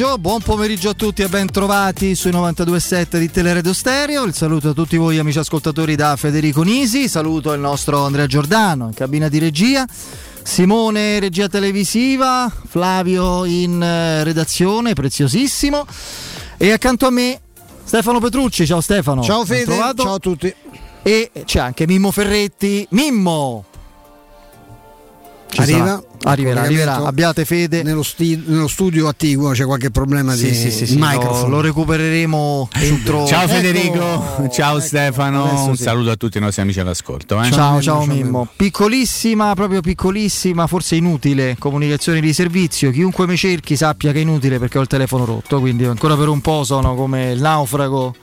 Buon pomeriggio, buon pomeriggio a tutti e ben trovati sui 92.7 di Teleradio Stereo. Il saluto a tutti voi amici ascoltatori da Federico Nisi, saluto il nostro Andrea Giordano in cabina di regia, Simone regia televisiva, Flavio in eh, redazione, preziosissimo e accanto a me Stefano Petrucci, ciao Stefano. Ciao Fede, ciao a tutti. E c'è anche Mimmo Ferretti. Mimmo! Ci arriva, arriverà, arriverà. Abbiate fede. Nello, sti- nello, studio attiguo c'è qualche problema sì, di, sì, sì, microfono. Lo, lo, recupereremo entro. Ciao Federico, ecco, ciao ecco, Stefano. Un saluto a tutti i nostri amici all'ascolto. Eh. Ciao, ciao, ciao Mimmo. Mimmo. Piccolissima, proprio piccolissima, forse inutile comunicazione di servizio. Chiunque mi cerchi sappia che è inutile perché ho il telefono rotto. Quindi ancora per un po' sono come il naufrago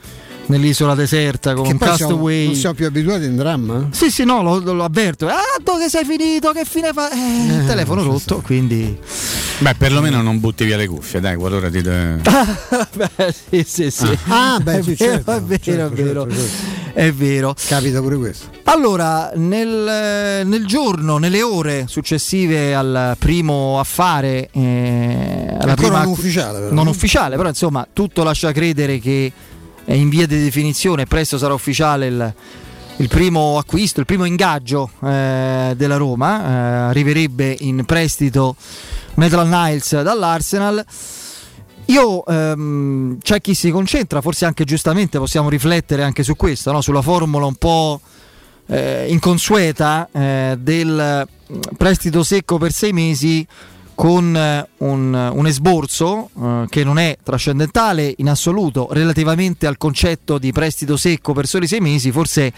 nell'isola deserta con un castaway. Non siamo più abituati in dramma? Sì, sì, no, lo, lo avverto. Ah, dove sei finito? Che fine fa? Eh, il eh, telefono rotto, sì. quindi. Beh, perlomeno non butti via le cuffie, dai, qualora ti. De... beh, sì, sì, sì. Ah, ah beh, sì, certo, è vero, certo, è vero. Certo, certo. È vero. Capita pure questo. Allora, nel, nel, giorno, nelle ore successive al primo affare, eh, alla prima, non ufficiale, però. non ufficiale, però insomma, tutto lascia credere che è in via di definizione, presto sarà ufficiale il, il primo acquisto, il primo ingaggio eh, della Roma, eh, arriverebbe in prestito Metal Niles dall'Arsenal. Io ehm, c'è chi si concentra, forse anche giustamente possiamo riflettere anche su questo, no? sulla formula un po' eh, inconsueta eh, del prestito secco per sei mesi con eh, un, un esborso eh, che non è trascendentale in assoluto relativamente al concetto di prestito secco per soli sei mesi, forse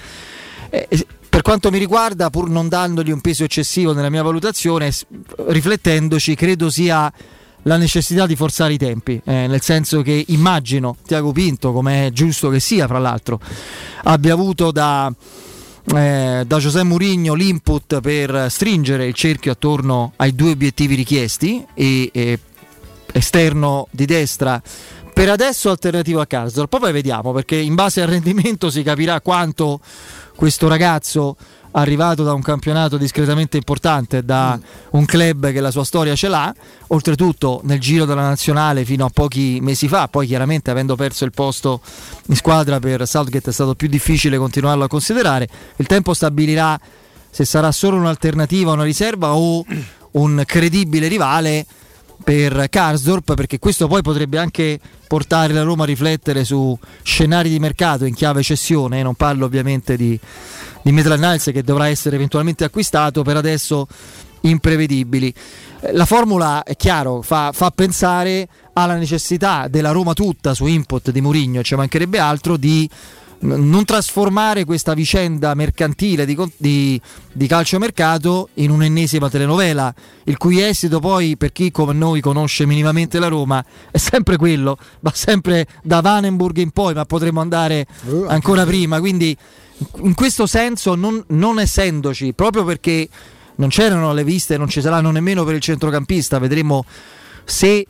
eh, per quanto mi riguarda, pur non dandogli un peso eccessivo nella mia valutazione, riflettendoci, credo sia la necessità di forzare i tempi, eh, nel senso che immagino Tiago Pinto, come è giusto che sia, fra l'altro, abbia avuto da eh, da José Mourinho l'input per stringere il cerchio attorno ai due obiettivi richiesti e, e esterno di destra. Per adesso alternativo a Karsdorp poi vediamo perché in base al rendimento si capirà quanto questo ragazzo arrivato da un campionato discretamente importante, da un club che la sua storia ce l'ha, oltretutto nel giro della nazionale fino a pochi mesi fa, poi chiaramente avendo perso il posto in squadra per Southgate è stato più difficile continuarlo a considerare, il tempo stabilirà se sarà solo un'alternativa, una riserva o un credibile rivale per Karsdorp perché questo poi potrebbe anche portare la Roma a riflettere su scenari di mercato in chiave cessione, non parlo ovviamente di di Metal Niles che dovrà essere eventualmente acquistato, per adesso imprevedibili. Eh, la formula è chiaro, fa, fa pensare alla necessità della Roma tutta su input di Mourinho, ci mancherebbe altro di non trasformare questa vicenda mercantile di, di, di calciomercato in un'ennesima telenovela, il cui esito poi per chi come noi conosce minimamente la Roma è sempre quello, va sempre da Vanenburg in poi, ma potremmo andare uh, ancora prima, quindi in questo senso non, non essendoci, proprio perché non c'erano le viste, non ci saranno nemmeno per il centrocampista, vedremo se,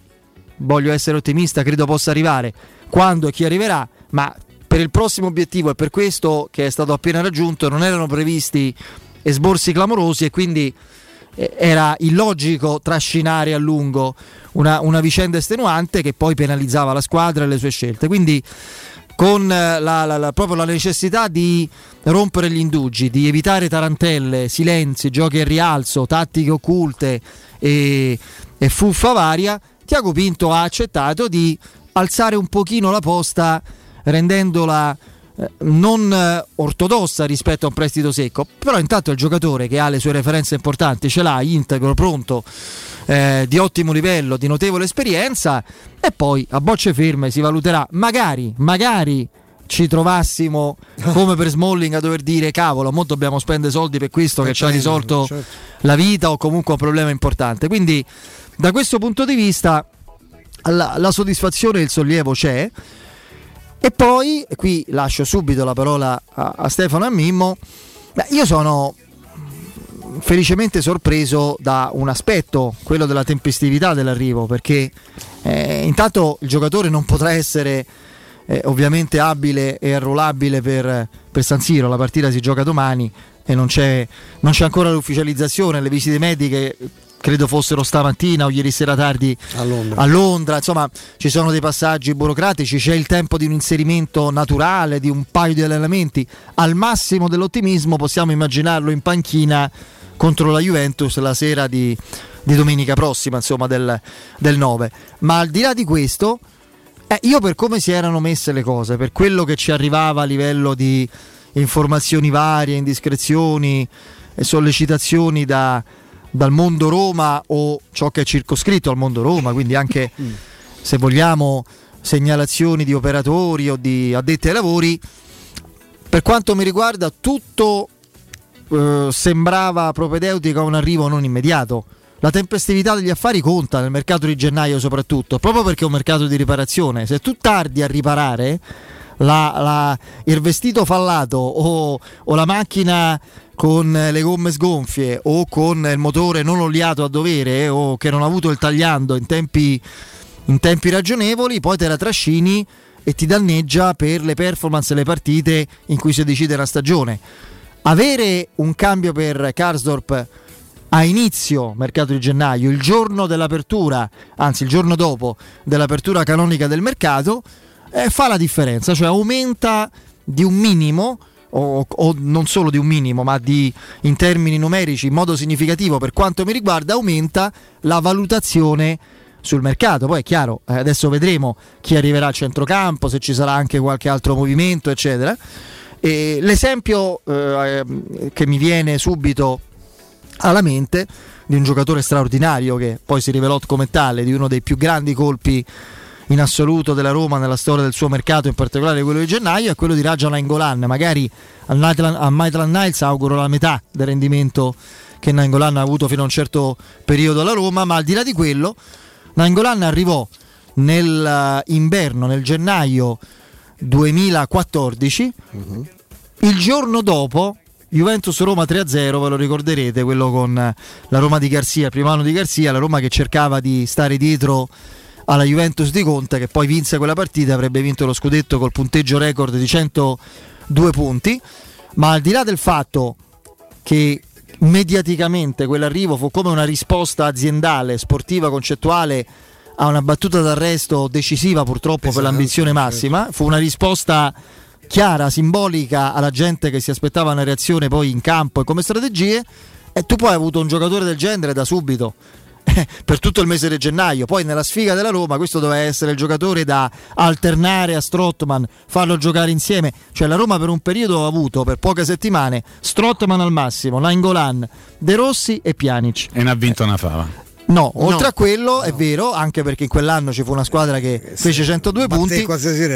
voglio essere ottimista, credo possa arrivare, quando e chi arriverà, ma per il prossimo obiettivo e per questo che è stato appena raggiunto non erano previsti esborsi clamorosi e quindi eh, era illogico trascinare a lungo una, una vicenda estenuante che poi penalizzava la squadra e le sue scelte. Quindi con eh, la, la, la, proprio la necessità di rompere gli indugi, di evitare tarantelle, silenzi, giochi a rialzo, tattiche occulte e, e fuffa varia, Tiago Pinto ha accettato di alzare un pochino la posta rendendola non eh, ortodossa rispetto a un prestito secco, però intanto il giocatore che ha le sue referenze importanti ce l'ha integro, pronto eh, di ottimo livello, di notevole esperienza e poi a bocce ferme si valuterà, magari, magari ci trovassimo come per Smalling a dover dire cavolo, mo dobbiamo spendere soldi per questo che ci ha risolto certo. la vita o comunque un problema importante. Quindi da questo punto di vista la, la soddisfazione e il sollievo c'è. E poi, qui lascio subito la parola a, a Stefano e a Mimmo, beh, io sono felicemente sorpreso da un aspetto, quello della tempestività dell'arrivo, perché eh, intanto il giocatore non potrà essere eh, ovviamente abile e arruolabile per, per, San Siro, la partita si gioca domani e non c'è, non c'è ancora l'ufficializzazione, le visite mediche credo fossero stamattina o ieri sera tardi a Londra. a Londra. Insomma, ci sono dei passaggi burocratici, c'è il tempo di un inserimento naturale, di un paio di allenamenti. Al massimo dell'ottimismo possiamo immaginarlo in panchina contro la Juventus la sera di, di domenica prossima, insomma, del, del 9. Ma al di là di questo, eh, io per come si erano messe le cose, per quello che ci arrivava a livello di informazioni varie, indiscrezioni e sollecitazioni da, dal mondo Roma o ciò che è circoscritto al mondo Roma, quindi anche se vogliamo segnalazioni di operatori o di addetti ai lavori, per quanto mi riguarda tutto eh, sembrava propedeutico a un arrivo non immediato. La tempestività degli affari conta nel mercato di gennaio soprattutto, proprio perché è un mercato di riparazione. Se tu tardi a riparare, la, la, il vestito fallato o, o, la macchina con le gomme sgonfie o con il motore non oliato a dovere o che non ha avuto il tagliando in tempi, in tempi ragionevoli, poi te la trascini e ti danneggia per le performance e le partite in cui si decide la stagione. Avere un cambio per Karsdorp a inizio mercato di gennaio, il giorno dell'apertura, anzi il giorno dopo dell'apertura canonica del mercato, eh, fa la differenza, cioè aumenta di un minimo, o, o, non solo di un minimo, ma di, in termini numerici in modo significativo per quanto mi riguarda, aumenta la valutazione sul mercato. Poi è chiaro, eh, adesso vedremo chi arriverà al centrocampo, se ci sarà anche qualche altro movimento, eccetera. E l'esempio eh, che mi viene subito alla mente di un giocatore straordinario che poi si rivelò come tale, di uno dei più grandi colpi in assoluto della Roma nella storia del suo mercato, in particolare quello di gennaio, è quello di Raja Nainggolan. Magari a Maitland Niles auguro la metà del rendimento che Nainggolan ha avuto fino a un certo periodo alla Roma, ma al di là di quello, Nainggolan arrivò nell'inverno, nel gennaio 2014, uh-huh. il giorno dopo Juventus Roma 3-0, ve lo ricorderete, quello con la Roma di Garzia, il primo anno di Garzia, la Roma che cercava di stare dietro alla Juventus di Conte che poi vinse quella partita, avrebbe vinto lo scudetto col punteggio record di 102 punti, ma al di là del fatto che mediaticamente quell'arrivo fu come una risposta aziendale, sportiva, concettuale a una battuta d'arresto decisiva purtroppo esatto, per l'ambizione massima, fu una risposta chiara, simbolica alla gente che si aspettava una reazione poi in campo e come strategie e tu poi hai avuto un giocatore del genere da subito per tutto il mese di gennaio. Poi nella sfiga della Roma questo doveva essere il giocatore da alternare a Strottman, farlo giocare insieme. Cioè la Roma per un periodo ha avuto per poche settimane Strottman al massimo, Nainggolan, De Rossi e Pjanic. E ne ha vinto una fava. No, oltre no, a quello no. è vero, anche perché in quell'anno ci fu una squadra che eh, fece 102 punti,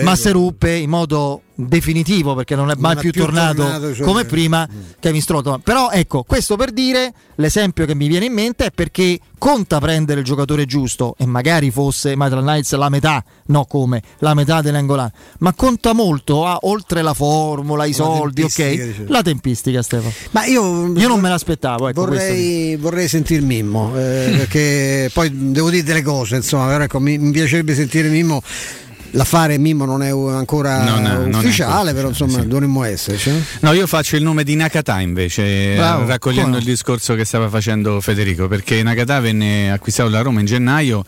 ma si ruppe in modo definitivo perché non è mai non più, più, tornato, tornato cioè... come prima mm. Kevin Strottman. Però ecco, questo per dire l'esempio che mi viene in mente è perché conta prendere il giocatore giusto e magari fosse Maitland Knights la metà, no come, la metà dell'Angolan, ma conta molto ah, oltre la formula, i la soldi, ok? Diciamo. La tempistica Stefano. Ma io, io non me l'aspettavo, ecco, vorrei, vorrei sentir Mimmo, eh, perché poi devo dire delle cose, insomma, però ecco, mi, mi piacerebbe sentire Mimmo l'affare Mimmo non è ancora non, non ufficiale, è però insomma sì. dovremmo esserci. Eh? No, io faccio il nome di Nakata invece, Bravo, raccogliendo no? il discorso che stava facendo Federico, perché Nakata venne acquistato da Roma in gennaio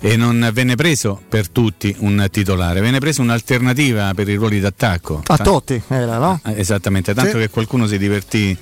e non venne preso per tutti un titolare, venne preso un'alternativa per i ruoli d'attacco. A Totti era, no? Ah, esattamente, tanto sì. che qualcuno si divertì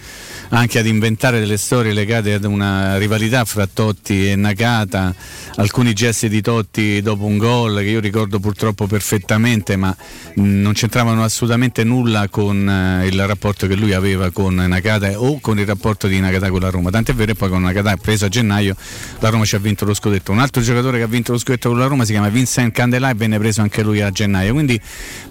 anche ad inventare delle storie legate ad una rivalità fra Totti e Nakata, alcuni gesti di Totti dopo un gol che io ricordo purtroppo perfettamente, ma non c'entravano assolutamente nulla con eh, il rapporto che lui aveva con Nakata o con il rapporto di Nakata con la Roma. Tant'è vero che poi con Nakata preso a gennaio la Roma ci ha vinto lo scudetto. Un altro giocatore che ha vinto lo scudetto con la Roma si chiama Vincent Candelà e venne preso anche lui a gennaio. Quindi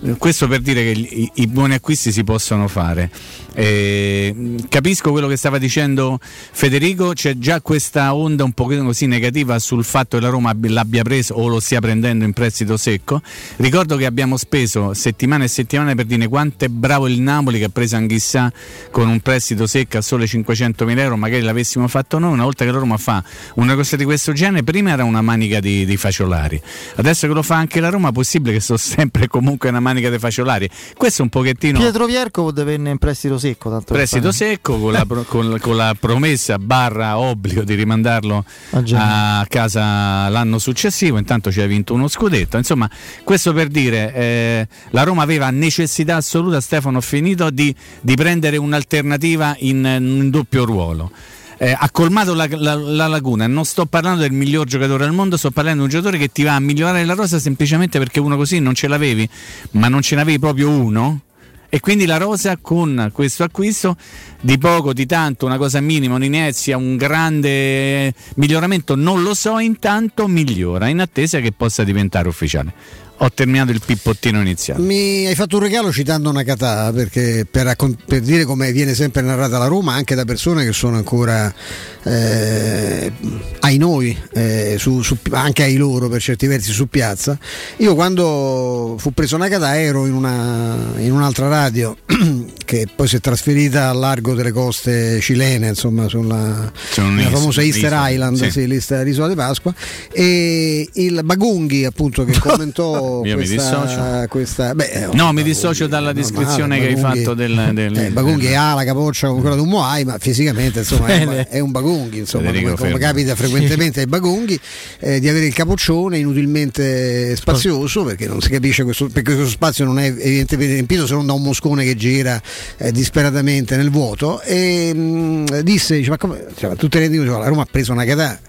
eh, questo per dire che i, i buoni acquisti si possono fare. Eh, capisco quello che stava dicendo Federico, c'è già questa onda un pochino così negativa sul fatto che la Roma l'abbia preso o lo stia prendendo in prestito secco. Ricordo che abbiamo speso settimane e settimane per dire quanto è bravo il Napoli che ha preso Anghissà con un prestito secco a sole 500 mila euro, magari l'avessimo fatto noi, una volta che la Roma fa una cosa di questo genere, prima era una manica di, di faciolari, adesso che lo fa anche la Roma è possibile che sto sempre comunque una manica di faciolari. Questo un pochettino... Pietro Vierco venne in prestito secco secco. Tanto Prestito secco con la, con, con, la, promessa barra obbligo di rimandarlo a, a casa l'anno successivo, intanto ci ha vinto uno scudetto. Insomma, questo per dire, eh, la Roma aveva necessità assoluta, Stefano finito, di, di prendere un'alternativa in, in doppio ruolo eh, ha colmato la, la, la, laguna. Non sto parlando del miglior giocatore del mondo, sto parlando di un giocatore che ti va a migliorare la rosa semplicemente perché uno così non ce l'avevi, ma non ce n'avevi proprio uno. E quindi la rosa con questo acquisto di poco, di tanto, una cosa minima, un'inezia, un grande miglioramento, non lo so, intanto migliora in attesa che possa diventare ufficiale ho terminato il pippottino iniziale. Mi hai fatto un regalo citando Nakata perché per, per, dire come viene sempre narrata la Roma anche da persone che sono ancora eh, ai noi, eh, su, su, anche ai loro per certi versi su piazza. Io quando fu preso Nakata ero in, una, in un'altra radio che poi si è trasferita al largo delle coste cilene, insomma, sulla famosa Easter Island, sì. Sì, l'isola di Pasqua, e il Bagunghi appunto che commentò io questa, mi dissocio. Questa, beh, no, mi dissocio dalla descrizione che hai fatto del, del, eh, Bagunghi ha la capoccia come quella di un Moai, ma fisicamente insomma, è, un, è un Bagunghi, insomma, come, come, capita frequentemente ai Bagunghi, eh, di avere il capoccione inutilmente spazioso, perché non si capisce questo, perché questo spazio non è evidentemente riempito se non da un moscone che gira eh, disperatamente nel vuoto. E mh, mm, disse, dice, ma come, cioè, tu te ne dici, la Roma ha preso una catà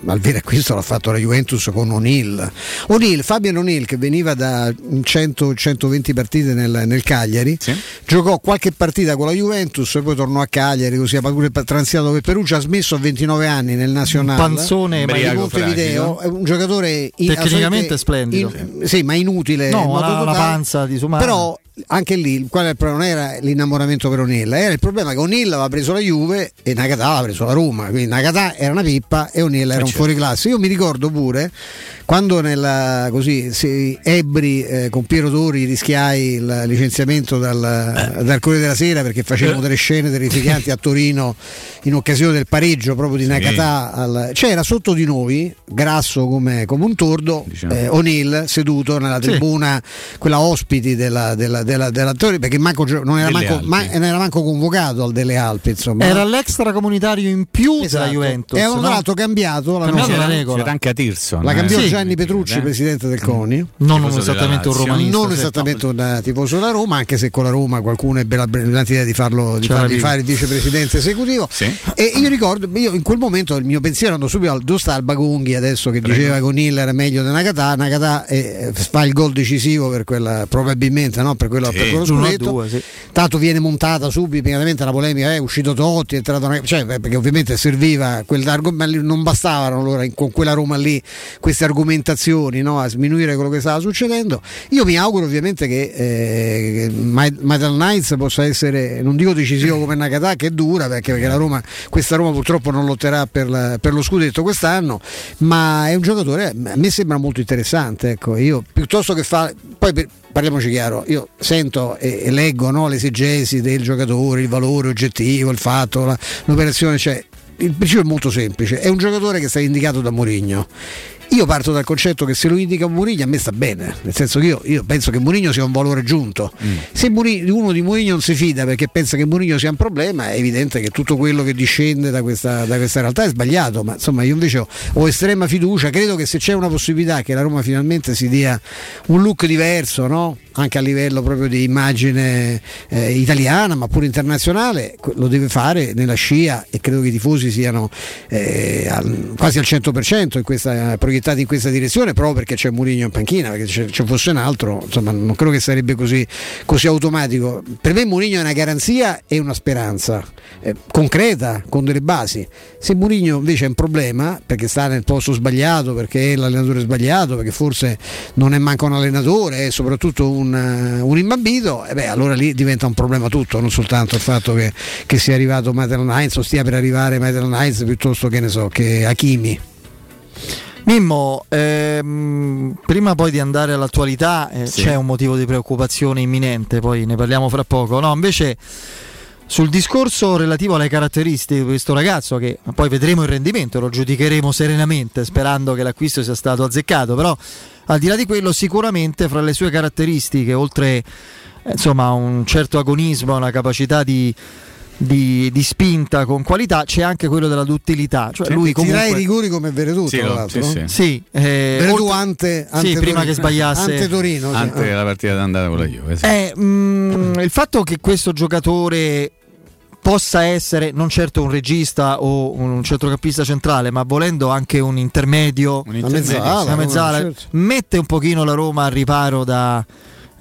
ma il vero acquisto l'ha fatto la Juventus con O'Neill. O'Neill, Fabian O'Neill che veniva da 100-120 partite nel, nel Cagliari, sì. giocò qualche partita con la Juventus e poi tornò a Cagliari, così ha pure transitato per Perugia, ha smesso a 29 anni nel nazionale. Un panzone di Montevideo, è un giocatore in, tecnicamente splendido. In, sì, ma inutile. No, la, la panza di Sumano. Però anche lì qual è il problema? non era l'innamoramento per O'Neill, era il problema che O'Neill aveva preso la Juve e Nakata aveva preso la Roma, quindi Nakata era una pippa e O'Neill era un certo. fuoriclasse. Io mi ricordo pure quando nella, così, si, Ebri eh, con Piero Tori rischiai il licenziamento dal, eh. dal Corriere della Sera perché facevamo eh. delle scene terrificanti a Torino in occasione del pareggio proprio di Nakata sì. al, c'era sotto di noi grasso come, come un tordo diciamo. eh, O'Neill seduto nella tribuna sì. quella ospiti della, della, della, della Torino perché manco, non, era manco, ma, non, era manco, convocato al delle Alpi insomma. era l'extracomunitario in più esatto. della Juventus e avevano no? l'altro cambiato la, cambiato la regola c'era anche a Tirso la cambiò sì. Gianni Petrucci, eh? presidente del CONI. Non, non esattamente un romanista. Non esattamente un tifoso della Roma, anche se con la Roma qualcuno ebbe la brillante idea di, farlo, di fargli fare il vicepresidente esecutivo. Sì. E io ricordo, io in quel momento il mio pensiero andò subito al dove sta il Bagunghi adesso che Prego. diceva che O'Neill era meglio di Nakata. Nakata eh, fa il gol decisivo per quella, probabilmente no? per, quello, sì. per quello scudetto. Due, sì. Tanto viene montata subito immediatamente la polemica, è uscito Totti, è entrato una, cioè, perché ovviamente serviva quel ma non bastavano allora con quella Roma lì queste argomentazioni no? a sminuire quello che stava succedendo. Io mi auguro ovviamente che eh, Metal Knights possa essere, non dico decisivo come Nakata, che è dura perché, perché Roma, questa Roma purtroppo non lotterà per, la, per, lo scudetto quest'anno, ma è un giocatore, a me sembra molto interessante. Ecco. Io piuttosto che fa... Poi per, parliamoci chiaro, io sento e, leggo no, l'esegesi del giocatore, il valore oggettivo, il fatto, la, l'operazione, cioè il principio è molto semplice, è un giocatore che sta indicato da Mourinho io parto dal concetto che se lo indica Mourinho a me sta bene, nel senso che io, io penso che Mourinho sia un valore aggiunto. Mm. Se Murigno, uno di Mourinho non si fida perché pensa che Mourinho sia un problema, è evidente che tutto quello che discende da questa, da questa realtà è sbagliato, ma insomma io invece ho, ho, estrema fiducia, credo che se c'è una possibilità che la Roma finalmente si dia un look diverso, no? Anche a livello proprio di immagine eh, italiana ma pure internazionale, lo deve fare nella scia e credo che i tifosi siano eh, al, quasi al 100% in questa proiettati in questa direzione proprio perché c'è Murigno in panchina, perché se ci fosse un altro, insomma, non credo che sarebbe così, così automatico. Per me Murigno è una garanzia e una speranza eh, concreta, con delle basi. Se Murigno invece è un problema, perché sta nel posto sbagliato, perché è l'allenatore sbagliato, perché forse non è manco un allenatore, è soprattutto un, uh, un imbambito, eh beh, allora lì diventa un problema tutto, non soltanto il fatto che, che sia arrivato Mater Heinz o stia per arrivare Mater Heinz piuttosto che ne so, che Hakimi. Mimmo, ehm, prima poi di andare all'attualità eh, sì. c'è un motivo di preoccupazione imminente, poi ne parliamo fra poco. No, invece sul discorso relativo alle caratteristiche di questo ragazzo, che poi vedremo il rendimento, lo giudicheremo serenamente sperando che l'acquisto sia stato azzeccato, però al di là di quello sicuramente fra le sue caratteristiche, oltre insomma un certo agonismo, una capacità di di, di, spinta con qualità, c'è anche quello della duttilità. Cioè lui comunque... Tira i rigori come Veretù, sì, tra l'altro. Sì, sì. sì eh, Veretù ante, ante sì, prima che sbagliasse. Ante Torino. Sì. Ante la partita d'andata con la Juve. Eh, mh, mm, il fatto che questo giocatore possa essere non certo un regista o un centrocampista centrale, ma volendo anche un intermedio, un intermedio una mezzala, una mezzala certo. mette un pochino la Roma al riparo da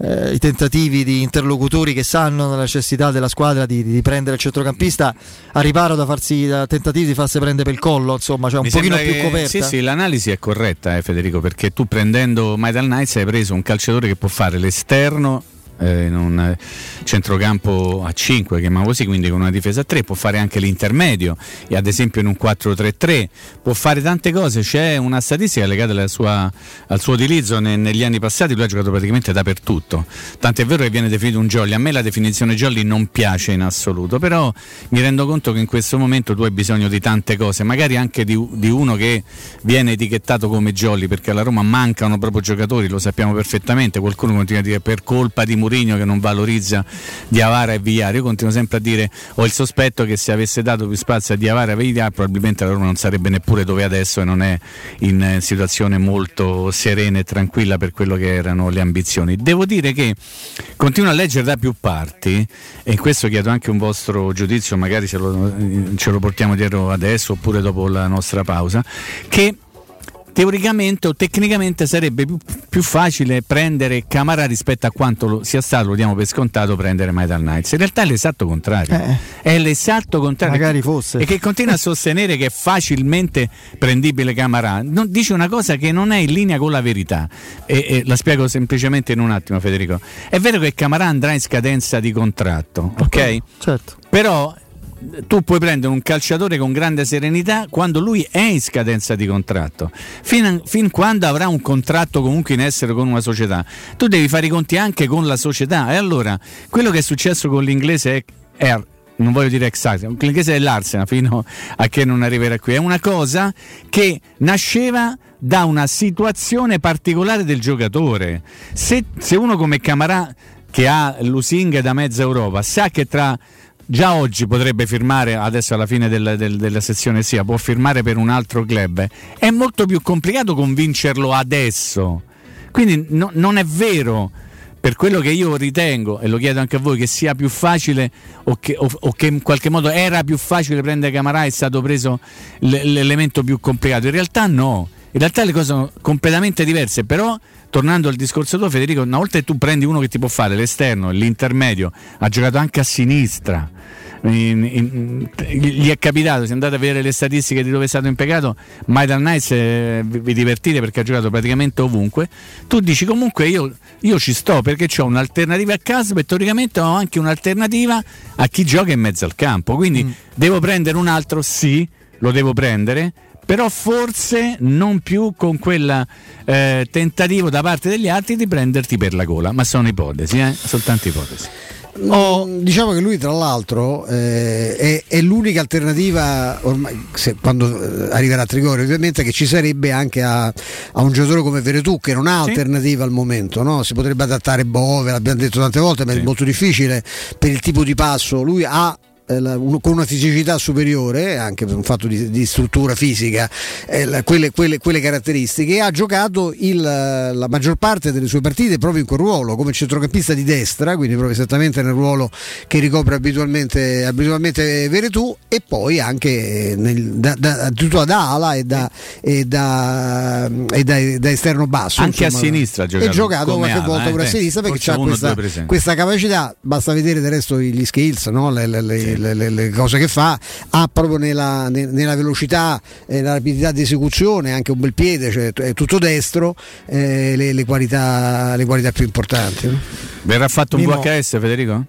eh, i tentativi di interlocutori che sanno la necessità della squadra di, di, prendere il centrocampista a riparo da farsi da tentativi di farsi prendere per il collo, insomma, cioè un Mi pochino più coperta. Sì, sì, l'analisi è corretta, eh, Federico, perché tu prendendo Maidal Knights hai preso un calciatore che può fare l'esterno eh, in un centrocampo a 5, chiamiamo così, quindi con una difesa a 3, può fare anche l'intermedio e ad esempio in un 4-3-3, può fare tante cose, c'è una statistica legata sua, al suo utilizzo ne, negli anni passati, lui ha giocato praticamente dappertutto, tant'è vero che viene definito un jolly, a me la definizione jolly non piace in assoluto, però mi rendo conto che in questo momento tu hai bisogno di tante cose, magari anche di, di uno che viene etichettato come jolly, perché alla Roma mancano proprio giocatori, lo sappiamo perfettamente, qualcuno continua a dire per colpa di Mourinho che non valorizza Diavara e Vigliare. Io continuo sempre a dire, ho il sospetto che se avesse dato più spazio a Diavara e Vigliare probabilmente la Roma non sarebbe neppure dove adesso e non è in situazione molto serena e tranquilla per quello che erano le ambizioni. Devo dire che continuo a leggere da più parti e in questo chiedo anche un vostro giudizio, magari ce lo, ce lo portiamo dietro adesso oppure dopo la nostra pausa, che teoricamente o tecnicamente sarebbe più, più, facile prendere Camara rispetto a quanto lo, sia stato, lo diamo per scontato, prendere Metal Knights. In realtà è l'esatto contrario. Eh, è l'esatto contrario. Magari fosse. E che continua a sostenere che è facilmente prendibile Camara. Non, dice una cosa che non è in linea con la verità. E, e, la spiego semplicemente in un attimo, Federico. È vero che Camara andrà in scadenza di contratto, ok? Certo. Però tu puoi prendere un calciatore con grande serenità quando lui è in scadenza di contratto, fin, fin, quando avrà un contratto comunque in essere con una società, tu devi fare i conti anche con la società. E allora quello che è successo con l'inglese è, è non voglio dire exact, l'inglese è l'Arsenal fino a che non arriverà qui, è una cosa che nasceva da una situazione particolare del giocatore. Se, se uno come Camarà che ha lusinghe da mezza Europa sa che tra già oggi potrebbe firmare, adesso alla fine del, del, della sezione SIA, può firmare per un altro club, è molto più complicato convincerlo adesso. Quindi no, non è vero, per quello che io ritengo, e lo chiedo anche a voi, che sia più facile o che, o, o che in qualche modo era più facile prendere Camarà, è stato preso l'elemento più complicato. In realtà no, in realtà le cose sono completamente diverse, però tornando al discorso tuo Federico, una volta che tu prendi uno che ti può fare l'esterno, l'intermedio, ha giocato anche a sinistra, in, in, gli è capitato, se andate a vedere le statistiche di dove è stato impiegato, Maidal Nights eh, vi, divertite perché ha giocato praticamente ovunque, tu dici comunque io, io ci sto perché ho un'alternativa a Casp e teoricamente ho anche un'alternativa a chi gioca in mezzo al campo, quindi mm. devo prendere un altro, sì, lo devo prendere, però forse non più con quel eh, tentativo da parte degli altri di prenderti per la gola, ma sono ipotesi, eh? soltanto ipotesi. Oh, diciamo che lui tra l'altro eh, è, è, l'unica alternativa ormai, se, quando eh, arriverà a Trigori ovviamente che ci sarebbe anche a, a un giocatore come Veretù che non ha sì. alternativa al momento no? si potrebbe adattare Bove l'abbiamo detto tante volte ma sì. è molto difficile per il tipo di passo lui ha eh, con una fisicità superiore, anche per un fatto di, di struttura fisica, eh, quelle, quelle, quelle, caratteristiche, ha giocato il, la maggior parte delle sue partite proprio in quel ruolo, come centrocampista di destra, quindi proprio esattamente nel ruolo che ricopre abitualmente, abitualmente Veretù, e poi anche nel, da, da, tutto da ala e da, e da, e da, da esterno basso. Anche insomma, a sinistra ha giocato. E giocato qualche ala, volta pure eh, a sinistra perché ha questa, questa, capacità, basta vedere del resto gli skills, no? le, le, le, sì le, le, le, cose che fa, ha proprio nella, nella velocità e nella rapidità di esecuzione anche un bel piede, cioè è tutto destro, eh, le, le, qualità, le qualità più importanti. No? Verrà fatto un Mimo. VHS Federico?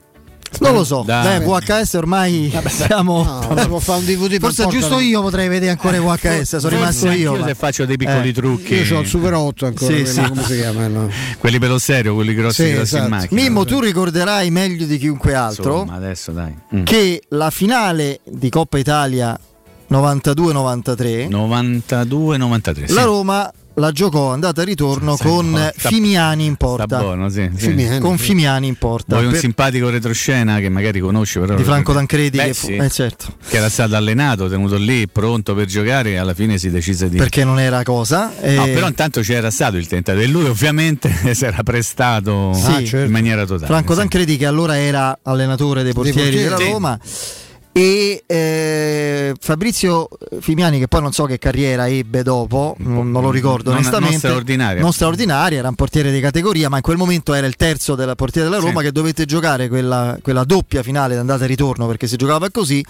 Non lo so, Dai. Beh, VHS ormai Vabbè, siamo. No, DVD Forse giusto io potrei vedere ancora VHS, sono rimasto io. Io se faccio dei piccoli eh, trucchi. Io ho il Super 8 ancora, sì, sì. come si chiama? No? Quelli per lo serio, quelli grossi, sì, grossi esatto. in macchina. Mimmo, tu ricorderai meglio di chiunque altro Insomma, adesso, dai. Mm. che la finale di Coppa Italia 92-93 92-93 la Roma la giocò andata e ritorno sì, con oh, sta, Fimiani in porta. Buono, sì, Fimiani, con Fimiani in porta. Poi un per... simpatico retroscena che magari conosci però di Franco Tancredi Beh, che, fu, eh, certo. che, era stato allenato, tenuto lì, pronto per giocare e alla fine si decise di... Perché non era cosa. E... No, però intanto c'era stato il tentativo e lui ovviamente si era prestato sì, ah, certo. in maniera totale. Franco Tancredi che allora era allenatore dei portieri, dei portieri della Roma e eh, Fabrizio Fimiani che poi non so che carriera ebbe dopo non, non lo ricordo non, onestamente non straordinaria. non straordinaria era un portiere di categoria ma in quel momento era il terzo del portiere della Roma sì. che dovette giocare quella, quella doppia finale d'andata e ritorno perché si giocava così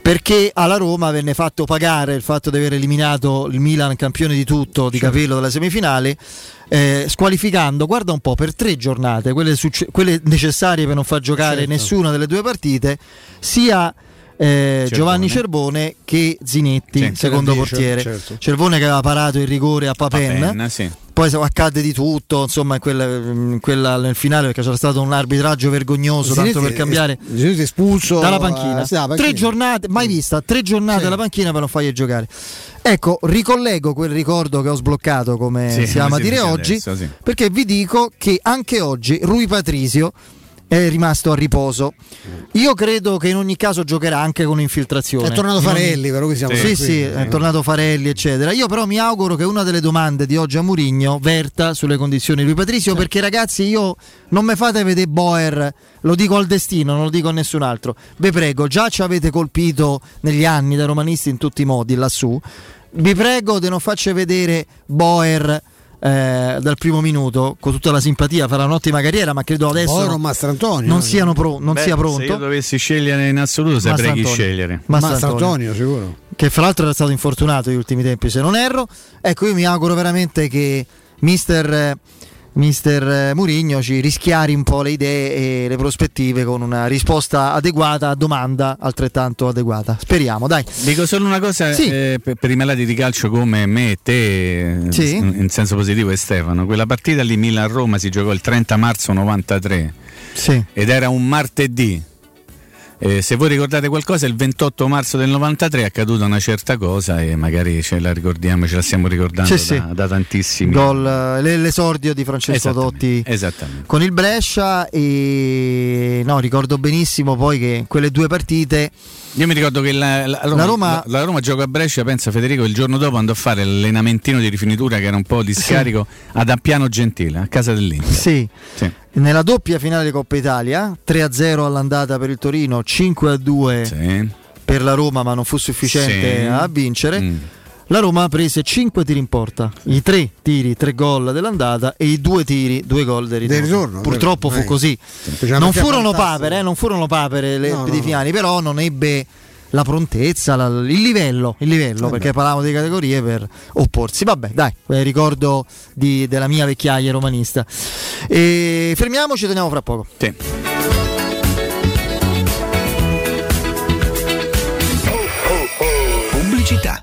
perché alla Roma venne fatto pagare il fatto di aver eliminato il Milan campione di tutto di certo. capello dalla semifinale eh, squalificando, guarda un po', per tre giornate, quelle, succe- quelle necessarie per non far giocare certo. nessuna delle due partite, sia eh, Giovanni Cervone che Zinetti, sì, secondo portiere. Certo. Cervone che aveva parato il rigore a Papen. Papen sì poi accade di tutto, insomma, in quella, in quella, nel finale perché c'era stato un arbitraggio vergognoso, Sinetti tanto per cambiare espulso dalla panchina. Uh, sì, panchina. Tre giornate, mai vista, tre giornate sì. alla panchina per non fargli giocare. Ecco, ricollego quel ricordo che ho sbloccato, come sì, si ama dire oggi, adesso, perché vi dico che anche oggi Rui Patrisio è rimasto a riposo. Io credo che in ogni caso giocherà anche con infiltrazione. È tornato Farelli, però che siamo Sì, sì, sì, è tornato Farelli, eccetera. Io però mi auguro che una delle domande di oggi a Murigno verta sulle condizioni di lui Patrizio, sì. perché ragazzi, io non mi fate vedere Boer, lo dico al destino, non lo dico a nessun altro. Vi prego, già ci avete colpito negli anni da romanisti in tutti i modi lassù. Vi prego di non farci vedere Boer eh, dal primo minuto con tutta la simpatia farà un'ottima carriera ma credo adesso Oro, Mastrantonio, non, siano pro, non Beh, sia pronto se io dovessi scegliere in assoluto saprei chi scegliere. Mastrantonio sicuro. Che fra l'altro era stato infortunato negli ultimi tempi se non erro. Ecco io mi auguro veramente che mister mister Murigno ci rischiari un po' le idee e le prospettive con una risposta adeguata a domanda altrettanto adeguata. Speriamo, dai. Dico solo una cosa sì. eh, per, per, i malati di calcio come me e te, sì. in senso positivo e Stefano, quella partita lì Milan-Roma si giocò il 30 marzo 93 sì. ed era un martedì eh, se voi ricordate qualcosa, il 28 marzo del 93 è accaduta una certa cosa e magari ce la ricordiamo, ce la stiamo ricordando sì, da, sì. da, tantissimi gol. Eh, l'esordio di Francesco esattamente, Dotti esattamente. con il Brescia e no, ricordo benissimo poi che quelle due partite io mi ricordo che la, la, Roma, la, Roma, la, Roma, gioca a Brescia, pensa Federico, il giorno dopo andò a fare l'allenamentino di rifinitura che era un po' di scarico sì. ad Appiano Gentile, a casa dell'Inter. Sì. sì. Nella doppia finale di Coppa Italia, 3-0 all'andata per il Torino, 5-2 sì. per la Roma, ma non fu sufficiente a vincere. Mm la Roma prese 5 tiri in porta, i 3 tiri, 3 gol dell'andata e i 2 tiri, 2 gol del ritorno. ritorno Purtroppo fu così. Non furono, papere, eh, non furono papere, le no, no, però non ebbe la prontezza, la, il livello, il livello eh perché parlavamo di categorie per opporsi. Vabbè, dai, eh, ricordo di, della mia vecchiaia romanista. E fermiamoci, torniamo fra poco. Sì. Pubblicità.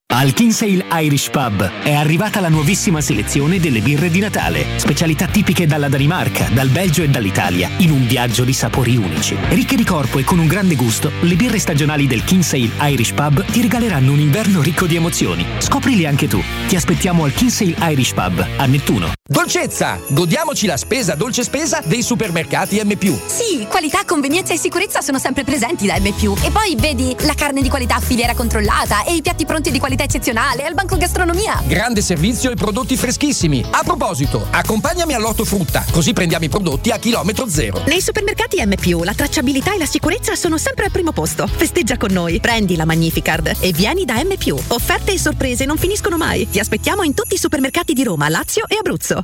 Al Kinsale Irish Pub è arrivata la nuovissima selezione delle birre di Natale, specialità tipiche dalla Danimarca, dal Belgio e dall'Italia, in un viaggio di sapori unici. Ricche di corpo e con un grande gusto, le birre stagionali del Kinsale Irish Pub ti regaleranno un inverno ricco di emozioni. Scoprili anche tu. Ti aspettiamo al Kinsale Irish Pub a Nettuno. Dolcezza! Godiamoci la spesa dolce spesa dei supermercati M. Sì, qualità, convenienza e sicurezza sono sempre presenti da M. E poi vedi la carne di qualità a filiera controllata e i piatti pronti di qualità eccezionale al banco gastronomia. Grande servizio e prodotti freschissimi. A proposito, accompagnami all'ortofrutta, così prendiamo i prodotti a chilometro zero. Nei supermercati M. la tracciabilità e la sicurezza sono sempre al primo posto. Festeggia con noi, prendi la Magnificard e vieni da M. Offerte e sorprese non finiscono mai. Ti aspettiamo in tutti i supermercati di Roma, Lazio e Abruzzo.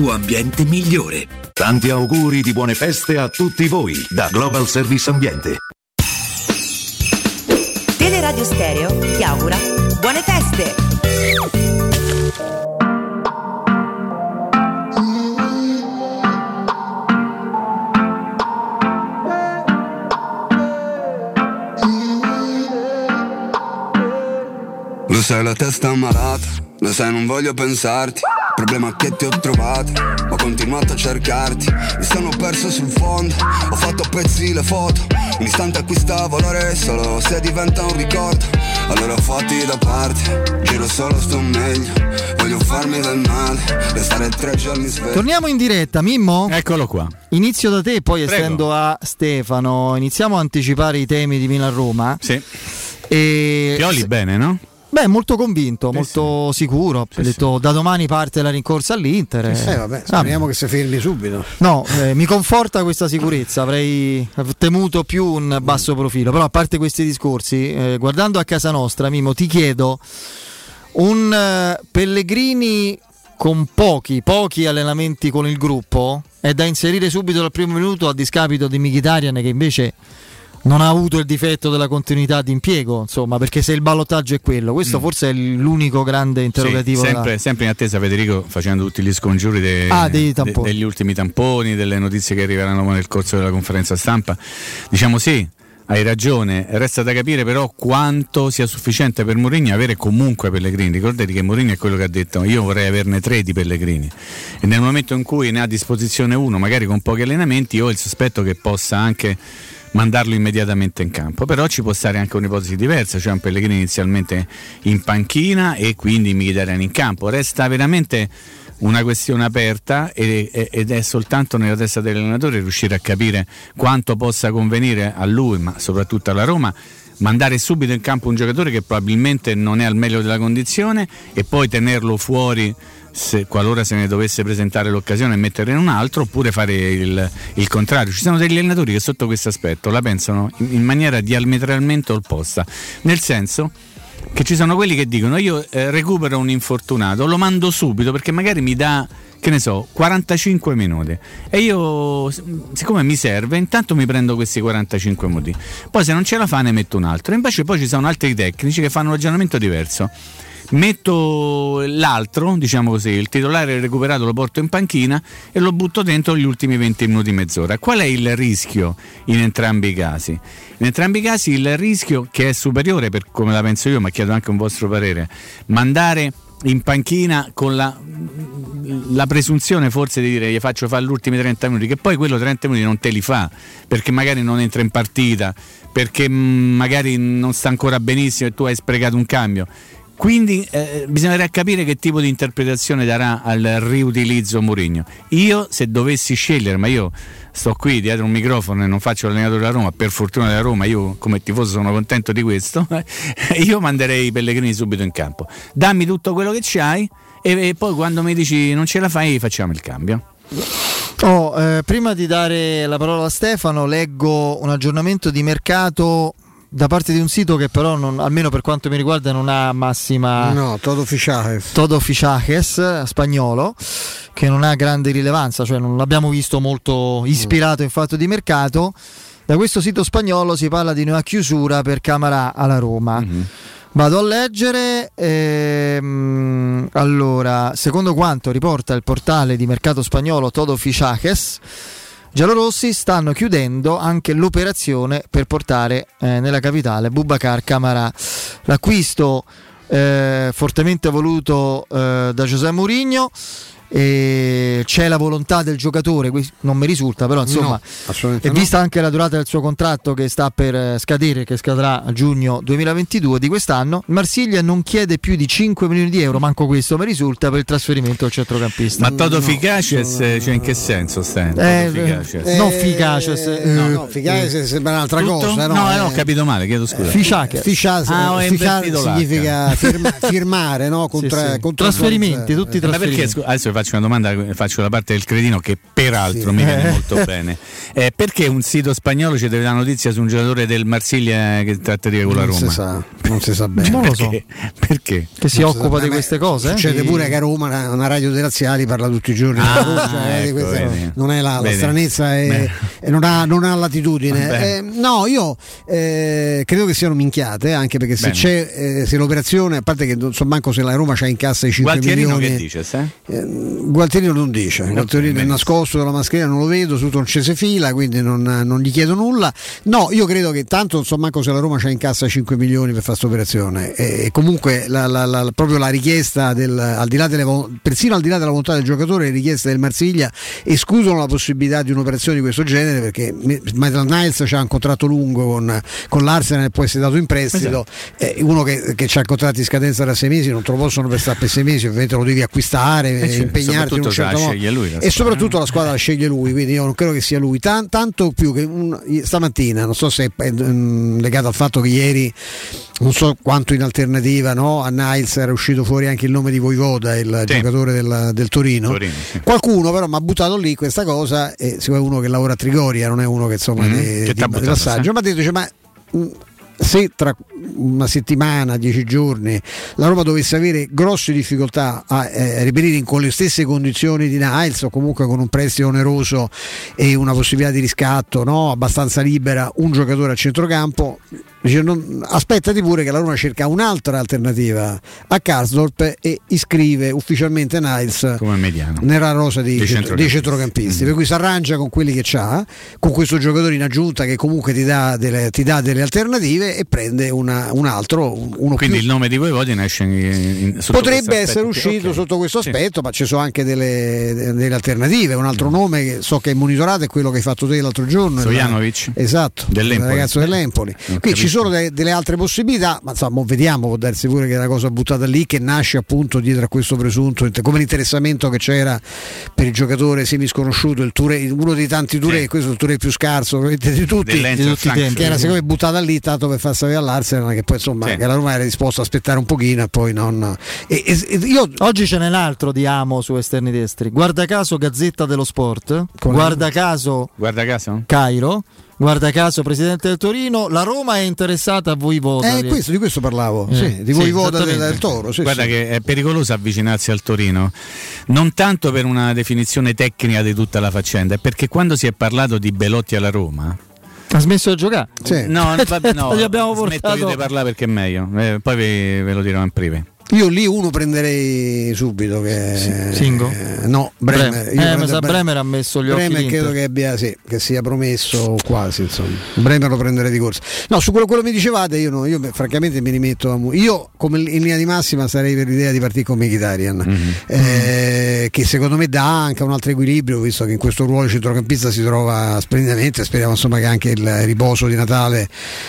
tuo ambiente migliore. Tanti auguri di buone feste a tutti voi da Global Service Ambiente. Teleradio Stereo ti augura buone feste! Lo sai la testa malata, lo sai non voglio pensarti Problema che ti ho trovato, ho continuato a cercarti Mi sono perso sul fondo, ho fatto a pezzi le foto Un istante acquista valore solo se diventa un ricordo. Allora fatti da parte, giro solo sto meglio. Voglio farmi del male, restare tre giorni sveglio. Torniamo in diretta, Mimmo? Eccolo qua. Inizio da te, poi Prego. estendo a Stefano Iniziamo a anticipare i temi di Milan-Roma Sì. E... Pioli bene, no? Beh, molto convinto, molto sì. sicuro. Sì, detto sì. da domani parte la rincorsa all'Inter. Sì, eh, vabbè, speriamo ah, che si fermi subito. No, eh, mi conforta questa sicurezza. Avrei temuto più un basso profilo. Però, a parte questi discorsi, eh, guardando a casa nostra, Mimo, ti chiedo un uh, Pellegrini con pochi, pochi allenamenti con il gruppo è da inserire subito dal primo minuto a discapito di Mkhitaryan che invece non ha avuto il difetto della continuità di impiego, insomma, perché se il ballottaggio è quello, questo mm. forse è l'unico grande interrogativo. Sì, sempre, da... sempre, in attesa, Federico, facendo tutti gli scongiuri de... ah, de... degli ultimi tamponi, delle notizie che arriveranno nel corso della conferenza stampa. Diciamo sì, hai ragione, resta da capire però quanto sia sufficiente per Mourinho avere comunque Pellegrini. Ricordate che Mourinho è quello che ha detto io vorrei averne tre di Pellegrini e nel momento in cui ne ha a disposizione uno, magari con pochi allenamenti, io ho il sospetto che possa anche mandarlo immediatamente in campo. Però ci può stare anche un'ipotesi diversa, cioè un Pellegrini inizialmente in panchina e quindi Mkhitaryan in campo. Resta veramente una questione aperta ed è soltanto nella testa dell'allenatore riuscire a capire quanto possa convenire a lui, ma soprattutto alla Roma, mandare subito in campo un giocatore che probabilmente non è al meglio della condizione e poi tenerlo fuori se, qualora se ne dovesse presentare l'occasione e mettere in un altro oppure fare il, il, contrario. Ci sono degli allenatori che sotto questo aspetto la pensano in, in maniera diametralmente opposta, nel senso che ci sono quelli che dicono io eh, recupero un infortunato, lo mando subito perché magari mi dà che ne so, 45 minuti. E io, siccome mi serve, intanto mi prendo questi 45 minuti. Poi se non ce la fa ne metto un altro. Invece poi ci sono altri tecnici che fanno un ragionamento diverso metto l'altro, diciamo così, il titolare recuperato lo porto in panchina e lo butto dentro gli ultimi 20 minuti, mezz'ora. Qual è il rischio in entrambi i casi? In entrambi i casi il rischio che è superiore, per come la penso io, ma chiedo anche un vostro parere, mandare in panchina con la, la, presunzione forse di dire gli faccio fare gli ultimi 30 minuti, che poi quello 30 minuti non te li fa, perché magari non entra in partita, perché magari non sta ancora benissimo e tu hai sprecato un cambio Quindi eh, bisognerà capire che tipo di interpretazione darà al riutilizzo Mourinho. Io se dovessi scegliere, ma io sto qui dietro un microfono e non faccio l'allenatore della Roma, per fortuna della Roma, io come tifoso sono contento di questo, io manderei i Pellegrini subito in campo. Dammi tutto quello che c'hai e, e poi quando mi dici non ce la fai facciamo il cambio. Oh, eh, prima di dare la parola a Stefano, leggo un aggiornamento di mercato da parte di un sito che però non, almeno per quanto mi riguarda non ha massima no, Todo Fichajes. Todo Fichajes spagnolo che non ha grande rilevanza cioè non l'abbiamo visto molto ispirato in fatto di mercato. Da questo sito spagnolo si parla di una chiusura per Camara alla Roma. Mm-hmm. Vado a leggere, ehm, allora, secondo quanto riporta il portale di mercato spagnolo Todo Fichajes, giallorossi stanno chiudendo anche l'operazione per portare eh, nella capitale Bubacar Camara. L'acquisto eh, fortemente voluto eh, da Giuseppe Mourinho c'è la volontà del giocatore, non mi risulta, però insomma, no, e vista no. anche la durata del suo contratto che sta per eh, scadere, che scadrà a giugno 2022 di quest'anno, Marsiglia non chiede più di 5 milioni di euro, manco questo mi risulta, per il trasferimento del centrocampista. Ma Toto no, Ficaces, cioè in che senso stai? Eh, eh, non Ficaces, eh, no, no, Ficaces sembra un'altra Tutto? cosa. No, no, eh, ho capito male, chiedo scusa. Ficaces. Ficaces ah, significa firma, firmare, no? Contra, sì, sì. Trasferimenti, tutti i trasferimenti. Ma perché, adesso vi faccio una domanda faccio la parte del cretino che peraltro sì. mi viene molto bene. Eh, perché un sito spagnolo ci deve dare notizia su un giocatore del Marsiglia che trattativa con la Roma? Non si sa, non si sa bene. Non lo so. Perché? Che si non occupa di queste cose? Succede pure che a Roma una, una radio dei razziali parla tutti i giorni. Ah, cioè, ecco, non è la, la stranezza e non ha, non ha latitudine. Eh, no, io eh, credo che siano minchiate, anche perché se bene. c'è eh, se l'operazione, a parte che non so manco se la Roma c'ha in cassa i 5 Gualtierino milioni. che dice? Eh, Gualtierino non dice, Gualtierino è nascosto dalla mascherina, non lo vedo, tutto non ci si fila, quindi non, non, gli chiedo nulla. No, io credo che tanto non so manco se la Roma c'ha in cassa 5 milioni per fare questa operazione. E comunque la, la, la, proprio la richiesta del, al di là delle, persino al di là della volontà del giocatore, le richieste del Marsiglia escludono la possibilità di un'operazione di questo genere perché Michael Niles ha un contratto lungo con, con l'Arsenal e può essere dato in prestito. Esatto. Uno che, che ha contratti in scadenza da sei mesi non te lo possono prestare per sei mesi, ovviamente lo devi acquistare, eh, impegnarti in un certo modo. Lui, e soprattutto la squadra la sceglie lui, quindi io non credo che sia lui. Tan, tanto più che un, stamattina, non so se è mm, legato al fatto che ieri non so quanto in alternativa no? a Niles era uscito fuori anche il nome di Voivoda, il sì. giocatore del, del Torino. Torino sì. Qualcuno però mi ha buttato lì questa cosa e siccome è uno che lavora a Trigoria, non è uno che insomma mm-hmm. di, che di, di passaggio, mi ha detto dice, ma mm, se tra una settimana, dieci giorni, la Roma dovesse avere grosse difficoltà a eh, reperire con le stesse condizioni di Niles o comunque con un prestito oneroso e una possibilità di riscatto no? abbastanza libera, un giocatore a centrocampo, Dice, non, aspettati pure che la Roma cerca un'altra alternativa a Karsdorp e iscrive ufficialmente Niles nella rosa di, dei, centrocampisti, dei centrocampisti. Mm. per cui si arrangia con quelli che ha con questo giocatore in aggiunta che comunque ti dà delle, ti dà delle alternative e prende una, un altro uno quindi più. il nome di Voivodina esce in, in, potrebbe essere uscito okay. sotto questo aspetto sì. ma ci sono anche delle, delle, alternative un altro mm. nome che so che è monitorato è quello che hai fatto te l'altro giorno Sojanovic esatto il ragazzo dell'Empoli qui ci sono de- delle altre possibilità, ma insomma vediamo, può darsi pure che è una cosa buttata lì che nasce appunto dietro a questo presunto, come l'interessamento che c'era per il giocatore semisconosciuto, il Touré, uno dei tanti Touré, sì. questo è il Touré più scarso di tutti, di tutti che era secondo me buttata lì tanto per far sapere all'Arsenal che poi insomma sì. che la Roma era disposta a aspettare un pochino e poi non... E, e, io... Oggi ce n'è un altro di amo su esterni destri, guarda caso Gazzetta dello Sport, Come guarda caso... Guarda caso? Cairo guarda caso presidente del Torino, la Roma è interessata a Voivoda. Eh, questo, di questo parlavo, eh, sì, di Voivoda sì, del, del, Toro. Sì, guarda che è pericoloso avvicinarsi al Torino, non tanto per una definizione tecnica di tutta la faccenda, è perché quando si è parlato di Belotti alla Roma, ha smesso di giocare? Sì. No, vabbè, no, gli abbiamo portato... smetto io di parlare perché è meglio, eh, poi ve, ve lo dirò in privé. Io lì uno prenderei subito. Che, Singo? Eh, no, Bremer. Bremer. Eh, ma sa Bremer ha messo gli occhi Bremer credo che, abbia, sì, che sia promesso quasi. Insomma. Bremer lo prenderei di corsa. No, su quello, quello mi dicevate, io, no, io francamente mi rimetto a. Io, come in linea di massima, sarei per l'idea di partire con Mkhitaryan, mm-hmm. eh, che secondo me dà anche un altro equilibrio, visto che in questo ruolo il centrocampista si trova splendidamente. Speriamo insomma, che anche il riposo di Natale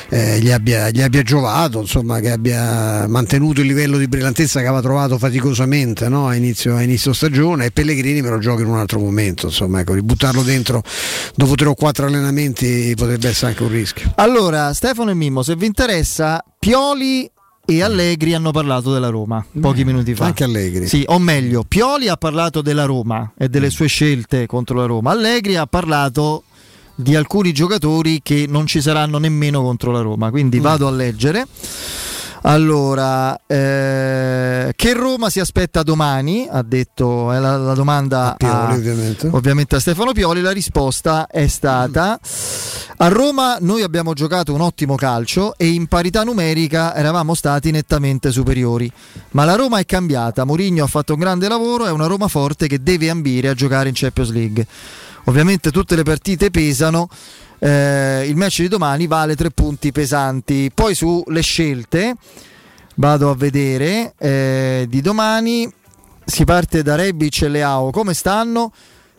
eh, gli, abbia, gli abbia giovato, insomma, che abbia mantenuto il livello di brillantezza brillantezza che aveva trovato faticosamente no? a, inizio, a, inizio, stagione e Pellegrini me lo gioca in un altro momento insomma ecco, ributtarlo dentro dopo tre o quattro allenamenti potrebbe essere anche un rischio allora Stefano e Mimmo se vi interessa Pioli e Allegri hanno parlato della Roma pochi minuti fa. Anche Allegri. Sì, o meglio, Pioli ha parlato della Roma e delle sue scelte contro la Roma. Allegri ha parlato di alcuni giocatori che non ci saranno nemmeno contro la Roma. Quindi mm. vado a leggere. Allora, eh, che Roma si aspetta domani? Ha detto è la, la domanda a Pioli, a, ovviamente. ovviamente. a Stefano Pioli. La risposta è stata: a Roma noi abbiamo giocato un ottimo calcio e in parità numerica eravamo stati nettamente superiori. Ma la Roma è cambiata. Mourinho ha fatto un grande lavoro. È una Roma forte che deve ambire a giocare in Champions League. Ovviamente tutte le partite pesano eh, il match di domani vale tre punti pesanti. Poi sulle scelte vado a vedere eh, di domani si parte da Rebic e Leao come stanno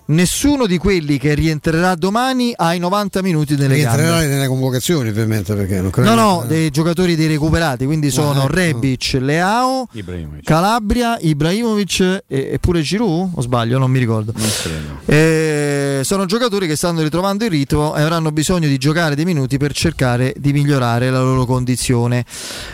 nessuno di quelli che rientrerà domani ha i 90 minuti delle rientrerà gambe. nelle convocazioni ovviamente perché non credo no no dei giocatori dei recuperati quindi sono ah, Rebic, no. Leao Ibrahimovic. Calabria, Ibrahimovic e, e pure Giroud o sbaglio non mi ricordo non eh, sono giocatori che stanno ritrovando il ritmo e avranno bisogno di giocare dei minuti per cercare di migliorare la loro condizione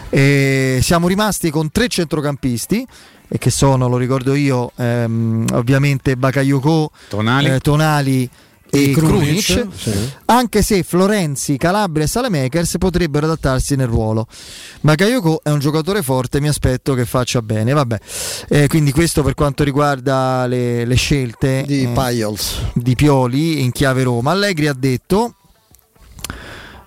eh, siamo rimasti con tre centrocampisti e che sono, lo ricordo io, ehm, ovviamente Bakayoko, Tonali, eh, Tonali e, e Krunic, sì. anche se Florenzi, Calabria e Salemakers potrebbero adattarsi nel ruolo. Bakayoko è un giocatore forte, mi aspetto che faccia bene. Vabbè. Eh, quindi questo per quanto riguarda le, le scelte di, eh, di Pioli in chiave Roma. Allegri ha detto,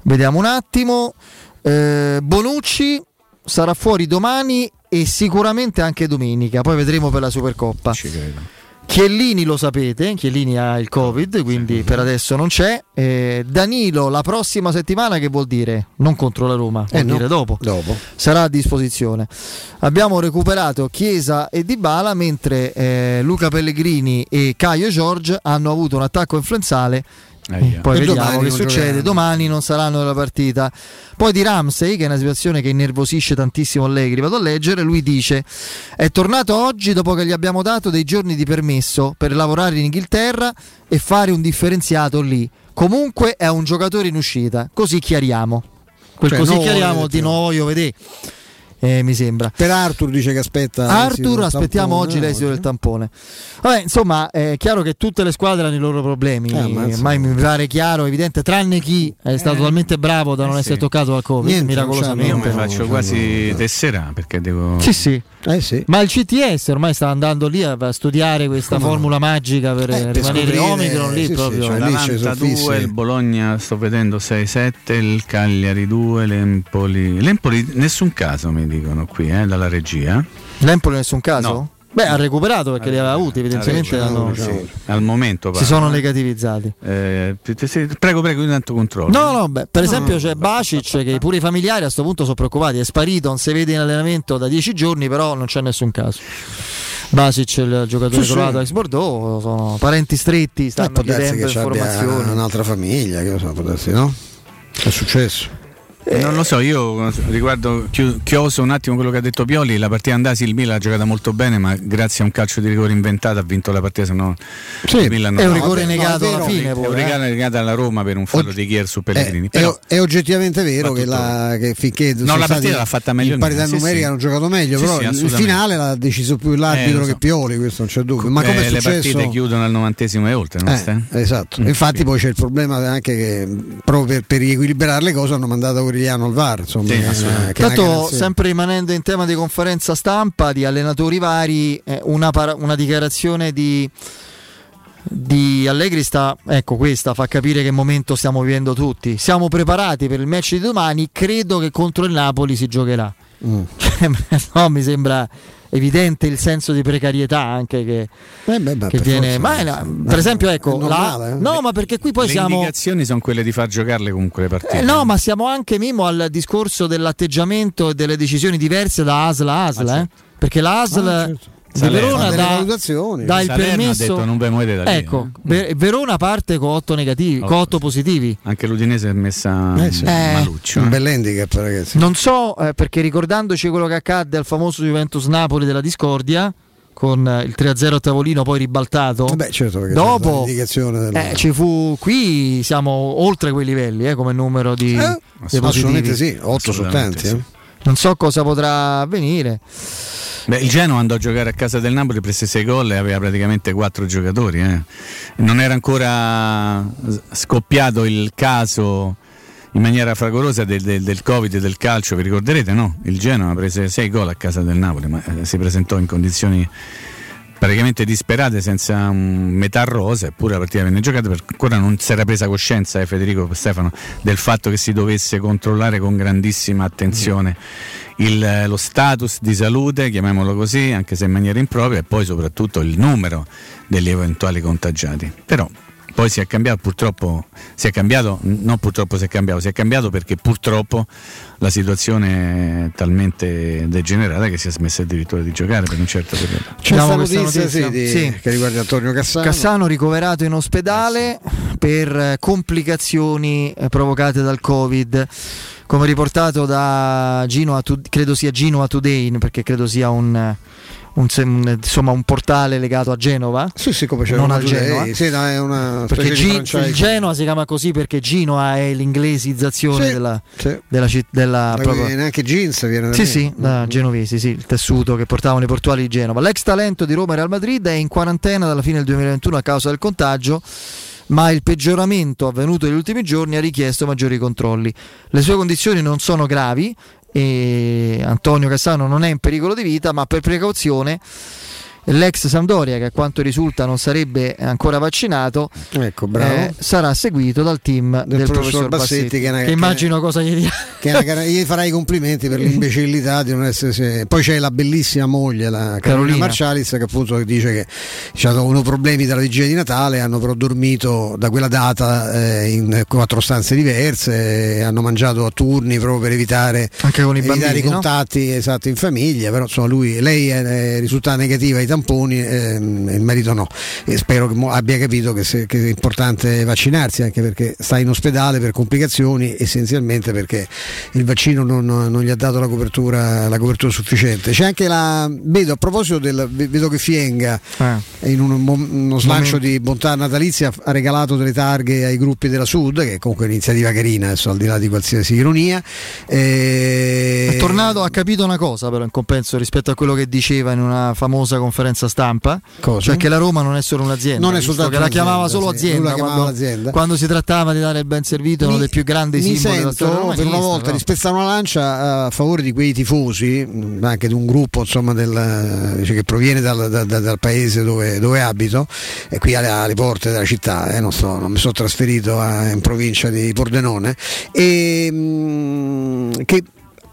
vediamo un attimo, eh, Bonucci sarà fuori domani e sicuramente anche domenica, poi vedremo per la Supercoppa. Ci credo. Chiellini lo sapete, Chiellini ha il Covid, quindi sì. per adesso non c'è. Eh, Danilo la prossima settimana che vuol dire? Non contro la Roma, vuol eh dire no. dopo. dopo. Sarà a disposizione. Abbiamo recuperato Chiesa e Dybala mentre eh, Luca Pellegrini e Caio Giorgio hanno avuto un attacco influenzale eh, poi e vediamo che succede. Giocheranno. Domani non saranno nella partita. Poi di Ramsey, che è una situazione che innervosisce tantissimo Allegri, vado a leggere. Lui dice: È tornato oggi dopo che gli abbiamo dato dei giorni di permesso per lavorare in Inghilterra e fare un differenziato lì. Comunque è un giocatore in uscita, così chiariamo. Quel cioè, così chiariamo di nuovo io vedete eh, mi sembra. Per Arthur dice che aspetta. Arthur, aspettiamo tampone, oggi l'esito del tampone. Vabbè, insomma, è chiaro che tutte le squadre hanno i loro problemi. Eh, Mai mi pare chiaro, evidente, tranne chi è stato eh, talmente bravo da non eh, essere sì. toccato dal Covid. Niente, miracolosamente. Io mi faccio quasi tessera perché devo. Sì, sì. Eh sì. Ma il CTS ormai sta andando lì a, studiare questa Come formula no? magica per eh, rimanere Omicron lì sì, proprio. Sì, cioè, 92, il Bologna sto vedendo 6-7, il Cagliari 2, l'Empoli. L'Empoli nessun caso mi dicono qui eh, dalla regia. L'Empoli nessun caso? No. Beh, ha recuperato perché li aveva avuti, evidentemente hanno, sì. al momento si sono negativizzati. Eh, prego, prego, intanto controllo. No, no, beh, per no, esempio c'è Bacic che pure i familiari a questo punto sono preoccupati, è sparito, non si vede in allenamento da dieci giorni, però non c'è nessun caso. Basic, il giocatore sì, croato sì. ex Bordeaux, sono parenti stretti, stanno eh, chiedendo informazioni. Un'altra famiglia, che lo so, darsi, no? È successo. Eh, non lo so, io riguardo chioso un attimo quello che ha detto Pioli, la partita andasi il Milan ha giocato molto bene, ma grazie a un calcio di rigore inventato ha vinto la partita, se no sì, il Milan non è un rigore negato alla fine. È un rigore eh. negato alla Roma per un fallo o- di Kier su Pellegrini. È, Però, è, è oggettivamente vero che, la, che, finché no, la partita l'ha fatta meglio. In parità sì, numerica sì. hanno giocato meglio, sì, però il finale l'ha deciso più l'arbitro eh, so. che Pioli, questo non c'è dubbio. Ma come le partite chiudono al novantesimo e oltre, eh, esatto. Mm, Infatti poi c'è il problema anche che proprio per riequilibrare le cose hanno mandato Aureliano al VAR insomma. Sì, eh, Tanto, sempre rimanendo in tema di conferenza stampa di allenatori vari, eh, una, para- una dichiarazione di di Allegri sta, ecco questa fa capire che momento stiamo vivendo tutti. Siamo preparati per il match di domani, credo che contro il Napoli si giocherà. Mm. no, mi sembra evidente il senso di precarietà anche che, eh beh, beh, che viene. Ma, no, per esempio, ecco, normale, la, eh. no, ma perché qui poi le siamo. indicazioni sono quelle di far giocarle comunque le partite. Eh, no, ma siamo anche Mimo al discorso dell'atteggiamento e delle decisioni diverse da ASL a ASL, Ah, eh? perché la ASL Ah, certo. Di. Verona delle dà, il permesso. detto, "Non da lì", ecco, eh. Ver- Verona parte con 8 negativi, con 8 positivi. Anche l'Udinese è messa Eh sì. maluccio. Un eh. bell'handicap, ragazzi. Non so, eh, perché ricordandoci quello che accadde al famoso Juventus Napoli della discordia, con eh, il 3-0 a tavolino poi ribaltato. Beh, certo, Dopo l'indicazione del... eh, ci fu qui siamo oltre quei livelli eh, come numero di, Eh, assolutamente positivi. sì, 8 su tanti. sì. eh. Non so cosa potrà avvenire. Beh, il Genoa andò a giocare a casa del Napoli, prese 6 gol e aveva praticamente 4 giocatori. eh. Non era ancora scoppiato il caso in maniera fragorosa del, del- del Covid e del calcio, vi ricorderete, no? Il Genoa prese 6 gol a casa del Napoli, ma eh, si presentò in condizioni praticamente disperate senza un metà rosa eppure la partita venne giocata perché ancora non si era presa coscienza eh, Federico Stefano del fatto che si dovesse controllare con grandissima attenzione il- eh, lo status di salute chiamiamolo così anche se in maniera impropria e poi soprattutto il numero degli eventuali contagiati. Però poi si è cambiato purtroppo si è cambiato non purtroppo si è cambiato si è cambiato perché purtroppo la situazione è talmente degenerata che si è smessa addirittura di giocare per un certo periodo C'è questa questa notizia, notizia? sì, di- Sì. che riguarda Antonio Cassano. Cassano ricoverato in ospedale per eh, complicazioni eh, provocate dal Covid. Come riportato da To- credo sia Genoa Today, perché credo sia un, eh, un insomma, un portale legato a Genova. Sì, sì, come non al Today. Genoa. Sì, no, è una Perché franchise. il Genoa si chiama così perché Genoa è l'inglesizzazione Sì, della, sì. della, citt- della Ma proprio- neanche jeans viene da sì, lì. sì, da genovesi, sì, il tessuto che portavano i portuali di Genova. L'ex talento di Roma e Real Madrid è in quarantena dalla fine del 2021 a causa del contagio, ma il peggioramento avvenuto negli ultimi giorni ha richiesto maggiori controlli. Le sue condizioni non sono gravi Antonio Cassano non è in pericolo di vita, ma per precauzione l'ex Sampdoria, che a quanto risulta non sarebbe ancora vaccinato, Ecco, eh, sarà seguito dal team del, professor Bassetti, che, è una- che che- immagino cosa gli che è una gli farà i complimenti per l'imbecillità di non essere poi c'è la bellissima moglie la Carolina, Carolina. Marcialis che appunto dice che hanno avuto problemi dalla vigilia di Natale hanno però dormito da quella data eh, in quattro stanze diverse e hanno mangiato a turni proprio per evitare, Anche con i evitare bambini, i no? contatti esatto, in famiglia però insomma lui, lei è risultata negativa ai tamponi ehm, e il marito no. E spero che abbia capito che, se- che è importante vaccinarsi anche perché sta in ospedale per complicazioni essenzialmente perché il vaccino non, non gli ha dato la copertura, la copertura sufficiente. C'è anche la vedo a proposito del vedo che Fienga in un, uno slancio di bontà natalizia ha regalato delle targhe ai gruppi della Sud che è comunque un'iniziativa carina adesso al di là di qualsiasi ironia. E- È tornato, ha capito una cosa però in compenso rispetto a quello che diceva in una famosa conferenza stampa, Cosa? cioè che la Roma non è solo un'azienda, Non è soltanto che la chiamava solo sì. azienda, la chiamava quando, l'azienda. quando si trattava di dare il ben servito uno Mi- dei più grandi mi simboli della storia sento per una volta no? di spezzare una lancia a favore di quei tifosi mh, anche di un gruppo insomma, del- dice, che proviene dal, da- da- dal paese dove, dove abito e qui alle, alle porte della città eh, non, so, non mi sono trasferito a- in provincia di Pordenone e mh, che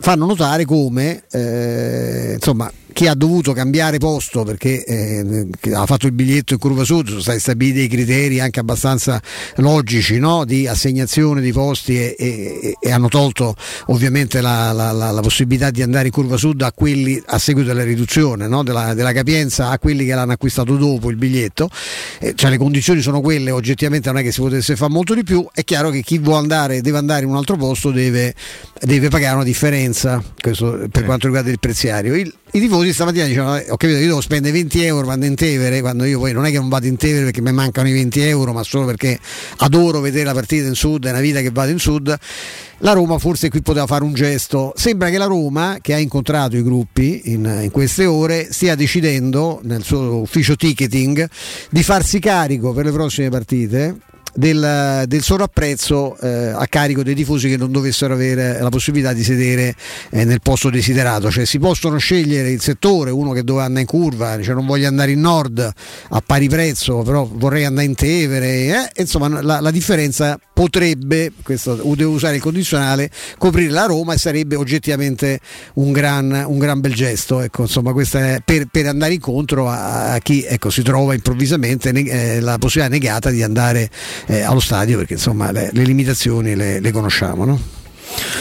fanno notare come eh, insomma chi ha dovuto cambiare posto perché eh, che ha fatto il biglietto in curva sud sono stati stabiliti dei criteri anche abbastanza logici no? di assegnazione di posti e, e- e hanno tolto ovviamente la, la- la- la possibilità di andare in curva sud a quelli a seguito della riduzione no? della, della capienza a quelli che l'hanno acquistato dopo il biglietto Eh, cioè le condizioni sono quelle oggettivamente non è che si potesse fare molto di più è chiaro che chi vuole andare deve andare in un altro posto deve, deve pagare una differenza questo per quanto riguarda il preziario Il- i tifosi stamattina dicevano "Eh, ho capito io devo spendere 20 euro quando in Tevere quando io poi non è che non vado in Tevere perché mi mancano i 20 euro ma solo perché adoro vedere la partita in sud è una vita che vado in sud. La Roma forse qui poteva fare un gesto. Sembra che la Roma che ha incontrato i gruppi in, in queste ore stia decidendo nel suo ufficio ticketing di farsi carico per le prossime partite del, del sovrapprezzo eh, a carico dei tifosi che non dovessero avere la possibilità di sedere eh, nel posto desiderato, cioè si possono scegliere il settore, uno che dove andare in curva, cioè non voglio andare in nord a pari prezzo, però vorrei andare in Tevere, eh, insomma la, la differenza potrebbe, questo devo usare il condizionale, coprire la Roma e sarebbe oggettivamente un gran, un gran bel gesto. Ecco, insomma, per, per, andare incontro a, a chi ecco, si trova improvvisamente eh, la possibilità negata di andare eh, allo stadio perché insomma le, le limitazioni le, le conosciamo. No?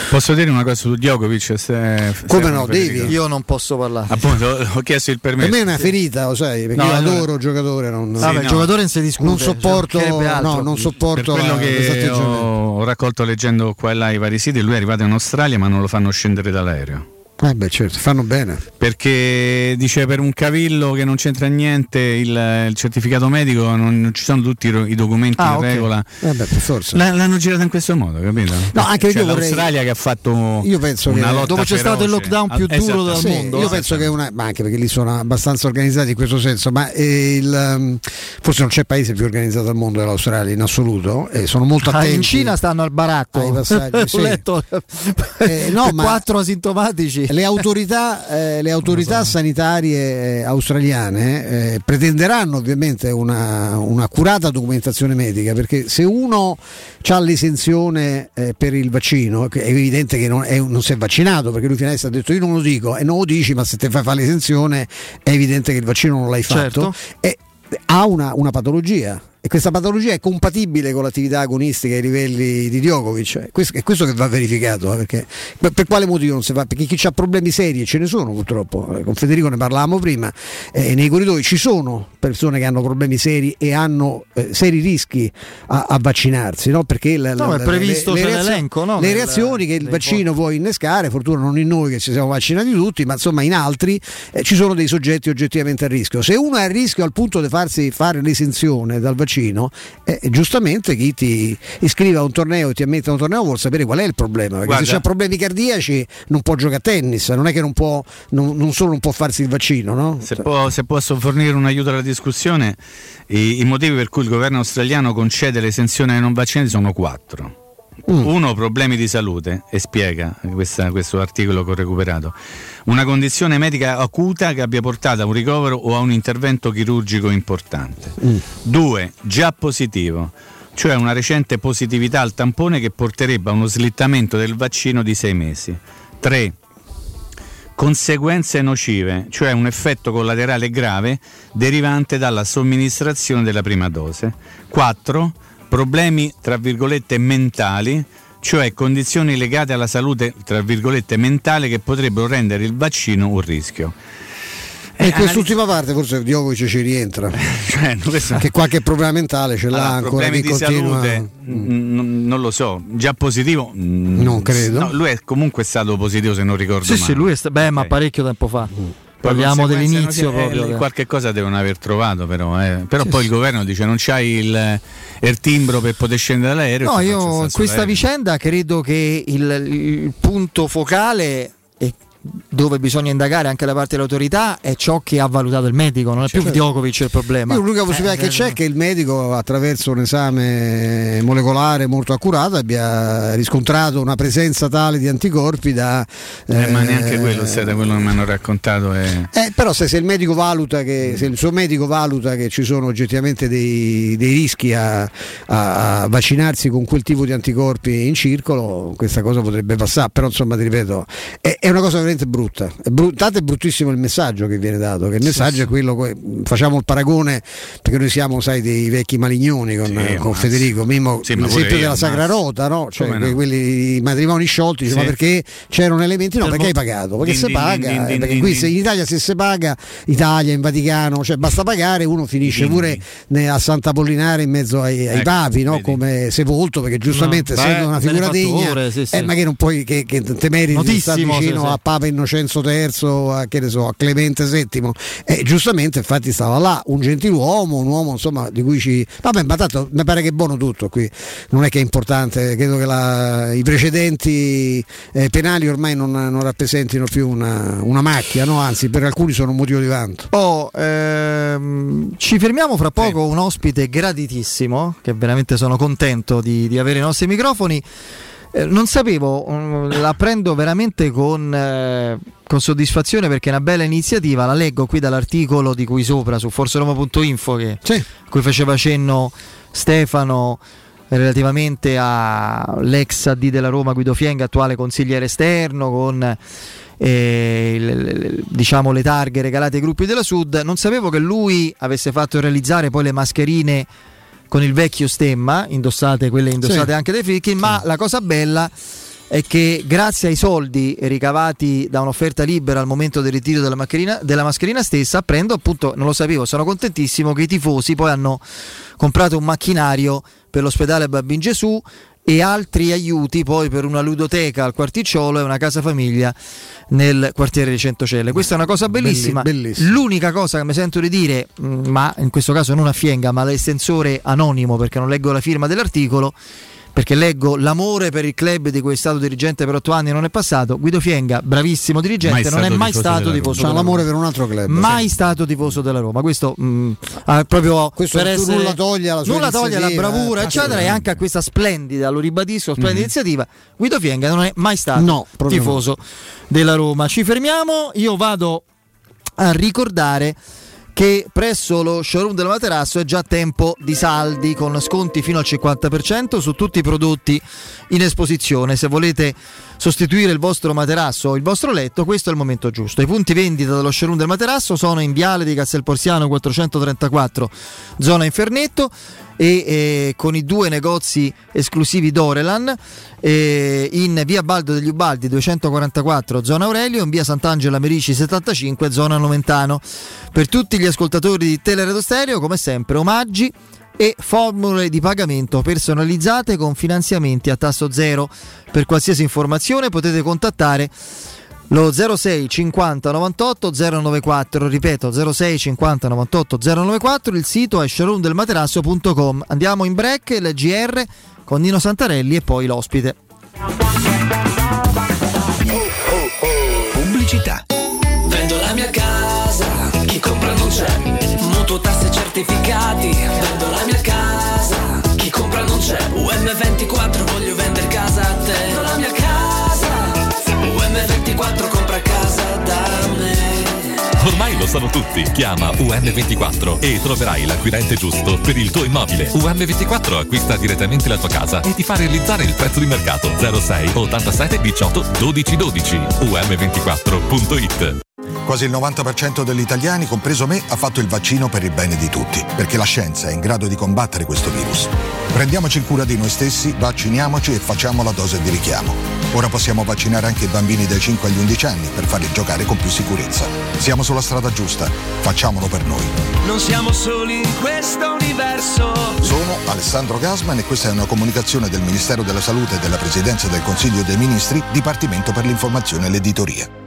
Posso dire una cosa su Djokovic? Se, Come no, devi? Io non posso parlare. Appunto, ho chiesto il permesso. Per me è una ferita, lo sai, perché no, io allora... adoro il giocatore. Non, sì, no. il giocatore non si discute. Non sopporto, no, non sopporto per quello che ho, ho raccolto leggendo qua e là i vari siti, lui è arrivato in Australia ma non lo fanno scendere dall'aereo. Eh beh certo, fanno bene. Perché dice per un cavillo che non c'entra niente il, il certificato medico, non, non, ci sono tutti i documenti ah, in okay. regola. Eh beh, per forza. L- l'hanno girata in questo modo, capito? No, anche cioè, io vorrei... l'Australia che ha fatto io penso una che lotta dove c'è feroce. stato il lockdown più ah, duro esatto, del sì, mondo. Io penso che una, ma anche perché lì sono abbastanza organizzati in questo senso, ma il, um, forse non c'è paese più organizzato al mondo dell'Australia in assoluto e sono molto attenti. Ah, in Cina stanno al baratto. Ai passaggi, sì. letto eh, no, ma quattro asintomatici. Le autorità eh, le autorità sanitarie eh, australiane eh, pretenderanno ovviamente una, un'accurata documentazione medica perché se uno ha l'esenzione eh, per il vaccino, è evidente che non, è, non, si è vaccinato perché lui finalmente ha detto io non lo dico e non lo dici ma se te fai fare l'esenzione è evidente che il vaccino non l'hai fatto. Certo. E, ha una, una patologia e questa patologia è compatibile con l'attività agonistica ai livelli di Djokovic. È questo che va verificato, eh, perché per quale motivo non si fa? Perché chi ha problemi seri, e ce ne sono purtroppo, eh, con Federico ne parlavamo prima, eh, nei corridoi ci sono persone che hanno problemi seri e hanno eh, seri rischi a, a vaccinarsi, no? perché la, no, è previsto le, le, reazioni, no? le reazioni che il vaccino può innescare, fortuna non in noi che ci siamo vaccinati tutti, ma insomma in altri eh, ci sono dei soggetti oggettivamente a rischio. Se uno è a rischio al punto di farsi fare l'esenzione dal vaccino, vaccino, eh, giustamente chi ti iscrive a un torneo e ti ammette a un torneo vuol sapere qual è il problema. Perché Guarda. se ha problemi cardiaci non può giocare a tennis, non è che non può, non, non solo non può farsi il vaccino. No? Se, può, se posso fornire un aiuto alla discussione, i, i motivi per cui il governo australiano concede l'esenzione ai non vaccinati sono quattro. Mm. Uno, problemi di salute, e spiega questa, questo articolo che ho recuperato. Una condizione medica acuta che abbia portato a un ricovero o a un intervento chirurgico importante. Mm. Due, già positivo, cioè una recente positività al tampone che porterebbe a uno slittamento del vaccino di sei mesi. Tre, conseguenze nocive, cioè un effetto collaterale grave derivante dalla somministrazione della prima dose. 4 problemi tra virgolette mentali, cioè condizioni legate alla salute tra virgolette mentale che potrebbero rendere il vaccino un rischio. E eh, quest'ultima parte forse Djokovic ci rientra, cioè, questo... che qualche problema mentale ce l'ha allora, ancora. Problemi di continua... salute, mm. n- non lo so, già positivo? Non credo. No, lui è comunque stato positivo se non ricordo sì, male. Sì, lui è sta... beh, okay. ma parecchio tempo fa. Mm. Parliamo dell'inizio proprio. Eh, qualche cosa devono aver trovato però, eh. però sì, poi sì. il governo dice non c'hai il, il, timbro per poter scendere dall'aereo. No, io in questa aereo. vicenda credo che il, il punto focale dove bisogna indagare anche da parte dell'autorità è ciò che ha valutato il medico, non è più certo. Djokovic il problema. Io l'unica possibilità eh, che c'è è che il medico attraverso un esame molecolare molto accurato abbia riscontrato una presenza tale di anticorpi da... Eh, ma neanche quello, se da quello che mi hanno raccontato è... Eh, però se, se, il medico valuta che, se il suo medico valuta che ci sono oggettivamente dei, dei rischi a, a, a, vaccinarsi con quel tipo di anticorpi in circolo, questa cosa potrebbe passare, però insomma ti ripeto, è, è una cosa veramente brutta. È brut- tanto è bruttissimo il messaggio che viene dato, che il messaggio sì, è quello, facciamo il paragone, perché noi siamo, sai, dei vecchi malignoni con, sì, con Federico, Mimmo, sì, l'esempio della Sacra Rota, no? Cioè, no? quelli, i matrimoni sciolti, dice, ma perché c'erano elementi? No, per perché hai pagato? Perché se paga, din, din, perché qui se in Italia se si paga, Italia, in Vaticano, cioè basta pagare, uno finisce pure a Santa Pollinare in mezzo ai, ai ecco, papi, no? come sepolto, perché giustamente no, essendo una figura degna, ore, eh, ma che non puoi che, che te meriti di stare vicino a Papa Innocenzo III, a, che ne so, a Clemente VII. E giustamente, infatti, stava là un gentiluomo, un uomo insomma di cui ci. Vabbè, ma tanto mi pare che è buono tutto qui, non è che è importante, credo che la, i precedenti eh, penali ormai non, non, rappresentino più una, una macchia, no? anzi, per alcuni sono un motivo di vanto. Oh, ehm, ci fermiamo fra poco, sì. un ospite graditissimo, che veramente sono contento di, di avere i nostri microfoni. Eh, non sapevo, um, la prendo veramente con, eh, con, soddisfazione perché è una bella iniziativa, la leggo qui dall'articolo di qui sopra su forseroma.info che, sì. cui faceva cenno Stefano relativamente all'ex AD della Roma Guido Fienga, attuale consigliere esterno, con eh, le, diciamo, le targhe regalate ai gruppi della Sud. Non sapevo che lui avesse fatto realizzare poi le mascherine con il vecchio stemma, indossate quelle indossate sì. anche dai Fricchi, sì. ma la cosa bella è che grazie ai soldi ricavati da un'offerta libera al momento del ritiro della mascherina, della mascherina stessa, apprendo appunto, non lo sapevo, sono contentissimo che i tifosi poi hanno comprato un macchinario per l'ospedale Babin Gesù e altri aiuti poi per una ludoteca al quarticciolo e una casa famiglia nel quartiere di Centocelle. Questa è una cosa bellissima. Bellissimo. L'unica cosa che mi sento di dire, mm, ma in questo caso non a Fienga, ma all'estensore anonimo perché non leggo la firma dell'articolo, perché leggo l'amore per il club di cui è stato dirigente per otto anni non è passato. Guido Fienga, bravissimo dirigente, non è mai stato tifoso della Roma. l'amore per un altro club. Mai sì. stato tifoso della Roma. Questo mh, mm, proprio Questo per essere, nulla toglie sua nulla toglie la bravura, eh, eccetera, e anche a questa splendida, lo ribadisco, splendida mm-hmm. iniziativa. Guido Fienga non è mai stato no, tifoso no. della Roma. Ci fermiamo, io vado a ricordare che presso lo showroom del materasso è già tempo di saldi con sconti fino al 50% su tutti i prodotti in esposizione. Se volete sostituire il vostro materasso o il vostro letto, questo è il momento giusto. I punti vendita dello showroom del materasso sono in Viale di Castelporziano 434, zona Infernetto e eh, con i due negozi esclusivi Dorelan eh, in via Baldo degli Ubaldi 244 zona Aurelio in via Sant'Angela Merici 75 zona Noventano. Per tutti gli ascoltatori di Teleradio Stereo come sempre omaggi e formule di pagamento personalizzate con finanziamenti a tasso zero. Per qualsiasi informazione potete contattare lo 06 50 98 094 ripeto 06 50 98 094 il sito è showroomdelmaterasso.com andiamo in break l'GR con Nino Santarelli e poi l'ospite. Pubblicità. Vendo la mia casa chi compra non c'è. Mutuo tasse certificati. Vendo la mia casa chi compra non c'è. UM24 voglio vendere casa a te. Vendo la mia casa UM24 compra casa da me. Ormai lo sanno tutti. Chiama UM24 e troverai l'acquirente giusto per il tuo immobile. UM24 acquista direttamente la tua casa e ti fa realizzare il prezzo di mercato 06 87 18 12 12. UM24.it Quasi il 90% degli italiani, compreso me, ha fatto il vaccino per il bene di tutti, perché la scienza è in grado di combattere questo virus. Prendiamoci cura di noi stessi, vacciniamoci e facciamo la dose di richiamo. Ora possiamo vaccinare anche i bambini dai 5 agli 11 anni per farli giocare con più sicurezza. Siamo sulla strada giusta, facciamolo per noi. Non siamo soli in questo universo. Sono Alessandro Gasman e questa è una comunicazione del Ministero della Salute e della Presidenza del Consiglio dei Ministri, Dipartimento per l'informazione e l'editoria.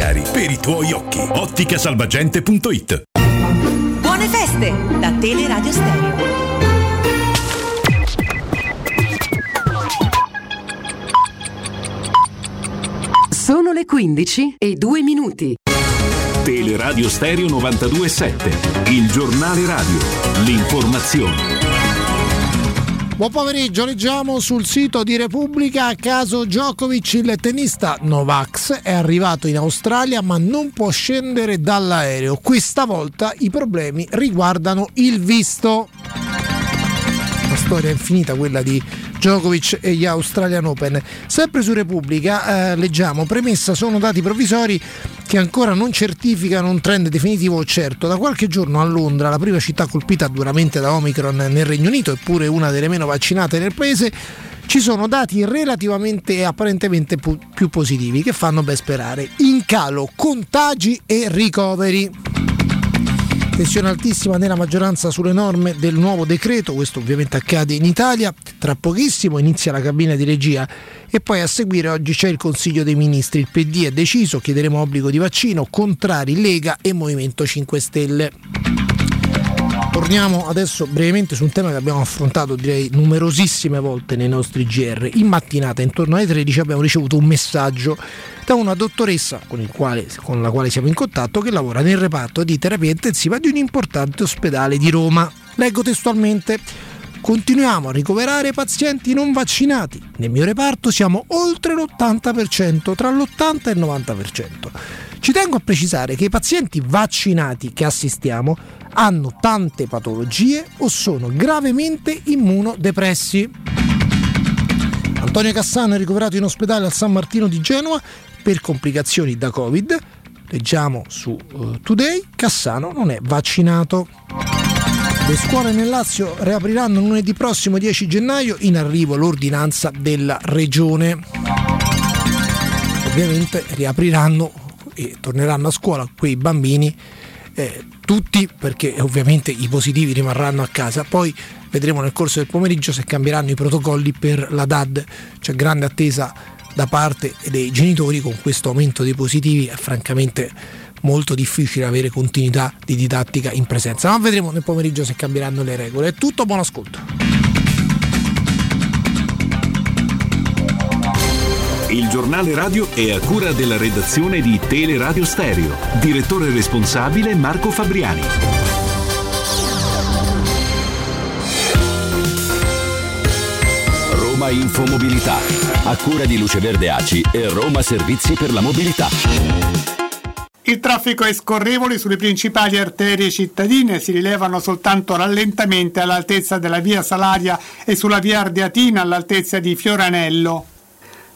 per i tuoi occhi. Otticasalvagente.it Buone feste da Teleradio Stereo. Sono le 15 e 2 minuti. Teleradio Stereo 927, il giornale radio, l'informazione. Buon pomeriggio, leggiamo sul sito di Repubblica a caso Djokovic, il tennista Novax è arrivato in Australia ma non può scendere dall'aereo. Questa volta i problemi riguardano il visto. La storia infinita quella di Djokovic e gli Australian Open. Sempre su Repubblica eh, leggiamo premessa sono dati provvisori che ancora non certificano un trend definitivo o certo. Da qualche giorno a Londra, la prima città colpita duramente da Omicron nel Regno Unito, eppure una delle meno vaccinate nel paese, ci sono dati relativamente e apparentemente pu- più positivi che fanno ben sperare. In calo contagi e ricoveri. Tensione altissima nella maggioranza sulle norme del nuovo decreto, questo ovviamente accade in Italia, tra pochissimo inizia la cabina di regia e poi a seguire oggi c'è il Consiglio dei Ministri, il PD è deciso, chiederemo obbligo di vaccino, contrari Lega e Movimento 5 Stelle. Torniamo adesso brevemente su un tema che abbiamo affrontato direi numerosissime volte nei nostri GR. In mattinata intorno alle 13 abbiamo ricevuto un messaggio da una dottoressa con, quale, con la quale siamo in contatto che lavora nel reparto di terapia intensiva di un importante ospedale di Roma. Leggo testualmente. Continuiamo a ricoverare pazienti non vaccinati. Nel mio reparto siamo oltre l'80%, tra l'80 e il 90%. Ci tengo a precisare che i pazienti vaccinati che assistiamo hanno tante patologie o sono gravemente immunodepressi. Antonio Cassano è ricoverato in ospedale al San Martino di Genova per complicazioni da Covid. Leggiamo su uh, Today, Cassano non è vaccinato. Le scuole nel Lazio riapriranno lunedì prossimo 10 gennaio, in arrivo l'ordinanza della regione. Ovviamente riapriranno e torneranno a scuola quei bambini eh, tutti perché ovviamente i positivi rimarranno a casa. Poi vedremo nel corso del pomeriggio se cambieranno i protocolli per la DAD. C'è grande attesa da parte dei genitori con questo aumento dei positivi è francamente molto difficile avere continuità di didattica in presenza. Ma vedremo nel pomeriggio se cambieranno le regole. È tutto, buon ascolto. Giornale radio è a cura della redazione di Teleradio Stereo. Direttore responsabile Marco Fabriani. Roma Infomobilità. A cura di Luce Verde Aci e Roma Servizi per la Mobilità. Il traffico è scorrevole sulle principali arterie cittadine, si rilevano soltanto rallentamenti all'altezza della via Salaria e sulla via Ardeatina all'altezza di Fioranello.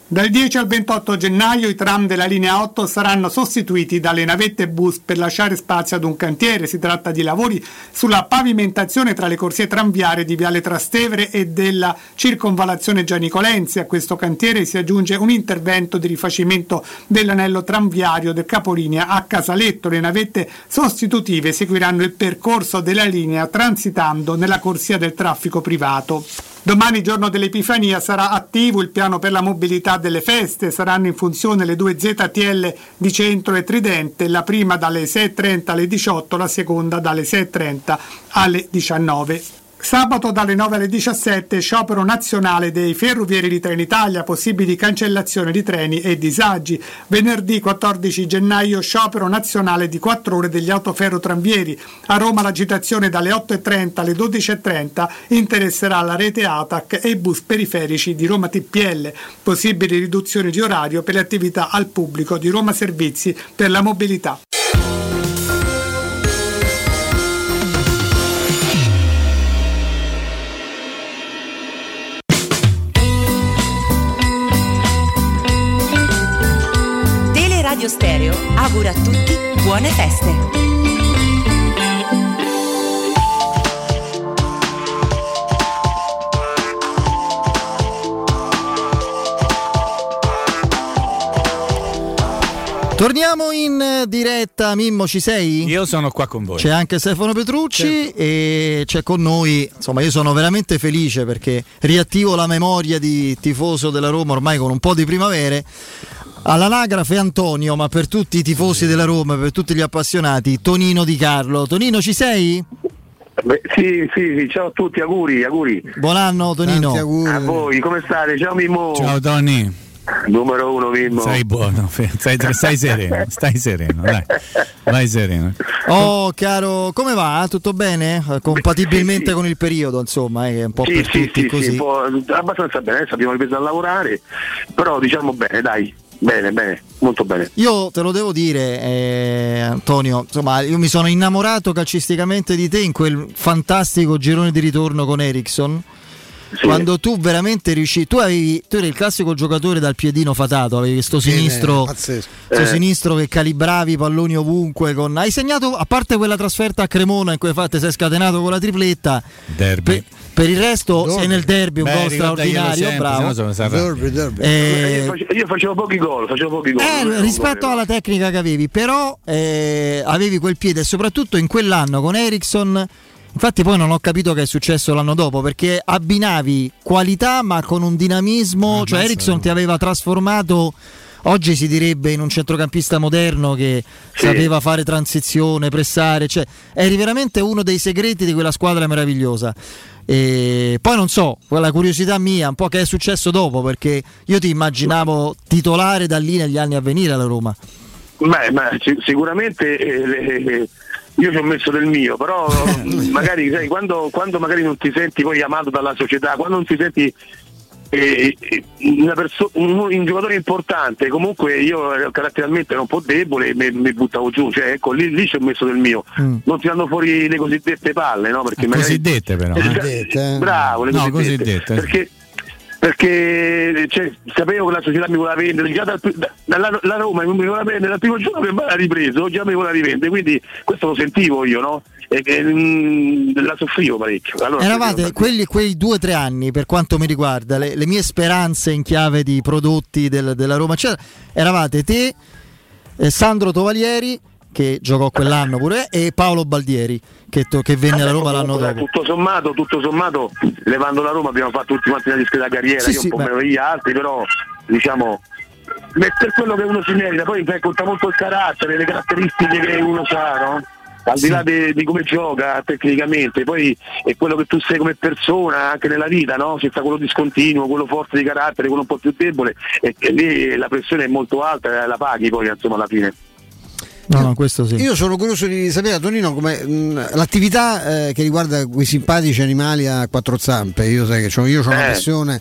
Dal 10 al 28 gennaio i tram della linea 8 saranno sostituiti dalle navette bus per lasciare spazio ad un cantiere. Si tratta di lavori sulla pavimentazione tra le corsie tranviarie di Viale Trastevere e della circonvalazione Gianicolenzi. A questo cantiere si aggiunge un intervento di rifacimento dell'anello tranviario del capolinea a Casaletto. Le navette sostitutive seguiranno il percorso della linea transitando nella corsia del traffico privato. Domani, giorno dell'Epifania, sarà attivo il piano per la mobilità delle feste. Saranno in funzione le due ZTL di Centro e Tridente, la prima dalle 6.30 alle 18, la seconda dalle 6.30 alle 19. Sabato dalle 9 alle 17 sciopero nazionale dei ferrovieri di Trenitalia, possibili cancellazione di treni e disagi. Venerdì 14 gennaio sciopero nazionale di 4 ore degli autoferrotranvieri. A Roma l'agitazione dalle 8.30 alle 12.30 interesserà la rete ATAC e i bus periferici di Roma TPL. Possibili riduzioni di orario per le attività al pubblico di Roma Servizi per la mobilità. Teleradio Stereo augura a tutti buone feste. Torniamo in diretta, Mimmo ci sei? Io sono qua con voi. C'è anche Stefano Petrucci Certo. e c'è con noi, insomma io sono veramente felice perché riattivo la memoria di tifoso della Roma ormai con un po' di primavere. All'anagrafe Antonio, ma per tutti i tifosi della Roma, per tutti gli appassionati, Tonino Di Carlo. Tonino ci sei? Beh, sì, sì, sì, ciao a tutti, auguri, auguri. Buon anno Tonino. A voi, come state? Ciao Mimmo. Ciao Tony. Numero uno Mimmo. Sei buono, stai, stai sereno, stai sereno, dai. Vai sereno. Oh caro, come va? Tutto bene? Eh, Compatibilmente con il periodo, insomma, è un po' Sì, per sì, tutti sì, così. sì, abbastanza bene, adesso abbiamo ripreso a lavorare, però diciamo bene, dai, bene, bene, molto bene. Io te lo devo dire, eh, Antonio, insomma, io mi sono innamorato calcisticamente di te in quel fantastico girone di ritorno con Ericsson. Quando tu veramente riuscì, tu avevi, tu eri il classico giocatore dal piedino fatato, avevi questo Sì, sinistro, eh, pazzesco. sto Eh. sinistro che calibravi i palloni ovunque. Con, hai segnato, a parte quella trasferta a Cremona in cui infatti sei scatenato con la tripletta, Derby. per, per il resto sei nel derby un Beh, gol straordinario, sempre, bravo. si arrabbia. Eh, Io, face- io facevo pochi gol, facevo pochi gol. eh, rispetto alla tecnica che avevi, però eh, avevi quel piede e soprattutto in quell'anno con Ericsson. Infatti, poi non ho capito che è successo l'anno dopo perché abbinavi qualità ma con un dinamismo. cioè, Ericsson ti aveva trasformato. Oggi si direbbe in un centrocampista moderno che sapeva fare transizione, pressare, cioè eri veramente uno dei segreti di quella squadra meravigliosa. E poi non so, quella curiosità mia, un po' che è successo dopo, perché io ti immaginavo titolare da lì negli anni a venire alla Roma. Beh, ma ci- sicuramente eh, eh, io ci ho messo del mio, però magari sai, quando, quando magari non ti senti poi amato dalla società, quando non ti senti eh, eh, una perso- un, un giocatore importante, comunque io ero caratterialmente ero un po' debole e mi, mi buttavo giù, cioè, ecco, lì, lì ci ho messo del mio. Mm. Non tirando fuori le cosiddette palle, no? Perché magari- Cosiddette però. eh. Bravo, le No, cosiddette. cosiddette. Perché, perché cioè, sapevo che la società mi voleva vendere, già dal- da- dalla la Roma mi voleva vendere dal primo giorno che me l'ha ripreso, già mi voleva rivendere, quindi questo lo sentivo io, no? E, e, mm, la soffrivo parecchio. Allora, Eravate quelli, quei due o tre anni, per quanto mi riguarda, le, le mie speranze in chiave di prodotti del- della Roma, cioè, eravate te, eh, Sandro Tovalieri, che giocò quell'anno pure, e Paolo Baldieri, che, to- che venne alla Roma l'anno dopo. Tutto sommato, tutto sommato, levando la Roma abbiamo fatto tutti quanti una discreta carriera, Sì, io sì, un po' beh. meno degli altri, però diciamo per quello che uno si merita, poi conta molto il carattere, le caratteristiche che uno ha, no? Al di là de- di come gioca tecnicamente, poi è quello che tu sei come persona anche nella vita, no? C'è sta quello discontinuo, quello forte di carattere, quello un po' più debole, e, e lì la pressione è molto alta, la paghi poi insomma alla fine. No, no, questo sì. Io sono curioso di sapere, Tonino, come mh, l'attività eh, che riguarda quei simpatici animali a quattro zampe. Io sai che io ho una Eh. passione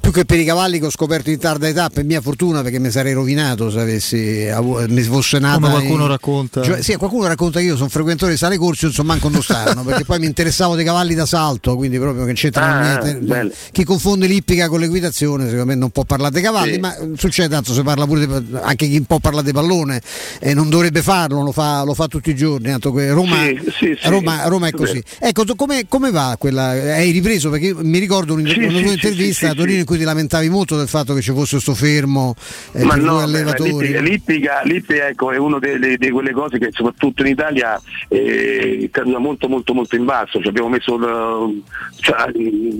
più che per i cavalli che ho scoperto in tarda età, per mia fortuna, perché mi sarei rovinato se avessi avu- mi fosse nata. Come qualcuno in- racconta. Cioè, sì, qualcuno racconta che io sono frequentore di sale corsi, non so manco non stanno, perché poi mi interessavo dei cavalli da salto, quindi proprio che c'entrano Ah, niente. bello. Chi confonde l'ippica con l'equitazione, secondo me non può parlare dei cavalli, Sì. ma succede tanto, si parla pure di- anche chi può parlare di pallone e non dovrebbe farlo, lo fa, lo fa tutti i giorni. tanto que- Roma, Sì, sì, sì. Roma, Roma è così. Ecco, come, come va quella? Hai ripreso? Perché mi ricordo una tua intervista a Torino in cui ti lamentavi molto del fatto che ci fosse questo fermo eh, Ma no, due beh, allevatori. l'ippica, l'ippica, ecco, è una di quelle cose che soprattutto in Italia eh, caduta molto molto molto in basso. Ci abbiamo messo il- cioè,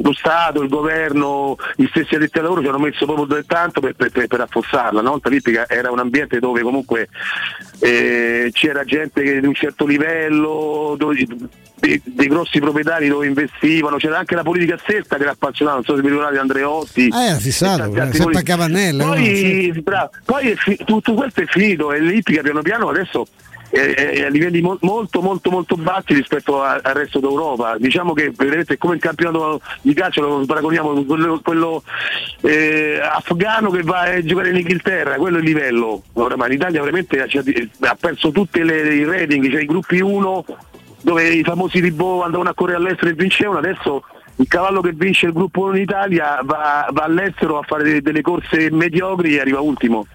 lo Stato, il governo, gli stessi addetti al lavoro ci hanno messo proprio del tanto per, per, per, per affossarla. Volta l'ippica era un ambiente dove comunque eh, c'era gente che di un certo livello, dove- dei, dei grossi proprietari dove investivano, c'era anche la politica stessa che era appassionata, non so se vi ricordate Andreotti. Ah, era fissato, e tanti eh, sempre a. Cavannella, Poi, no? bravo, poi è fi- tutto questo è finito e l'Ippica piano piano adesso è a livelli mo- molto molto molto bassi rispetto a- al resto d'Europa. Diciamo che vedete è come il campionato di calcio lo paragoniamo con quello, quello, eh, afgano che va a giocare in Inghilterra, quello è il livello. Ora, ma l'Italia veramente ha, perso tutti i rating, cioè i gruppi 1 dove i famosi Ribò andavano a correre all'estero e vincevano, adesso il cavallo che vince il gruppo 1 in Italia va, va all'estero a fare de- delle corse mediocri e arriva ultimo.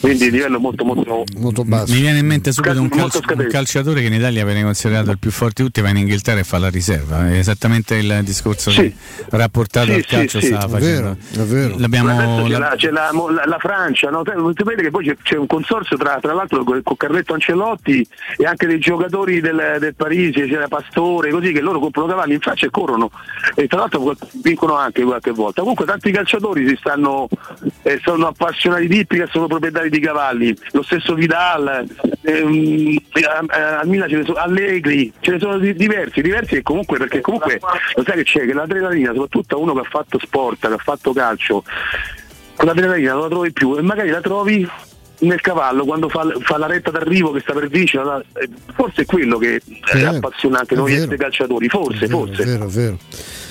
Quindi il livello è molto molto, molto basso. Mi viene in mente subito un, calcio- un calciatore che in Italia viene considerato il più forte di tutti, va in Inghilterra e fa la riserva. È esattamente il discorso Sì. che rapportato Sì, al calcio sì. stava È facendo. vero. L'abbiamo, Adesso c'è, la- la, c'è la- la- la Francia, no? Te- sapete che poi c'è, c'è un consorzio tra, tra l'altro con, Carletto Ancelotti e anche dei giocatori del, del Parisi, c'era Pastore, così che loro comprano cavalli in Francia e corrono e tra l'altro vincono anche qualche volta. Comunque tanti calciatori si stanno, eh, sono appassionati di ippica, sono proprietari di cavalli, lo stesso Vidal, ehm, a, a Milan ce ne sono Allegri, ce ne sono di- diversi, diversi e comunque perché comunque lo sai che c'è che l'adrenalina, soprattutto uno che ha fatto sport, che ha fatto calcio, con l'adrenalina non la trovi più e magari la trovi nel cavallo quando fa, fa la retta d'arrivo che sta per la- eh, forse è quello che è Eh, appassionante è noi vero. esseri calciatori, forse, forse. È vero, è vero. È vero.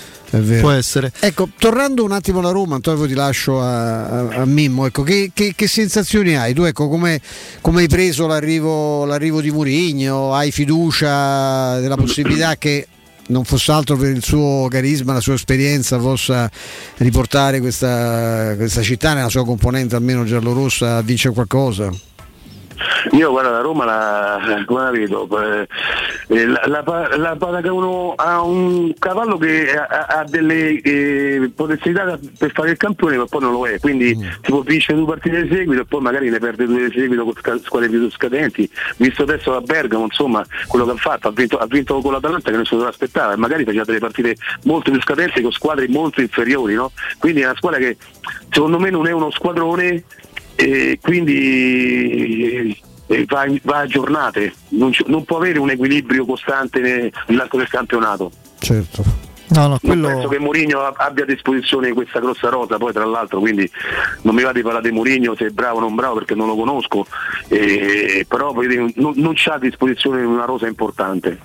Può essere. Ecco, tornando un attimo alla Roma, Antonio, poi ti lascio a, a- a Mimmo. Ecco, che, che- che sensazioni hai? Tu ecco, come, come hai preso l'arrivo, l'arrivo di Murigno? Hai fiducia della possibilità che non fosse altro per il suo carisma, la sua esperienza, possa riportare questa, questa città nella sua componente almeno giallorossa a vincere qualcosa? Io guarda la Roma la, come la vedo? Eh, eh, La, la, la Patagauno ha un cavallo che ha, ha delle eh, potenzialità per fare il campione ma poi non lo è, quindi si può vincere due partite di seguito e poi magari ne perde due di seguito con squadre più scadenti, visto adesso a Bergamo insomma quello che ha fatto, ha vinto, ha vinto con l'Atalanta che nessuno se lo aspettava e magari faceva delle partite molto più scadenti con squadre molto inferiori, no? quindi è una squadra che secondo me non è uno squadrone e quindi eh, va, va a giornate, non, non può avere un equilibrio costante ne- nell'arco del campionato. Certo. No, no, Non quello... penso che Mourinho abbia a disposizione questa grossa rosa, poi tra l'altro quindi non mi va di parlare di Mourinho se è bravo o non bravo perché non lo conosco, eh, però non, non c'ha a disposizione una rosa importante.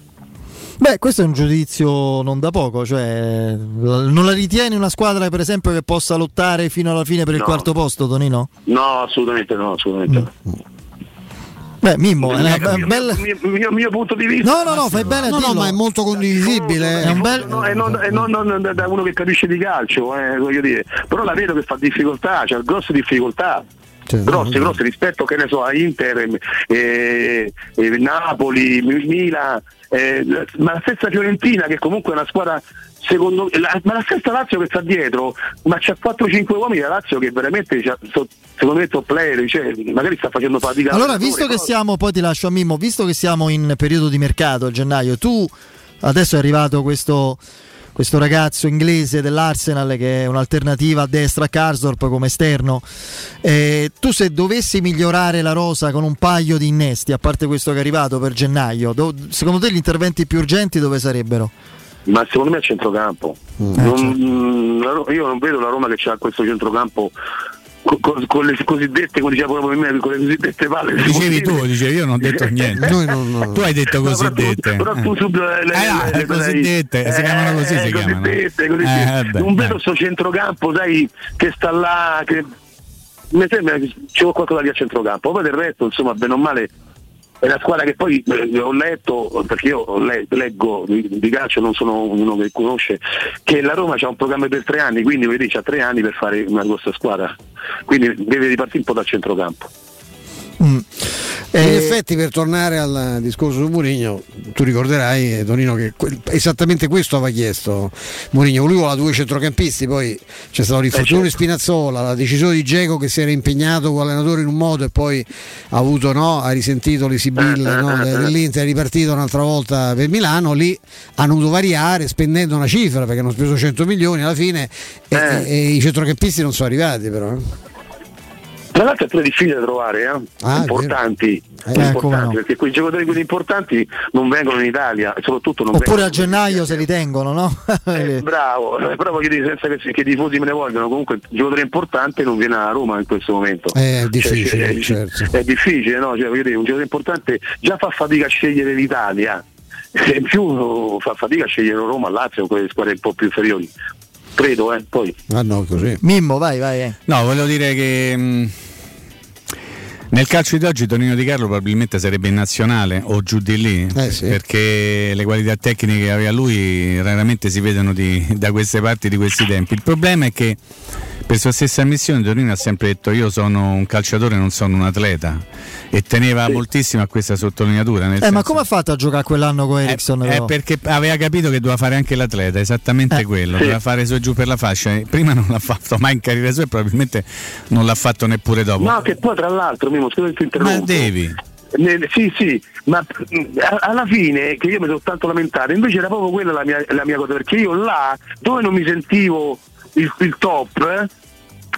Beh, questo è un giudizio non da poco, cioè non la ritieni una squadra per esempio che possa lottare fino alla fine per il No. quarto posto, Tonino? No, assolutamente no, assolutamente no. Beh, Mimmo, è una Il mio, bella... il mio- il mio punto di vista No, no, no, fai bene a No, no, ma è molto condivisibile. È un bel... No, e non, e non- non da- uno che capisce di calcio, eh, voglio dire. però la vedo che fa difficoltà, c'ha grosse difficoltà. grosse, grosse rispetto che ne so a Inter, eh, eh, Napoli, Mi- Milan, eh, ma la stessa Fiorentina che comunque è una squadra secondo la, ma la stessa Lazio che sta dietro, ma c'ha 4-5 uomini la Lazio che veramente so- secondo me top player, cioè, magari sta facendo fatica. Allora, visto che siamo, poi ti lascio a Mimmo, visto che siamo in periodo di mercato a gennaio, tu adesso è arrivato questo, questo ragazzo inglese dell'Arsenal che è un'alternativa a destra a Karsdorp come esterno, eh, tu se dovessi migliorare la rosa con un paio di innesti, a parte questo che è arrivato per gennaio, do- secondo te gli interventi più urgenti dove sarebbero? ma secondo me a centrocampo. Mm. Non- la Ro- io non vedo la Roma che ha questo centrocampo con, con, le cosiddette, come diceva proprio me, con le cosiddette palle. Dicevi tu, dicevi io non ho detto niente. Noi non, non- Tu hai detto No, però tu- cosiddette. però tu subito le, le, Eh, no, le- le cosiddette, si chiamano così, si chiamano. cosiddette, Eh, cosiddette. vabbè, non vedo dai. sto centrocampo, sai, che sta là, che mi sembra che c'è qualcosa lì a centrocampo, poi del resto, insomma, bene o male è una squadra che poi eh, ho letto, perché io le- leggo di, calcio, non sono uno che conosce, che la Roma ha un programma per tre anni, quindi vedi c'ha tre anni per fare una grossa squadra, quindi deve ripartire un po' dal centrocampo. In Eh, effetti, per tornare al discorso su Mourinho, tu ricorderai, eh, Tonino, che que- esattamente questo aveva chiesto Mourinho. Lui voleva due centrocampisti, poi c'è stato l'infortunio di Spinazzola, la decisione di Geco che si era impegnato con l'allenatore in un modo e poi ha avuto, no, ha risentito l'Isibil no, de- dell'Inter, è ripartito un'altra volta per Milano. Lì hanno dovuto variare spendendo una cifra perché hanno speso 100 milioni alla fine e, e- e i centrocampisti non sono arrivati, però. Tra l'altro è pure difficile da trovare, eh? Ah, è importanti. Eh, importanti, perché quei giocatori quelli importanti non vengono in Italia soprattutto non Oppure a gennaio se li tengono, no? Eh, bravo, eh, però voglio dire senza che, che i tifosi me ne vogliono, comunque il giocatore importante non viene a Roma in questo momento. Eh, È difficile, Cioè, certo. È difficile, no? Cioè, voglio dire, un giocatore importante già fa fatica a scegliere l'Italia, e in più fa fatica a scegliere Roma, Lazio, quelle squadre un po' più inferiori. Credo, eh, poi. Ah no, così. Mimmo, vai, vai. eh. No, volevo dire che mh, nel calcio di oggi Tonino Di Carlo probabilmente sarebbe in nazionale o giù di lì, Eh, sì. perché le qualità tecniche che aveva lui raramente si vedono di- da queste parti di questi tempi. Il problema è che per sua stessa ammissione Tonino ha sempre detto io sono un calciatore, non sono un atleta e teneva moltissimo a questa sottolineatura. Nel Eh, ma senso- come ha fatto a giocare quell'anno con Ericsson? è però? perché aveva capito che doveva fare anche l'atleta, esattamente Eh, quello, sì. doveva fare su e giù per la fascia. Prima non l'ha fatto mai in carriera sua e probabilmente non l'ha fatto neppure dopo. No, che poi tra l'altro, Mimo, scusa ti interrompo. Ma devi. Nel- sì, sì, ma a- alla fine che io mi sono tanto lamentato, invece era proprio quella la mia, la mia cosa, perché io là dove non mi sentivo il, il top, eh,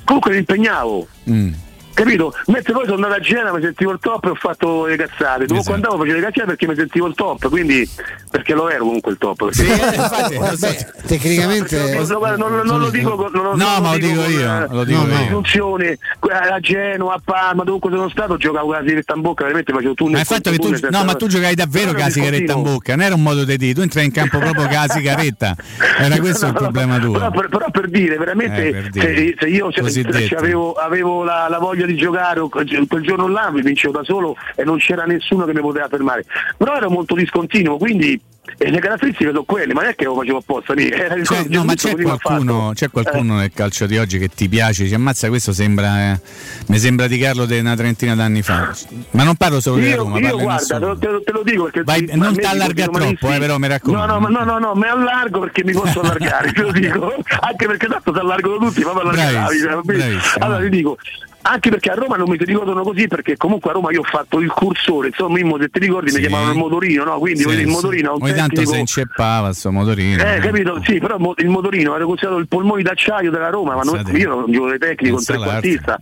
comunque mi impegnavo. Mm. Capito? Mentre poi sono andato a Genova, mi sentivo il top e ho fatto le cazzate. Dopo Esatto. andavo facevo le cazzate perché mi sentivo il top, quindi perché lo ero comunque il top. Sì, perché- infatti, so. Tecnicamente. No, non, non- non lo dico con- non, No, non ma lo dico con, io, eh, lo dico con io. presunzione. a Genoa, a Parma, dovunque sono stato, giocavo con la sigaretta in bocca, veramente facevo tunnel. Ma il fatto che tu, tunnel no, ma tu giocavi davvero con la sigaretta in bocca, non era un modo di dire, tu entrai in campo proprio con la sigaretta, era questo il No, no, problema tuo. Però per, però per dire, veramente, Eh, per dire. Se, se io se- avevo, avevo la, la voglia di giocare o quel quel giorno là, mi vincevo da solo e non c'era nessuno che mi poteva fermare. Però ero molto discontinuo, quindi e le caratteristiche sono quelle, ma non è che lo facevo apposta lì. Cioè, no, ma c'è qualcuno, c'è qualcuno nel calcio di oggi che ti piace, ci ammazza questo sembra, eh, mi sembra di Carlo di una trentina d'anni fa. Ma non parlo solo di Io, Roma, io di guarda, te lo, te lo- dico perché Vai- non ti allarga troppo, eh, però mi raccomando. No, no, ma- no, no, no, mi allargo perché mi posso allargare, te lo dico. Anche perché tanto si allargano tutti, ma allargare la Bravissimo. Allora ti dico. Anche perché a Roma non mi si ricordano così, perché comunque a Roma io ho fatto il cursore, insomma, Mimmo, se ti ricordi Sì. mi chiamavano il motorino, no? Quindi Sì, il sì. motorino Ogni tanto si inceppava il suo motorino. eh, capito? Sì, però il motorino era considerato il polmone d'acciaio della Roma, ma non- io non giocatore tecnico, un trequartista.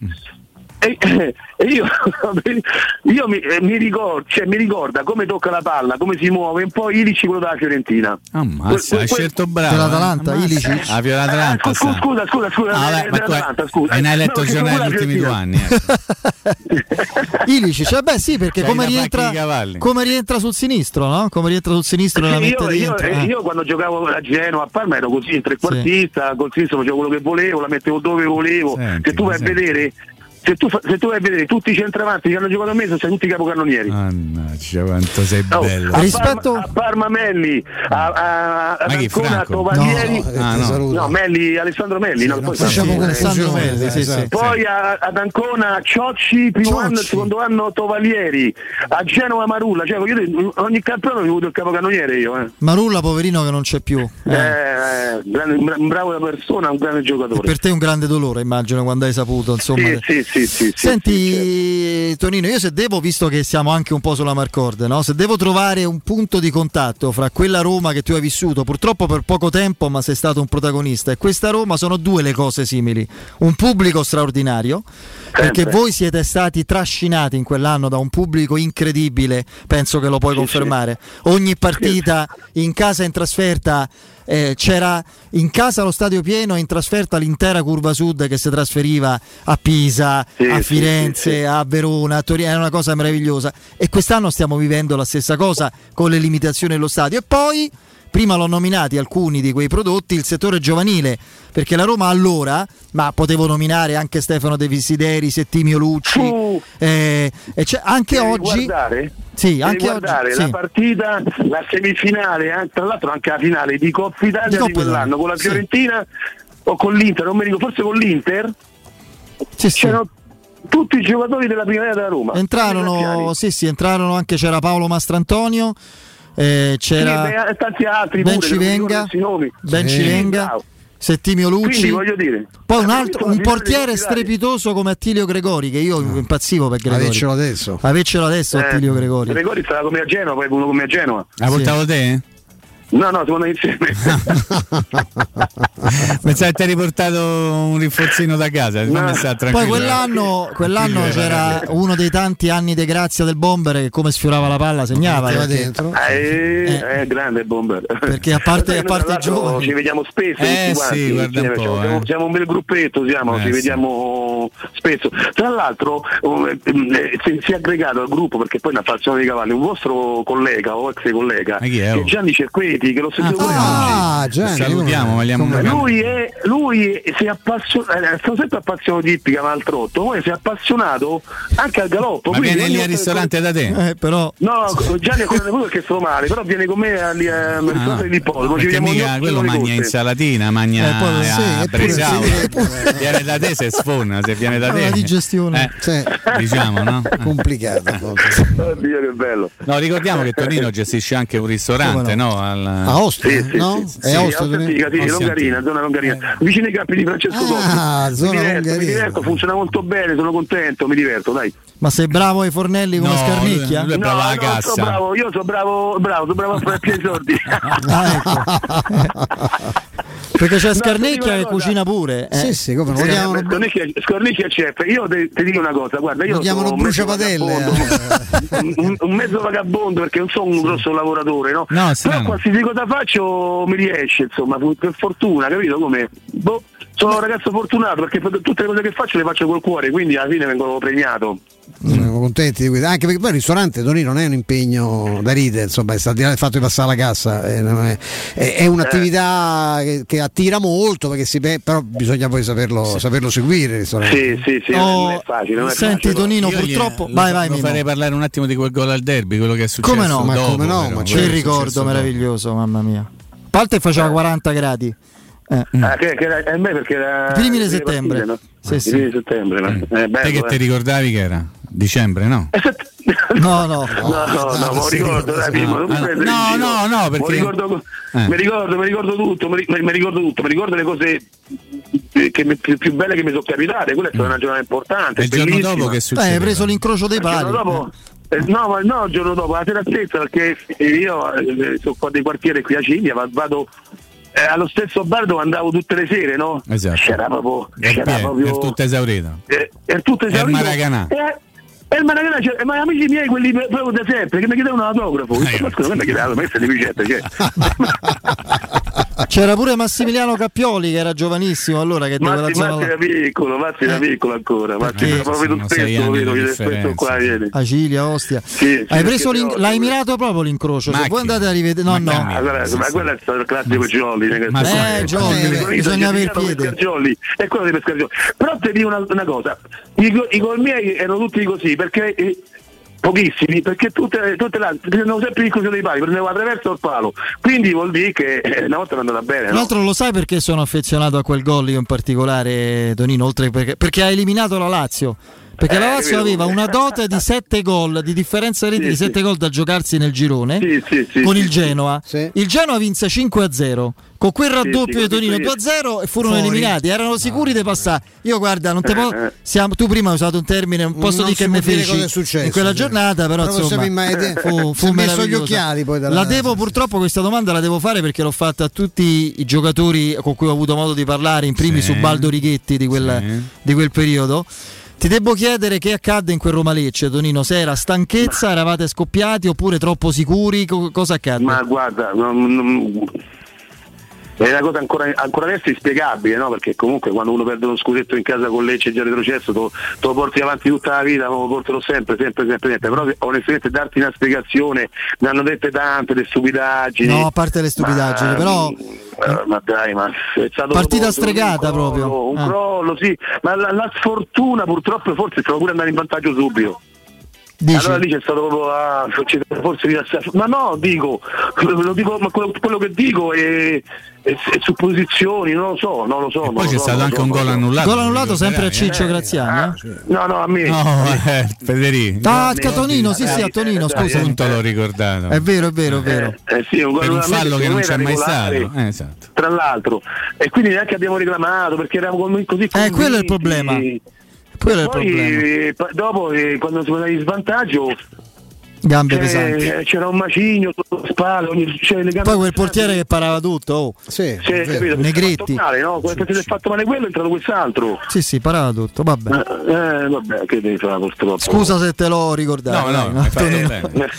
E, e io, io mi, eh, mi ricordo, cioè, mi ricorda come tocca la palla, come si muove, un po' Ilici quello della Fiorentina. Ammazza, Que- hai scelto bravo. Dell'Atalanta, eh. Ammazza. Ah. Ah, scusa, scusa, scusa, scusa, Ah, vabbè, eh, ma tu hai, dell'Atalanta, scusa. hai No, letto il giornale negli ultimi due anni. Eh. Ilici, cioè, beh sì, perché come rientra, come rientra sul sinistro, no? Come rientra sul sinistro e Sì, io, io- dentro. eh. io quando giocavo a Genoa a Parma ero così, in trequartista, col sinistro facevo quello che volevo, la mettevo dove volevo. Senti, se tu vai a vedere, se tu, se tu vai a vedere tutti i centravanti che hanno giocato a me sono tutti capocannonieri. Mannaggia, quanto sei Oh, bello. a, Rispetto- Parma, a Parma Melli, a, a, a Ma chi, Ancona, Franco? Tovalieri, No, eh, Ah, no. no, Melli, Alessandro Melli, no, poi facciamo Sì, con Alessandro Melli, sì, sì. poi a- ad Ancona Ciocci, primo Ciocci. anno e secondo anno Tovalieri, a Genova Marulla, cioè voglio dire, ogni campionato ho avuto il capocannoniere io. Eh. Marulla, poverino, che non c'è più. Eh. Eh, grande- un bra- un bravo persona, un grande giocatore. Per te un grande dolore, immagino, quando hai saputo. Insomma, Sì, sì, sì, sì, sì, Senti, certo. Tonino, io se devo, visto che siamo anche un po' sulla Marcorde, no? se devo trovare un punto di contatto fra quella Roma che tu hai vissuto, purtroppo per poco tempo, ma sei stato un protagonista, e questa Roma, sono due le cose simili. Un pubblico straordinario, perché Sempre. voi siete stati trascinati in quell'anno da un pubblico incredibile, penso che lo puoi Sì, confermare. Ogni partita in casa e in trasferta eh, c'era in casa lo stadio pieno e in trasferta l'intera curva sud che si trasferiva a Pisa, Sì, a Firenze, sì, sì. a Verona, a Torino, era una cosa meravigliosa. E quest'anno stiamo vivendo la stessa cosa con le limitazioni dello stadio. E poi, prima l'ho nominati alcuni di quei prodotti, il settore giovanile, perché la Roma allora, ma potevo nominare anche Stefano De Visideri, Settimio Lucci, eh, e c'è- anche oggi... guardare? Sì, anche guardare oggi, la sì. partita, la semifinale, anche- tra l'altro anche la finale di Coppa Italia Di di, Coppa quell'anno Italia, con la sì. Fiorentina o con l'Inter, non mi ricordo, forse con l'Inter. Sì, sì. C'erano tutti i giocatori della primavera della Roma. Entrarono, sì, sì, entrarono anche c'era Paolo Mastrantonio, eh, c'era Sì, beh, tanti altri Ben questi nomi. Ben Sì, Civenga, bravo. Settimio Lucci. Quindi voglio dire, Poi un, altro, un portiere strepitoso come Attilio Gregori, che io impazzivo per Gregori. Avercelo adesso. Avercelo adesso Eh, Attilio Gregori. Gregori stava come a Genova, poi uno come a Genova. La portavo te? No, no, secondo me insieme. Pensavo che ti hai riportato un rinforzino da casa. stare Poi quell'anno, quell'anno c'era uno dei tanti anni di grazia del bomber che come sfiorava la palla segnava. Perché- dentro. Eh, è grande Bomber. Perché a parte- Sai, a parte i giovani. Ci vediamo spesso Eh, tutti quanti, sì, guarda un insieme, po', siamo, eh. siamo un bel gruppetto, siamo, Eh, ci sì. vediamo spesso. Tra l'altro eh, eh, si, si è aggregato al gruppo perché poi una fazione di cavalli, un vostro collega o ex collega, è, che oh? è Cerqueti, che lo sentivo pure Ah, Gianni. Salutiamo, vogliamo Lui, è, lui si è appassionato, è stato sempre appassionato di ippica ma al trotto, poi si è appassionato anche al galoppo. Ma viene lì al ristorante da te? Eh, però No, Gianni è quello di perché sto male, però viene con me al eh, al ristorante dell'ippodromo, ci Perché vediamo mica quello corse. insalatina, mangia Eh, poi- eh, sì, a sì, Viene da te se sforna, se viene da te. una digestione. Eh, Sì. diciamo, no? Complicato. Oddio che bello. No, ricordiamo che Tonino gestisce anche un ristorante, no? Al... A Ostia, Sì, sì, no? sì, È sì, Ostia, Ostia Antica, sì, Ostia Longarina, zona Longarina, vicino ai campi di Francesco Ah, Totti. zona mi diverto, mi diverto, funziona molto bene, sono contento, mi diverto, dai. Ma sei bravo ai fornelli come No, Scarnicchia? lui è bravo no, cassa. sono bravo, io sono bravo, bravo, sono bravo a fare più i soldi. Perché c'è No, Scarnicchia una che cucina pure. eh. Sì, sì, come Sì, beh, Scornicchia Scornicchia e Cef, io te- ti dico una cosa, guarda, io Lo chiamano sono un mezzo un, un mezzo vagabondo perché non sono un grosso lavoratore, no? No, Però strano. qualsiasi cosa faccio mi riesce, insomma, per fortuna, capito come? Boh, sono un ragazzo fortunato perché tutte le cose che faccio le faccio col cuore, quindi alla fine vengo premiato. Siamo contenti di questo. Anche perché poi il ristorante Tonino non è un impegno da ridere, insomma, è stato il fatto di passare la cassa, eh, è, è- è un'attività che, che attira molto, perché si pe- però bisogna poi saperlo, saperlo seguire il ristorante. Sì, sì, sì, Oh, non è facile, non è senti, facile. Tonino, Io purtroppo. lo- vai, vai, Mimmo. farei parlare un attimo di quel gol al derby, quello che è successo. Come no? Ma dopo, come no? però, Ma Che quello che è ricordo meraviglioso, mamma mia. A parte faceva 40 gradi. Eh. Ah, che, che era, eh, beh, perché era primi di settembre. partite, no? Sì, sì. primi di settembre, no? Eh, dopo. bello, Te che eh. ti ricordavi che era? Dicembre, no? No, no. No, no, no, ricordo, no, no, no, perché- Me ricordo, Eh. mi ricordo, mi ricordo tutto, mi, mi ricordo tutto, mi ricordo le cose che mi- più, più belle che mi sono capitate, quella è stata una giornata importante, E il giorno dopo che Beh, succede? hai preso l'incrocio dei pali. dopo- eh, no, ma no, il giorno dopo, la sera stessa, perché io eh, sono qua dei quartieri qui a Ciglia, ma vado eh, allo stesso bar dove andavo tutte le sere, no? Esatto. C'era proprio, È c'era proprio è tutto esaurito. eh, è tutto È il esaurito. Maracanã. Eh, E il Maracanã, cioè, ma amici miei, quelli proprio da sempre, che mi chiedevano l'autografo. Dico, Ma scusa, non mi chiedevano, ma questa è di Vicente, cioè. C'era pure Massimiliano Cappioli che era giovanissimo allora che la Mazzi, zona era piccolo, Mazzi era piccolo ancora, lo vedo sono sei spesso, vedo, viene spesso qua, viene. Acilia, Ostia. Sì, sì, Hai preso l'in- l'hai mirato proprio l'incrocio. Se voi andate a rivedere. No, no. Ma quello è stato il classico Jolly. che-. Eh, Jolly, bisogna avere piede. Jolly, è quello di pescare Jolly. Però ti dico una, cosa, i, i gol miei erano tutti così, perché eh, pochissimi, perché tutte, tutte le altre prendevo sempre l'incrocio dei pali, prendevo attraverso il palo. Quindi vuol dire che eh, una volta è andata bene. Tra No? l'altro lo sai perché sono affezionato a quel gol io in particolare, Tonino, oltre perché, perché ha eliminato la Lazio. Perché Eh, la Lazio aveva una dote di 7 gol, di differenza reti Sì, di sì. 7 gol da giocarsi nel girone Sì, sì, sì, con sì, il sì. Genoa. Sì. Il Genoa vinse 5-0 con quel raddoppio sì, di Tonino sì. 2-0 e furono Fuori. eliminati. Erano sicuri di passare. Io guarda, non te po- Eh, eh. siamo- tu prima hai usato un termine, non posso Non dire si che mi feci successo, in quella sì. giornata, però Però insomma immaginare- fu, fu messo gli occhiali poi dalla- La devo purtroppo questa domanda la devo fare perché l'ho fatta a tutti i giocatori con cui ho avuto modo di parlare, in primis Sì. su Baldo Righetti di quel, Sì. di quel periodo. Ti devo chiedere che accadde in quel Roma Lecce, Tonino? Se era stanchezza, eravate scoppiati oppure troppo sicuri? Co- cosa accadde? Ma guarda, non- non- è una cosa ancora, ancora adesso inspiegabile, no? perché comunque quando uno perde uno scudetto in casa con Lecce già retrocesso, te lo porti avanti tutta la vita, lo porterò sempre, sempre, sempre, sempre. però onestamente darti una spiegazione, ne hanno dette tante, le stupidaggini. No, a parte le stupidaggini, ma, però... eh, ma dai, ma è stato Partita un stregata crollo, proprio. Un Eh. crollo, sì, ma la, la sfortuna purtroppo forse stava pure andare in vantaggio subito. Dici? Allora lì c'è stato proprio ah, forse rilassare. Ma no, dico, lo dico ma quello, quello che dico è, è, è supposizioni, non lo so, non lo so. Poi c'è so, stato anche lo un so, gol so. annullato. Gol annullato sempre a Ciccio Eh, Graziani. eh? No, no, a me. No, eh, Federico. Ah, a Tonino, sì, sì, a Tonino, scusa. Appunto l'ho ricordato. È vero, è vero, è vero. Eh sì, un gol Per un annullato fallo che non c'è mai stato. Eh, esatto. Tra l'altro. E quindi neanche abbiamo reclamato perché eravamo così Eh, quello è il convinti. problema. Quello è il Poi problema. eh, dopo eh, quando si andava in svantaggio Gambe c'è- pesanti. c'era un macigno sotto le spalle, ogni, cioè, le gambe Poi quel portiere che parava tutto. Oh. Sì, Sì, capito? Negretti. Male, no? Quando si è fatto male quello è entrato quest'altro. Sì, sì, parava tutto. Vabbè. Eh, vabbè, che devi fare purtroppo. Scusa se te l'ho ricordato. No, no, bene.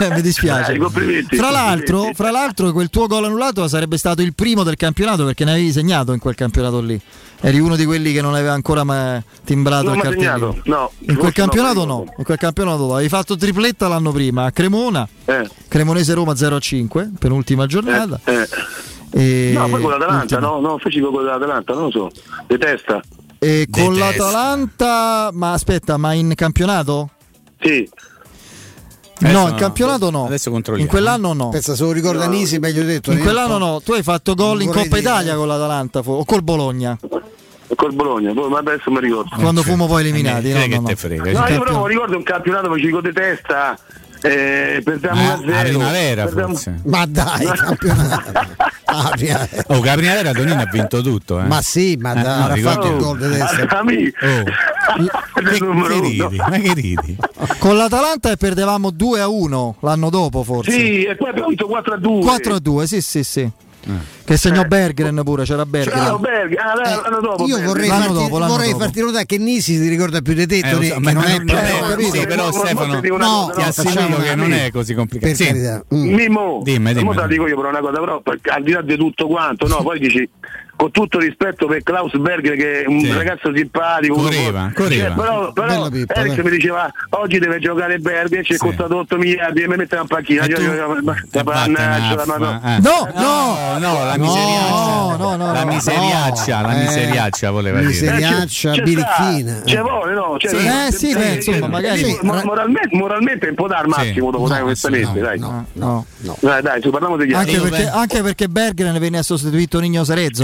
Eh, Mi dispiace. Dai, Fra l'altro, fra l'altro, quel tuo gol annullato sarebbe stato il primo del campionato perché ne avevi segnato in quel campionato lì. Eri uno di quelli che non aveva ancora mai timbrato il cartellino. segnato, no. In quel campionato no, no, in quel campionato no. Avevi fatto tripletta l'anno prima a Cremona, Eh, Cremonese Roma 0-5, penultima giornata. eh. E... No, poi con l'Atalanta, ultima. no? No, feci con l'Atalanta, non lo so. De testa. E con Detesta. l'Atalanta, ma aspetta, ma in campionato? Sì. Adesso no, in no. campionato no. Adesso controlliamo. In quell'anno no. Pensa, se lo ricorda Nisi, meglio detto. In io quell'anno no, tu hai fatto gol in Coppa dire. Italia con l'Atalanta o col Bologna, Col Bologna, poi, ma adesso mi ricordo. quando fummo poi eliminati. Eh, No, no, no. frega. No, io però ricordo un campionato che ci dico di testa. Eh, perdiamo Ah, 1-0. a primavera perdiamo-. Ma dai, campionato. Ah. Oh, Caprinavera Tonino ha vinto tutto. Eh. Ma sì, ma Eh, da, no, fatto il gol di. Oh. Che, ridi? Ma che ridi? Con l'Atalanta e perdevamo 2 a 1 l'anno dopo forse. Sì, e poi abbiamo vinto 4 a 2. 4 a 2, sì, sì, sì. Che segnò Bergren pure, c'era Bergren. Ciao Berg, ah, l'anno dopo. Io Berg. vorrei, L'anno farti, dopo, vorrei dopo. farti notare che Nisi si ricorda più di te, Eh, so, che ma non è eh, capito? sì, però Stefano, no, cosa, ti assicuro che non è così complicato. Per Sì. carità. Mm. Mimmo, Dimmi, dimmi. la dico io per una cosa, però per- al di là di tutto quanto, no, poi dici con tutto rispetto per Klaus Berger che è un Sì. ragazzo simpatico, Correva, correva. Cioè, però, però pippa, Eric mi diceva oggi deve giocare Berger, ci è Sì. costato 8 miliardi e mi mette in panchina. Io tu- dico, ma- ma- e mannaggia, vattene ma a no. fa- eh. No, no, no, la No, miseriaccia. no, no, la miseriaccia, la Eh, miseriaccia voleva dire. miseriaccia, c'è birichina. C'è vuole, no? Cioè, Sì, eh, sì, beh, insomma, magari- sì, mo- moralmente, moralmente è un po' da al massimo, dopo dai, onestamente, no, dai. no. No. Dai, dai, parliamo degli Anche, altri. Io perché, anche perché Bergren venne a sostituito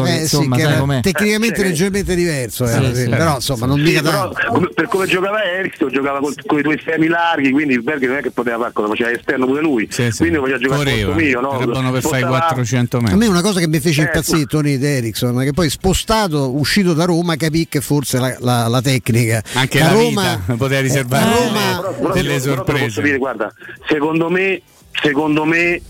Eh, sì, insomma, che sai era com'è. tecnicamente Eh, sì. leggermente diverso, Sì, era, sì. sì, però insomma non Sì, mica però, tanto. per come giocava Ericsson giocava con, i tuoi semi larghi quindi il Berger non è che poteva fare cosa faceva esterno pure lui Sì, sì. quindi faceva giocare Correva. contro mio no? Buono per fare i Spostava- 400 A metri. me una cosa che mi fece Eh, impazzire Tony di Ericsson, che poi spostato, uscito da Roma, capì che forse la, la- la tecnica. Anche Da la Roma, vita poteva riservare a delle- Roma- però, però, delle però sorprese. posso dire, guarda secondo me secondo me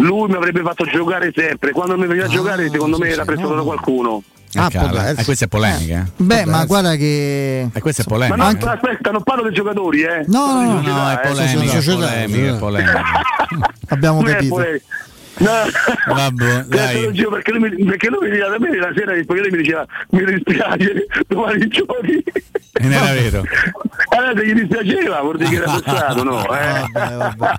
lui mi avrebbe fatto giocare sempre quando mi veniva a giocare secondo me era preso da qualcuno Ah, Eh, darsi. Eh, questa è polemica. eh. Beh, ma guarda che. E questa è ma polemica. no, Anche- aspetta non parlo dei giocatori eh No, no, no, No, è eh. polemica, è società, polemica, è società. polemica. Abbiamo capito. No. Vabbè, dai. Giuro, perché lui, mi, perché lui mi diceva da me la sera perché lui mi diceva mi dispiace domani giochi E non era vero. allora se gli dispiaceva vuol dire che era frustrato no eh. Vabbè, vabbè.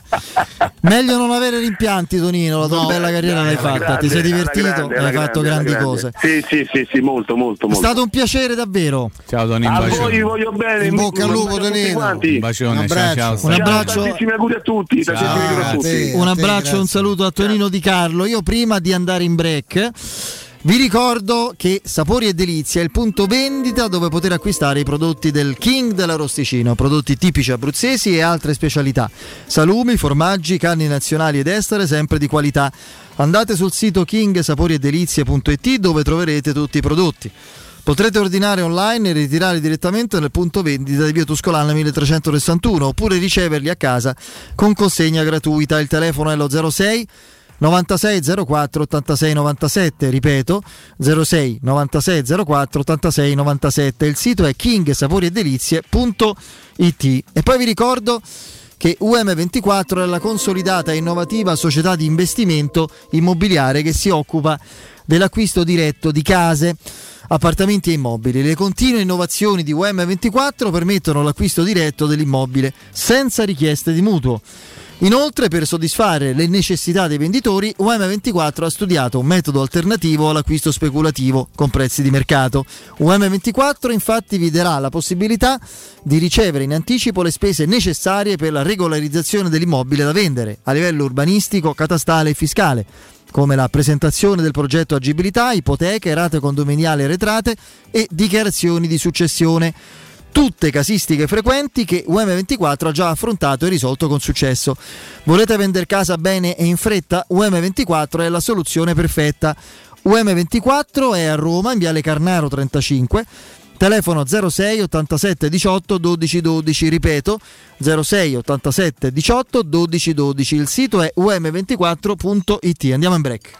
Meglio non avere rimpianti, Tonino. La tua bella carriera l'hai fatta. grande, Ti sei divertito grande, e hai fatto grande, grandi cose. sì sì sì sì molto molto È molto stato un piacere davvero. Ciao Tony, un a bacione. voi voglio bene In bocca al un lupo, Tonino. quanti. Un bacione, Un ciao abbraccio. ciao. Un Stefano. Ciao, abbraccio. tantissimi auguri a tutti tantissimi Ciao, auguri a tutti. Un abbraccio, un saluto a Tonino Di Carlo. Io prima di andare in break vi ricordo che Sapori e Delizia è il punto vendita dove poter acquistare i prodotti del King dell'Arosticino, prodotti tipici abruzzesi e altre specialità. Salumi, formaggi, carni nazionali ed estere sempre di qualità. Andate sul sito kingsaporiedelizie.it dove troverete tutti i prodotti. Potrete ordinare online e ritirare direttamente nel punto vendita di via Tuscolana 1361 oppure riceverli a casa con consegna gratuita. Il telefono è lo 06 96 04 86 97, ripeto 06 96 04 86 97. Il sito è kingsaporiedelizie.it. E poi vi ricordo che UM24 è la consolidata e innovativa società di investimento immobiliare che si occupa dell'acquisto diretto di case appartamenti e immobili. Le continue innovazioni di UM24 permettono l'acquisto diretto dell'immobile senza richieste di mutuo. Inoltre, per soddisfare le necessità dei venditori, UM24 ha studiato un metodo alternativo all'acquisto speculativo con prezzi di mercato. UM24 infatti vi darà la possibilità di ricevere in anticipo le spese necessarie per la regolarizzazione dell'immobile da vendere a livello urbanistico, catastale e fiscale come la presentazione del progetto agibilità, ipoteche, rate condominiali arretrate e dichiarazioni di successione. Tutte casistiche frequenti che UM24 ha già affrontato e risolto con successo. Volete vendere casa bene e in fretta? UM24 è la soluzione perfetta. UM24 è a Roma in Viale Carnaro 35 telefono 06 87 18 12 12, ripeto 06 87 18 12 12, il sito è um24.it, andiamo in break.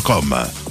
del materasso.com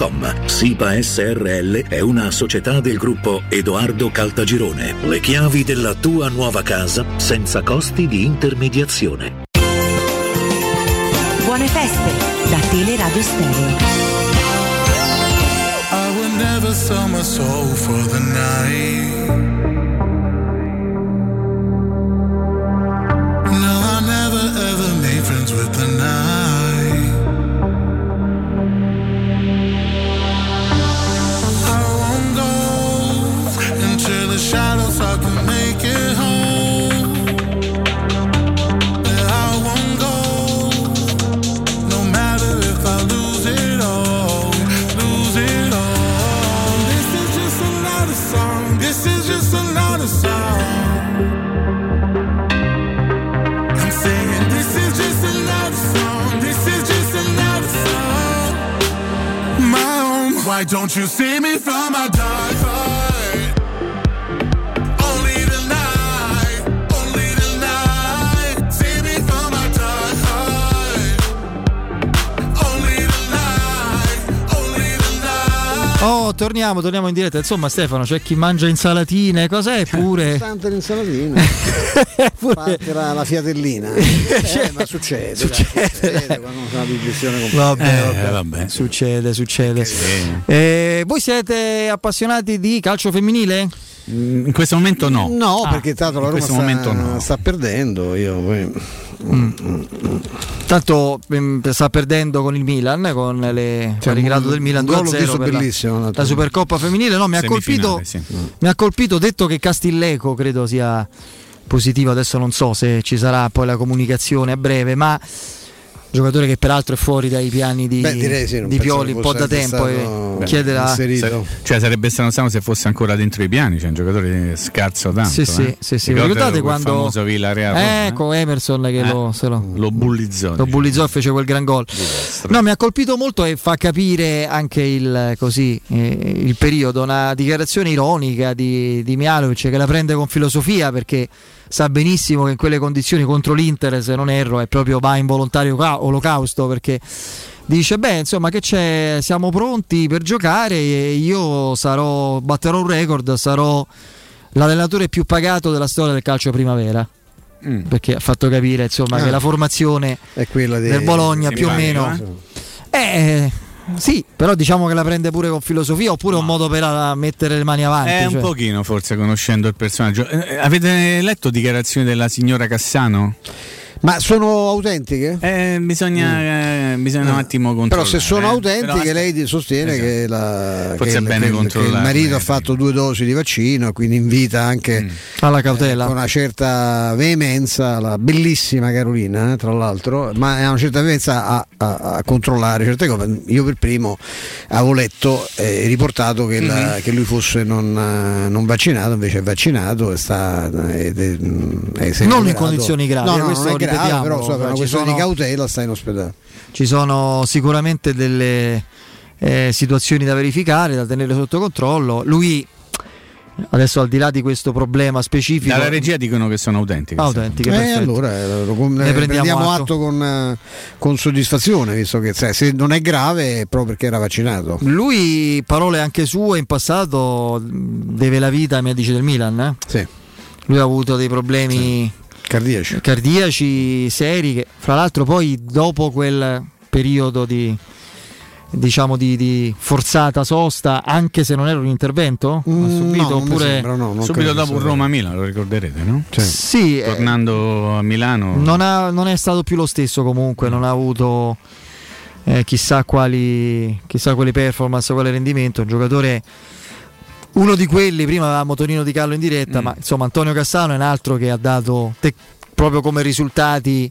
www.keicalt.com. SIPA SRL è una società del gruppo Edoardo Caltagirone. Le chiavi della tua nuova casa senza costi di intermediazione. Buone feste da Teleradio Stereo. I would never sell my soul for the night. Why don't you see me from a dark Oh, torniamo, torniamo in diretta. Insomma, Stefano, c'è chi mangia insalatine, cos'è pure? Tante l'insalatina. Parte la, la fiatellina. Eh, ma succede. Succede, dai, succede quando c'è una digestione completa. Vabbè, Eh, vabbè. Succede, succede. Eh, voi siete appassionati di calcio femminile? Mm, In questo momento no. No, Ah, perché tanto la Roma sta, no. sta perdendo. Io poi- Tanto ehm, sta perdendo con il Milan, con le Cioè, grado del Milan un gol 2-0 visto per la, la Supercoppa femminile. No, mi ha colpito, sì. mi ha colpito, detto che Castilleco credo sia positivo, adesso non so se ci sarà poi la comunicazione a breve, ma giocatore che peraltro è fuori dai piani di, Beh, direi sì, di Pioli un po' da tempo e chiede la... inserito. Sa- cioè sarebbe stato strano se fosse ancora dentro i piani, cioè un giocatore scarso tanto. Sì, sì, eh. sì, sì. Ricordate Ricordate quando famoso Villarreal ecco Emerson che Eh? lo, se lo, lo bullizzò. lo bullizzò e fece quel gran gol. No, mi ha colpito molto e fa capire anche il, così, eh, il periodo, una dichiarazione ironica di, di Mialovic che la prende con filosofia perché sa benissimo che in quelle condizioni contro l'Inter, se non erro, è proprio va in volontario ca- olocausto perché dice beh insomma che c'è siamo pronti per giocare e io sarò batterò un record sarò l'allenatore più pagato della storia del calcio primavera Mm. perché ha fatto capire insomma Ah. che la formazione È quella del Bologna più o meno eh, sì però diciamo che la prende pure con filosofia oppure è un modo per ah, mettere le mani avanti È un cioè. pochino forse conoscendo il personaggio. Eh, avete letto dichiarazioni della signora Cassano? Ma sono autentiche? Eh, bisogna, eh, bisogna un attimo Però controllare. se sono eh. autentiche Però- lei sostiene Esatto. che, la, che- è bene che- che il marito ha fatto due dosi di vaccino, quindi invita anche Mm. alla cautela con una certa veemenza la bellissima Carolina, eh, tra l'altro, ma è una certa veemenza a, a- a controllare certe cose. Io per primo avevo letto e riportato che, la- Mhm. che lui fosse non, eh, non vaccinato, invece è vaccinato e sta ed è- è- si è Non in condizioni gravi, no, eh, no, grave, ripetiamolo, però insomma, è una questione sono- di cautela sta in ospedale. ci sono sicuramente delle eh, situazioni da verificare da tenere sotto controllo lui adesso al di là di questo problema specifico Dalla regia dicono che sono autentiche. autentiche Eh, allora eh, lo- ne Ne prendiamo, prendiamo atto, atto. con, eh, con soddisfazione, visto che sai, se non è grave è proprio perché era vaccinato. Lui, parole anche sue, in passato deve la vita ai medici del Milan. eh? Sì. Lui ha avuto dei problemi Cardiaci. cardiaci seri che fra l'altro poi dopo quel periodo di diciamo di, di forzata sosta anche se non era un intervento ha Mm, subito no, oppure sembra, no, Subito dopo sia- Roma-Milan, lo ricorderete, no? sì eh, Tornando a Milano. non, ha- non è stato più lo stesso comunque non ha avuto eh, chissà quali chissà quali performance quale rendimento un giocatore uno di quelli prima avevamo Tonino Di Callo in diretta Mm. ma insomma Antonio Cassano è un altro che ha dato te- proprio come risultati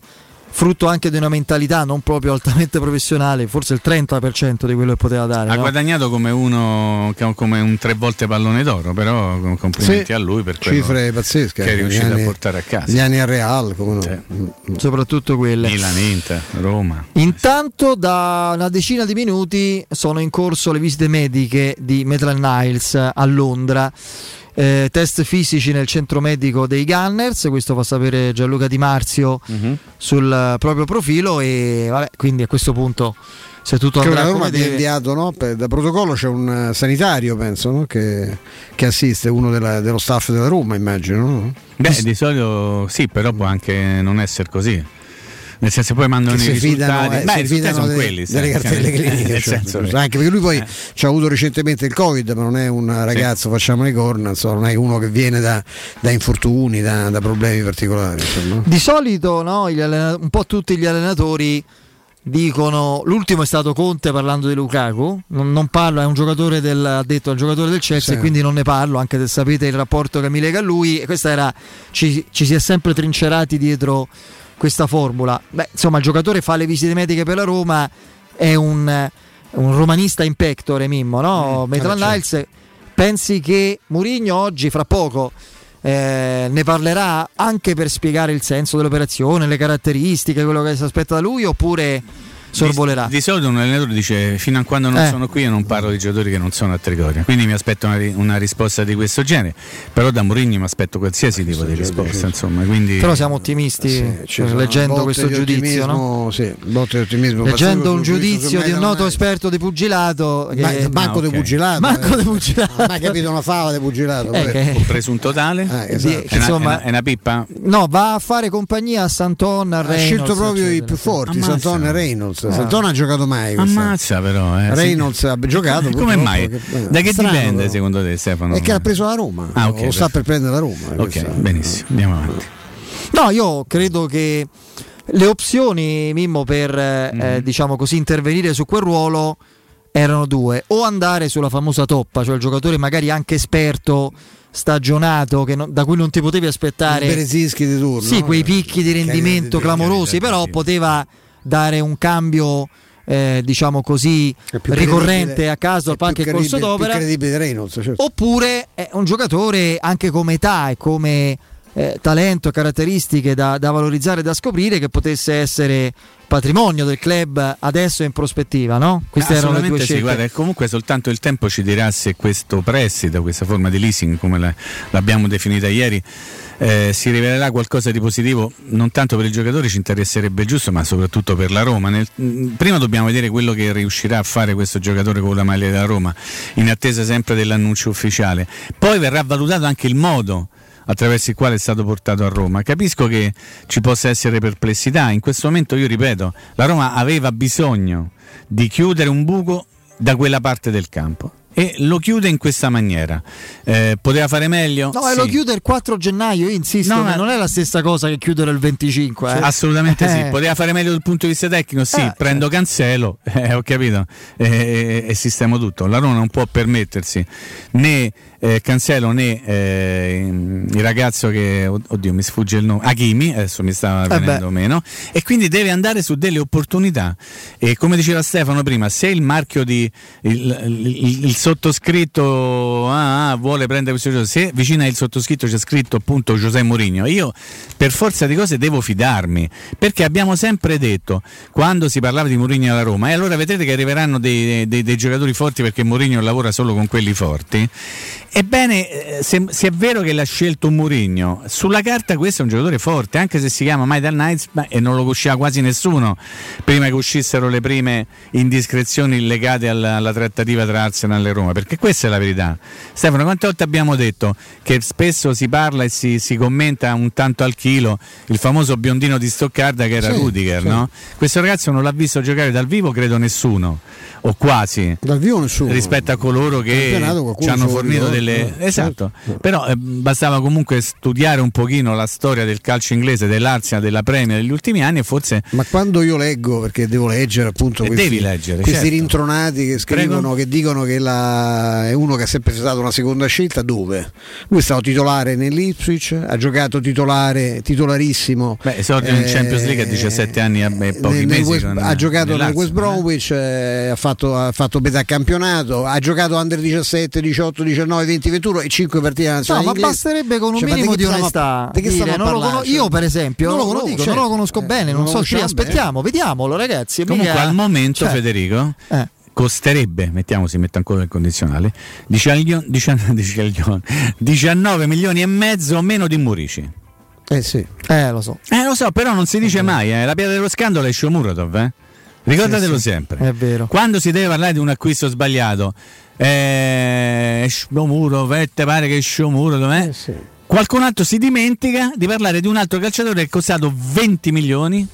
frutto anche di una mentalità non proprio altamente professionale forse il 30% di quello che poteva dare Ha no? guadagnato come uno che- come un tre volte pallone d'oro, però complimenti Sì, a lui per Cifre pazzesche. che è gli riuscito anni- a portare a casa. Gli anni a Real, no. Sì. soprattutto quelle Milan, Inter, Roma. Intanto da una decina di minuti sono in corso le visite mediche di Maitland Niles a Londra. Eh, test fisici nel centro medico dei Gunners, questo fa sapere Gianluca Di Marzio Mhm. sul proprio profilo e vabbè, quindi a questo punto se tutto Che andrà come Roma ti ha deve inviato, no? Per- da protocollo c'è un eh, sanitario, penso, no? che, che assiste, uno della- dello staff della Roma, immagino. no? Beh, di solito sì, però può anche non essere così. Nel senso poi mandano che i risultati. fidano, eh, Beh, si i risultati fidano sono delle, quelli, delle sai, cartelle cioè, cliniche. nel cioè, anche perché lui poi Eh. ci ha avuto recentemente il Covid, ma non è un ragazzo, facciamo le corna, insomma, non è uno che viene da, da infortuni, da, da problemi particolari. insomma. Di solito no, un po' tutti gli allenatori dicono l'ultimo è stato Conte parlando di Lukaku non, non parlo è un giocatore del ha detto al giocatore del Chelsea Sì. e quindi non ne parlo anche se sapete il rapporto che mi lega a lui e questa era ci, ci si è sempre trincerati dietro questa formula beh insomma il giocatore fa le visite mediche per la Roma è un, un romanista in pectore Mimmo no? Mm, Maitland vabbè, Niles pensi che Mourinho oggi fra poco eh, ne parlerà anche per spiegare il senso dell'operazione, le caratteristiche, quello che si aspetta da lui, oppure sorvolerà? Di solito un allenatore dice fino a quando non Eh. sono qui io non parlo di giocatori che non sono a Trigoria. Quindi mi aspetto una, una risposta di questo genere. Però da Mourinho mi aspetto qualsiasi tipo di risposta. Insomma, quindi... Però siamo ottimisti Ci sono leggendo botte questo di giudizio, no? sì, botte di ottimismo. Leggendo un giudizio di un noto esperto di pugilato, Ma- che- Manco Ah, di ok. pugilato. Manco eh. di pugilato. Mai capito una fava di pugilato. Eh, che- Un presunto tale? Eh, esatto. Di- È una, insomma- è una- è una pippa? No, va a fare compagnia a Santon, a Ha Reynolds, scelto proprio i più forti. Santon e Reynolds. Ah. Santon ha giocato mai. quest'anno. Ammazza però. Eh, sì. Reynolds ha giocato. Come mai? che- eh, da che strano, dipende però. secondo te Stefano? È che l'ha preso la Roma. Ah, ok, lo sta per prendere la Roma. Ok, questa- benissimo, andiamo avanti. No, io credo che le opzioni, Mimmo, per Mhm. eh, diciamo così intervenire su quel ruolo erano due: o andare sulla famosa toppa, cioè il giocatore magari anche esperto, stagionato, che non- da cui non ti potevi aspettare di turno. sì, quei picchi di rendimento clamorosi, però poteva dare un cambio. eh, diciamo così ricorrente a caso al palco più e corso d'opera Reynolds, certo. oppure è un giocatore anche come età e come eh, talento e caratteristiche da, da valorizzare e da scoprire che potesse essere patrimonio del club adesso e in prospettiva, no? Queste erano le due scelte. sì, guarda, comunque soltanto il tempo ci dirà se questo prestito, questa forma di leasing, come la- l'abbiamo definita ieri, eh, si rivelerà qualcosa di positivo, non tanto per il giocatore ci interesserebbe giusto, ma soprattutto per la Roma. Nel- mh, prima dobbiamo vedere quello che riuscirà a fare questo giocatore con la maglia della Roma, in attesa sempre dell'annuncio ufficiale. Poi verrà valutato anche il modo attraverso il quale è stato portato a Roma. Capisco che ci possa essere perplessità, in questo momento io ripeto, la Roma aveva bisogno di chiudere un buco da quella parte del campo e lo chiude in questa maniera. Eh, poteva fare meglio? No, Sì. lo chiude il 4 gennaio, io insisto, No, ma non è la stessa cosa che chiudere il 25. eh. Assolutamente sì, Eh. poteva fare meglio dal punto di vista tecnico, sì, Eh, prendo Cancelo, eh, ho capito, e sistemo tutto. La Roma non può permettersi né eh, Cancelo né eh, il ragazzo che, oddio mi sfugge il nome, Hakimi, adesso mi stava Eh venendo beh. meno, e quindi deve andare su delle opportunità. E come diceva Stefano prima, se il marchio di il, il- il sottoscritto ah, ah, vuole prendere questo gioco, se vicino al sottoscritto c'è scritto appunto Giuseppe Mourinho, io per forza di cose devo fidarmi, perché abbiamo sempre detto quando si parlava di Mourinho alla Roma, e allora vedrete che arriveranno dei, dei- dei giocatori forti perché Mourinho lavora solo con quelli forti. Ebbene, eh, se, se è vero che l'ha scelto Mourinho, sulla carta questo è un giocatore forte, anche se si chiama Maidal Knights e non lo conosceva quasi nessuno prima che uscissero le prime indiscrezioni legate alla, alla trattativa tra Arsenal e Roma, perché questa è la verità. Stefano, quante volte abbiamo detto che spesso si parla e si, si commenta un tanto al chilo il famoso biondino di Stoccarda che era Sì, Rudiger, sì. no? Questo ragazzo non l'ha visto giocare dal vivo, credo nessuno, o quasi. Dal vivo nessuno. Rispetto a coloro che ci hanno fornito ricorda, delle. eh, Esatto, certo. però eh, bastava comunque studiare un pochino la storia del calcio inglese, dell'Arsenal, della Premier degli ultimi anni e forse Ma quando io leggo, perché devo leggere appunto Eh, questi, devi leggere, questi certo. rintronati che scrivono, Prego. che dicono che la- è uno che ha sempre stato una seconda scelta, dove? Lui è stato titolare nell'Ipswich, ha giocato titolare, titolarissimo. Beh, esordio in Champions League a 17 anni e pochi nel- mesi. West- con- ha giocato nel West Bromwich, eh, ha, fatto, ha fatto metà campionato, ha giocato under 17, 18, 19, 20, 21 e 5 partite alla No, ma inglese. basterebbe con un Cioè, minimo di onestà. di dire, io, Cioè, per esempio, non lo conosco, dico, certo. non lo conosco bene, non, non so conosciamo bene. aspettiamo, vediamolo, ragazzi. Comunque mica- al momento, cioè, Federico, eh. costerebbe, mettiamo, si mette ancora il condizionale, 19, 19 19 milioni e mezzo meno di Murici. Eh sì. Eh, lo so. Eh lo so, però non si dice mai, eh. la pietra dello scandalo è Shomurodov, eh. Ricordatelo Sì, sì, sempre. È vero. Quando si deve parlare di un acquisto sbagliato, eh, eh, te pare che Shomurodov, eh? Qualcun altro si dimentica di parlare di un altro calciatore che è costato 20 milioni,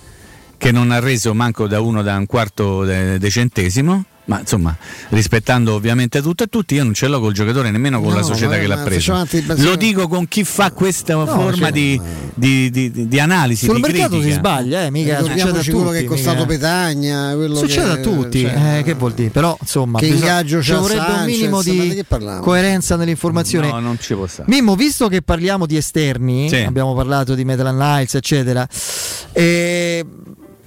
che che non ha reso manco da uno da un quarto de, de centesimo ma insomma rispettando ovviamente tutto e tutti io non ce l'ho col giocatore nemmeno con No, la società ma- che l'ha preso lo dico con chi fa questa forma cioè, di, di- di- di analisi Sul di mercato critica. si sbaglia, eh, mica succede a Ricordiamoci quello che è tutti, costato mica- Petagna, Succede che, a tutti, cioè, eh, che vuol dire? Però insomma, Che bisogna- ingaggio ci vorrebbe un Sanchez, minimo ma di coerenza nell'informazione. no non ci può stare Mimmo, visto che parliamo di esterni, Sì. abbiamo parlato di Medland Niles, eccetera, eh,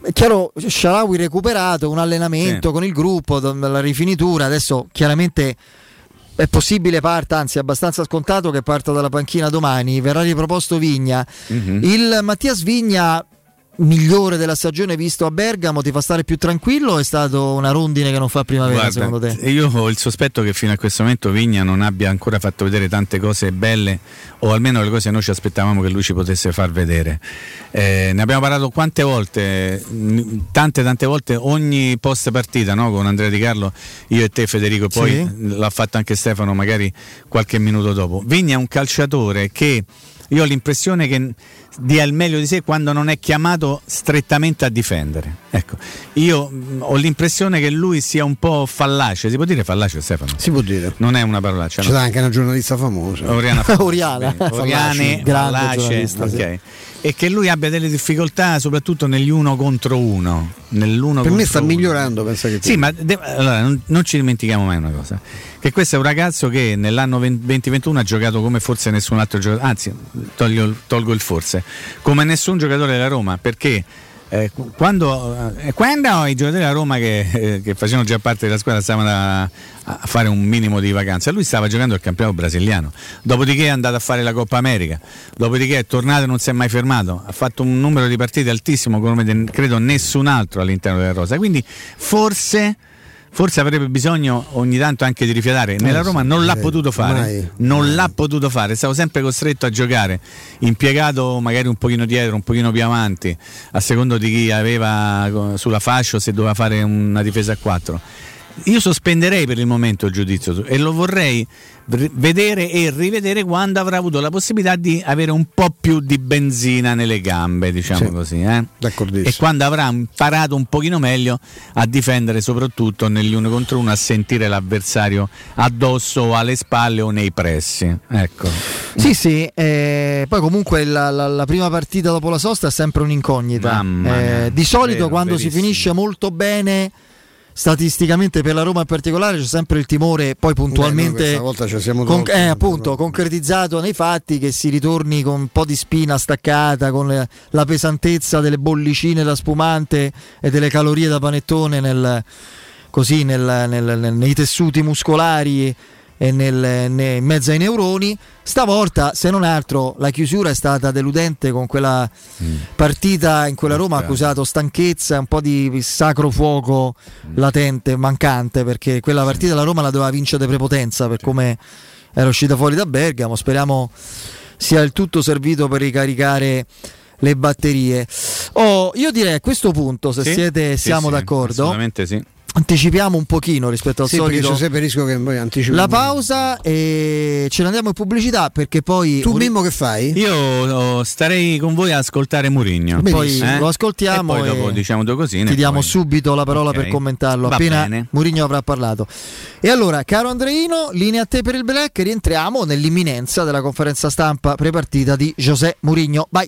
è chiaro, Sharawi recuperato, un allenamento Sì. con il gruppo, la rifinitura, adesso chiaramente è possibile parta, anzi è abbastanza scontato che parta dalla panchina domani, verrà riproposto Vigna. Mhm. Il Mattias Vigna migliore della stagione visto a Bergamo ti fa stare più tranquillo o è stato una rondine che non fa primavera Guarda, secondo te? Io ho il sospetto che fino a questo momento Vigna non abbia ancora fatto vedere tante cose belle, o almeno le cose che noi ci aspettavamo che lui ci potesse far vedere. Eh, ne abbiamo parlato quante volte, tante tante volte, ogni post partita no? con Andrea Di Carlo, io e te Federico, e poi Sì. l'ha fatto anche Stefano magari qualche minuto dopo. Vigna è un calciatore che io ho l'impressione che dia il meglio di sé quando non è chiamato strettamente a difendere. Ecco, io mh, ho l'impressione che lui sia un po' fallace, si può dire fallace Stefano? Si può dire. Non è una parolaccia. C'è no? anche una giornalista famosa. Oriana Oriana. Oriane, Grande Fallace, giornalista, sì. E che lui abbia delle difficoltà soprattutto negli uno contro uno. Nell'uno Per me sta uno. migliorando, pensa che Sì, ma de- allora, non, non ci dimentichiamo mai una cosa: che questo è un ragazzo che nell'anno 20- 2021 ha giocato come forse nessun altro giocatore, anzi, toglio- tolgo il forse, come nessun giocatore della Roma, perché. Eh, quando, eh, quando i giocatori della Roma che, eh, che facevano già parte della squadra stavano a, a fare un minimo di vacanza, lui stava giocando il campionato brasiliano, dopodiché è andato a fare la Coppa America, dopodiché è tornato e non si è mai fermato, ha fatto un numero di partite altissimo come credo nessun altro all'interno della rosa, quindi forse forse avrebbe bisogno ogni tanto anche di rifiatare. Nella Eh, Roma sì, non l'ha potuto fare, non l'ha potuto fare, è stato sempre costretto a giocare, impiegato magari un pochino dietro, un pochino più avanti, a secondo di chi aveva sulla fascia o se doveva fare una difesa a 4. Io sospenderei per il momento il giudizio e lo vorrei vedere e rivedere quando avrà avuto la possibilità di avere un po' più di benzina nelle gambe, diciamo Sì, così. eh. E quando avrà imparato un pochino meglio a difendere soprattutto negli uno contro uno, a sentire l'avversario addosso o alle spalle o nei pressi. Ecco. Sì, sì, eh, poi comunque la, la- la prima partita dopo la sosta è sempre un'incognita. Eh, di solito vero, quando si verissimo. finisce molto bene, statisticamente per la Roma in particolare, c'è sempre il timore poi Beh, puntualmente... questa volta ci siamo con- tolti, eh, no? appunto, concretizzato nei fatti che si ritorni con un po' di spina staccata, con le- la pesantezza delle bollicine da spumante e delle calorie da panettone nel- così nel- nel- nei tessuti muscolari e nel- ne- in mezzo ai neuroni. Stavolta, se non altro, la chiusura è stata deludente con quella partita in cui la Roma ha accusato stanchezza, un po' di sacro fuoco latente, mancante, perché quella partita la Roma la doveva vincere di prepotenza per come era uscita fuori da Bergamo. Speriamo sia il tutto servito per ricaricare le batterie. Oh, io direi a questo punto, se Sì? siete, Sì, siamo sì, d'accordo, Assolutamente sì. Anticipiamo un pochino rispetto al Sì, solito il rischio che poi anticipi. la pausa e ce ne andiamo in pubblicità perché poi Tu Mimmo che fai? Io oh, starei con voi a ascoltare Murigno. Poi lo ascoltiamo e poi dopo e diciamo due cosine. ti diamo poi- subito la parola Ok. per commentarlo Va appena bene. Mourinho avrà parlato. E allora, caro Andreino, linea a te per il Black, rientriamo nell'imminenza della conferenza stampa prepartita di José Mourinho. Vai.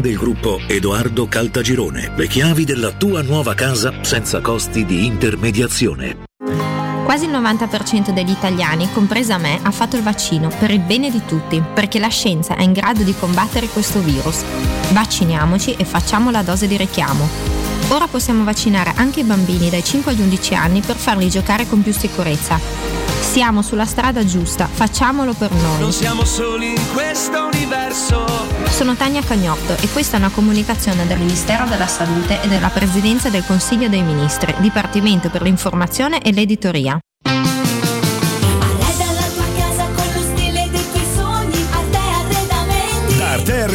del gruppo Edoardo Caltagirone. Le chiavi della tua nuova casa senza costi di intermediazione. Quasi il 90% degli italiani, compresa me, ha fatto il vaccino per il bene di tutti, perché la scienza è in grado di combattere questo virus. Vacciniamoci e facciamo la dose di richiamo. Ora possiamo vaccinare anche i bambini dai 5 agli 11 anni per farli giocare con più sicurezza. Siamo sulla strada giusta, facciamolo per noi. Non siamo soli in questo universo. Sono Tania Cagnotto e questa è una comunicazione del Ministero della Salute e della Presidenza del Consiglio dei Ministri, Dipartimento per l'informazione e l'editoria.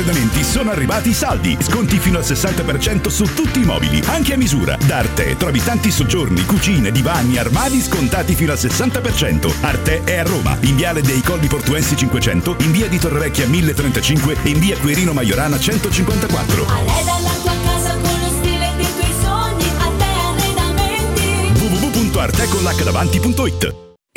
Arredamenti sono arrivati i saldi. Sconti fino al 60% su tutti i mobili, anche a misura. Da Arte trovi tanti soggiorni, cucine, divani, armadi scontati fino al 60%. Arte è a Roma, in viale dei Colli Portuensi 500, in via di Torrevecchia 1035 e in via Quirino Maiorana 154. www.arteconlacdavanti.it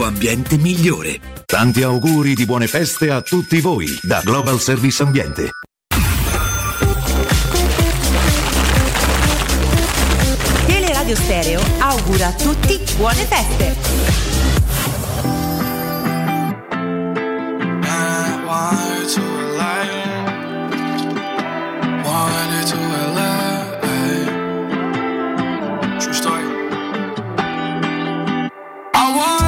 ambiente migliore. Tanti auguri di buone feste a tutti voi da Global Service Ambiente. Teleradio Stereo augura a tutti buone feste. True story. I wanted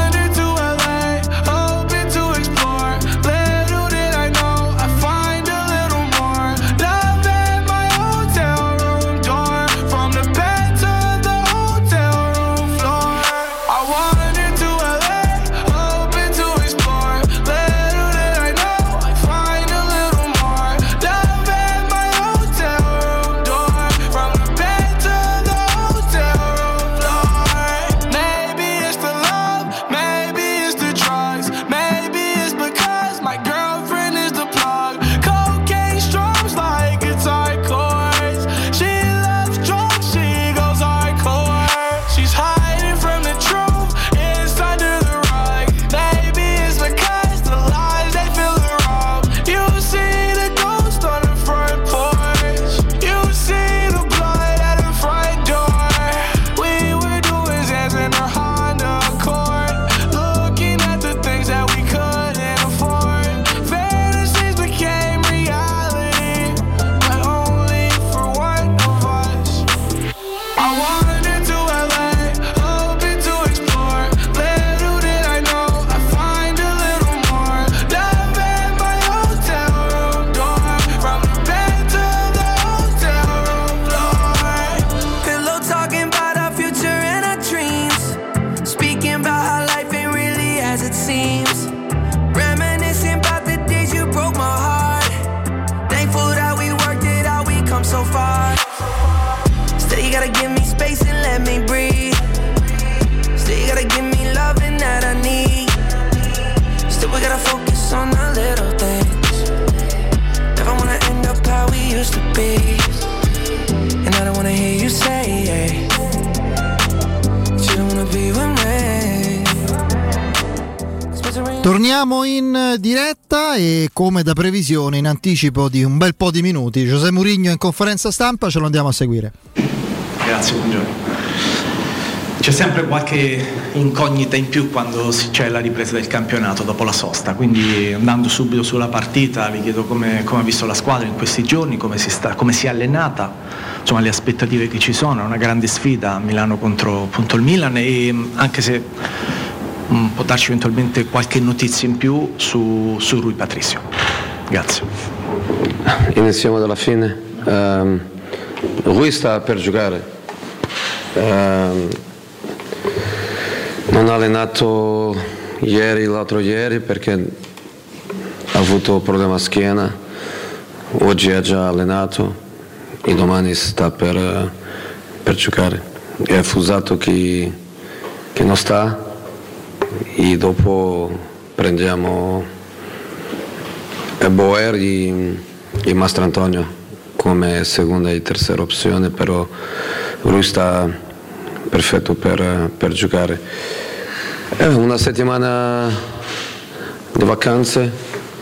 Torniamo in diretta e come da previsione in anticipo di un bel po' di minuti, Giuseppe Murigno in conferenza stampa ce lo andiamo a seguire. Grazie, buongiorno. C'è sempre qualche incognita in più quando c'è la ripresa del campionato dopo la sosta, quindi andando subito sulla partita vi chiedo come, come ha visto la squadra in questi giorni, come si, sta, come si è allenata, insomma le aspettative che ci sono, è una grande sfida a Milano contro appunto, il Milan e anche se um, può darci eventualmente qualche notizia in più su, su Rui Patricio. Grazie. Iniziamo dalla fine. Um, Rui sta per giocare. Um, non ha allenato ieri, l'altro ieri perché ha avuto problema a schiena. Oggi ha già allenato e domani sta per, per giocare. È fusato che, che non sta e dopo prendiamo Boer e, e Mastro Antonio come seconda e terza opzione, però lui sta perfetto per, per giocare. È una settimana di vacanze,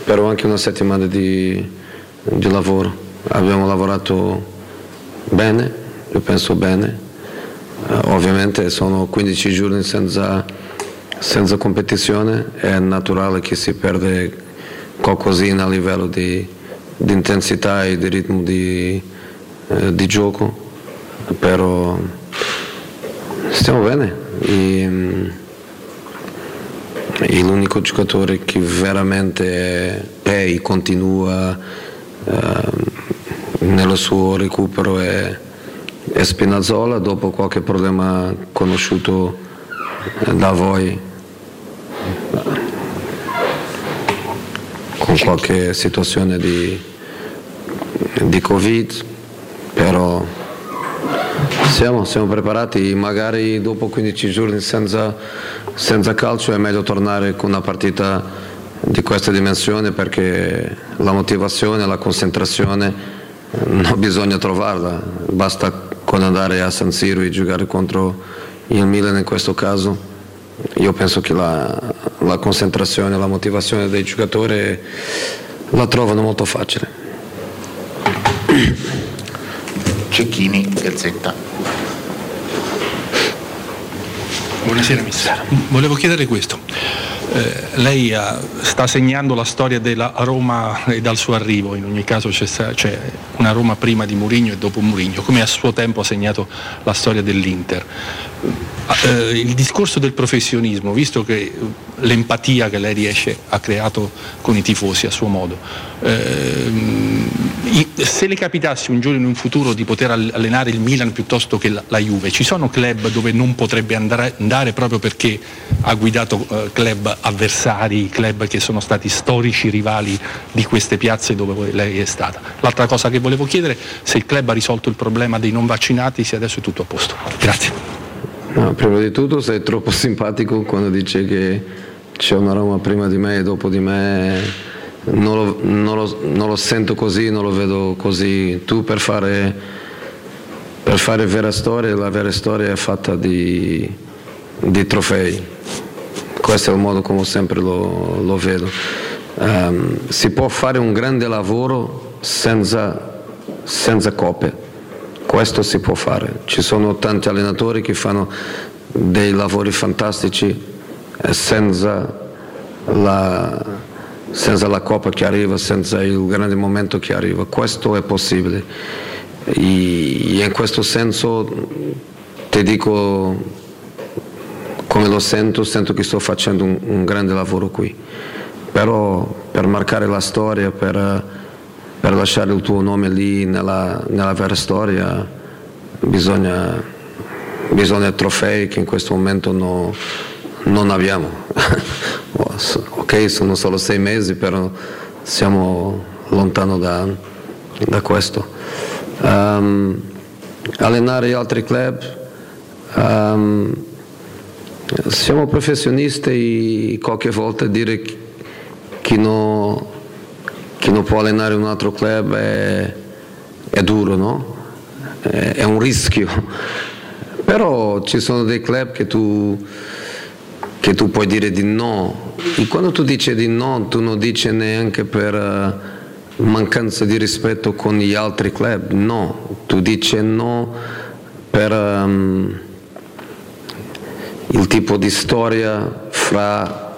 però anche una settimana di, di lavoro. Abbiamo lavorato bene, io penso bene. Uh, ovviamente sono 15 giorni senza, senza competizione, è naturale che si perde qualcosina a livello di, di intensità e di ritmo di, eh, di gioco, però stiamo bene. E, e l'unico giocatore che veramente è e continua eh, nello suo recupero è, è Spinazzola dopo qualche problema conosciuto da voi con qualche situazione di, di Covid, però siamo, siamo, preparati, magari dopo 15 giorni senza, senza calcio è meglio tornare con una partita di questa dimensione perché la motivazione, la concentrazione non bisogna trovarla, basta con andare a San Siro e giocare contro il Milan in questo caso. Io penso che la, la concentrazione, la motivazione dei giocatori la trovano molto facile. Cecchini, Gazzetta. Buonasera mister. Volevo chiedere questo. Eh, lei ha, sta segnando la storia della Roma e dal suo arrivo, in ogni caso c'è, c'è una Roma prima di Murigno e dopo Murigno, come a suo tempo ha segnato la storia dell'Inter. Eh, il discorso del professionismo, visto che l'empatia che lei riesce ha creato con i tifosi a suo modo, eh, se le capitasse un giorno in un futuro di poter allenare il Milan piuttosto che la, la Juve, ci sono club dove non potrebbe andare, andare proprio perché ha guidato eh, club avversari, club che sono stati storici rivali di queste piazze dove lei è stata. L'altra cosa che volevo chiedere, se il club ha risolto il problema dei non vaccinati, se adesso è tutto a posto. Grazie. No, prima di tutto sei troppo simpatico quando dici che c'è una Roma prima di me e dopo di me. Non lo, non, lo, non lo, sento così, non lo vedo così. Tu per fare, per fare vera storia, la vera storia è fatta di, di trofei. Questo è il modo come sempre lo, lo vedo. Um, si può fare un grande lavoro senza, senza coppe questo si può fare. Ci sono tanti allenatori che fanno dei lavori fantastici eh, senza la, senza la coppa che arriva, senza il grande momento che arriva. Questo è possibile. E in questo senso ti dico come lo sento, sento che sto facendo un, un grande lavoro qui. Però per marcare la storia, per per lasciare il tuo nome lì nella, nella vera storia bisogna, bisogna, trofei che in questo momento no, non abbiamo. ok, sono solo sei mesi, però siamo lontano da, da questo. Um, allenare altri club, um, siamo professionisti e qualche volta dire che non chi non può allenare un altro club è, è duro, no? È un rischio, però ci sono dei club che tu, che tu puoi dire di no. E quando tu dici di no tu non dici neanche per uh, mancanza di rispetto con gli altri club, no, tu dici no per um, il tipo di storia fra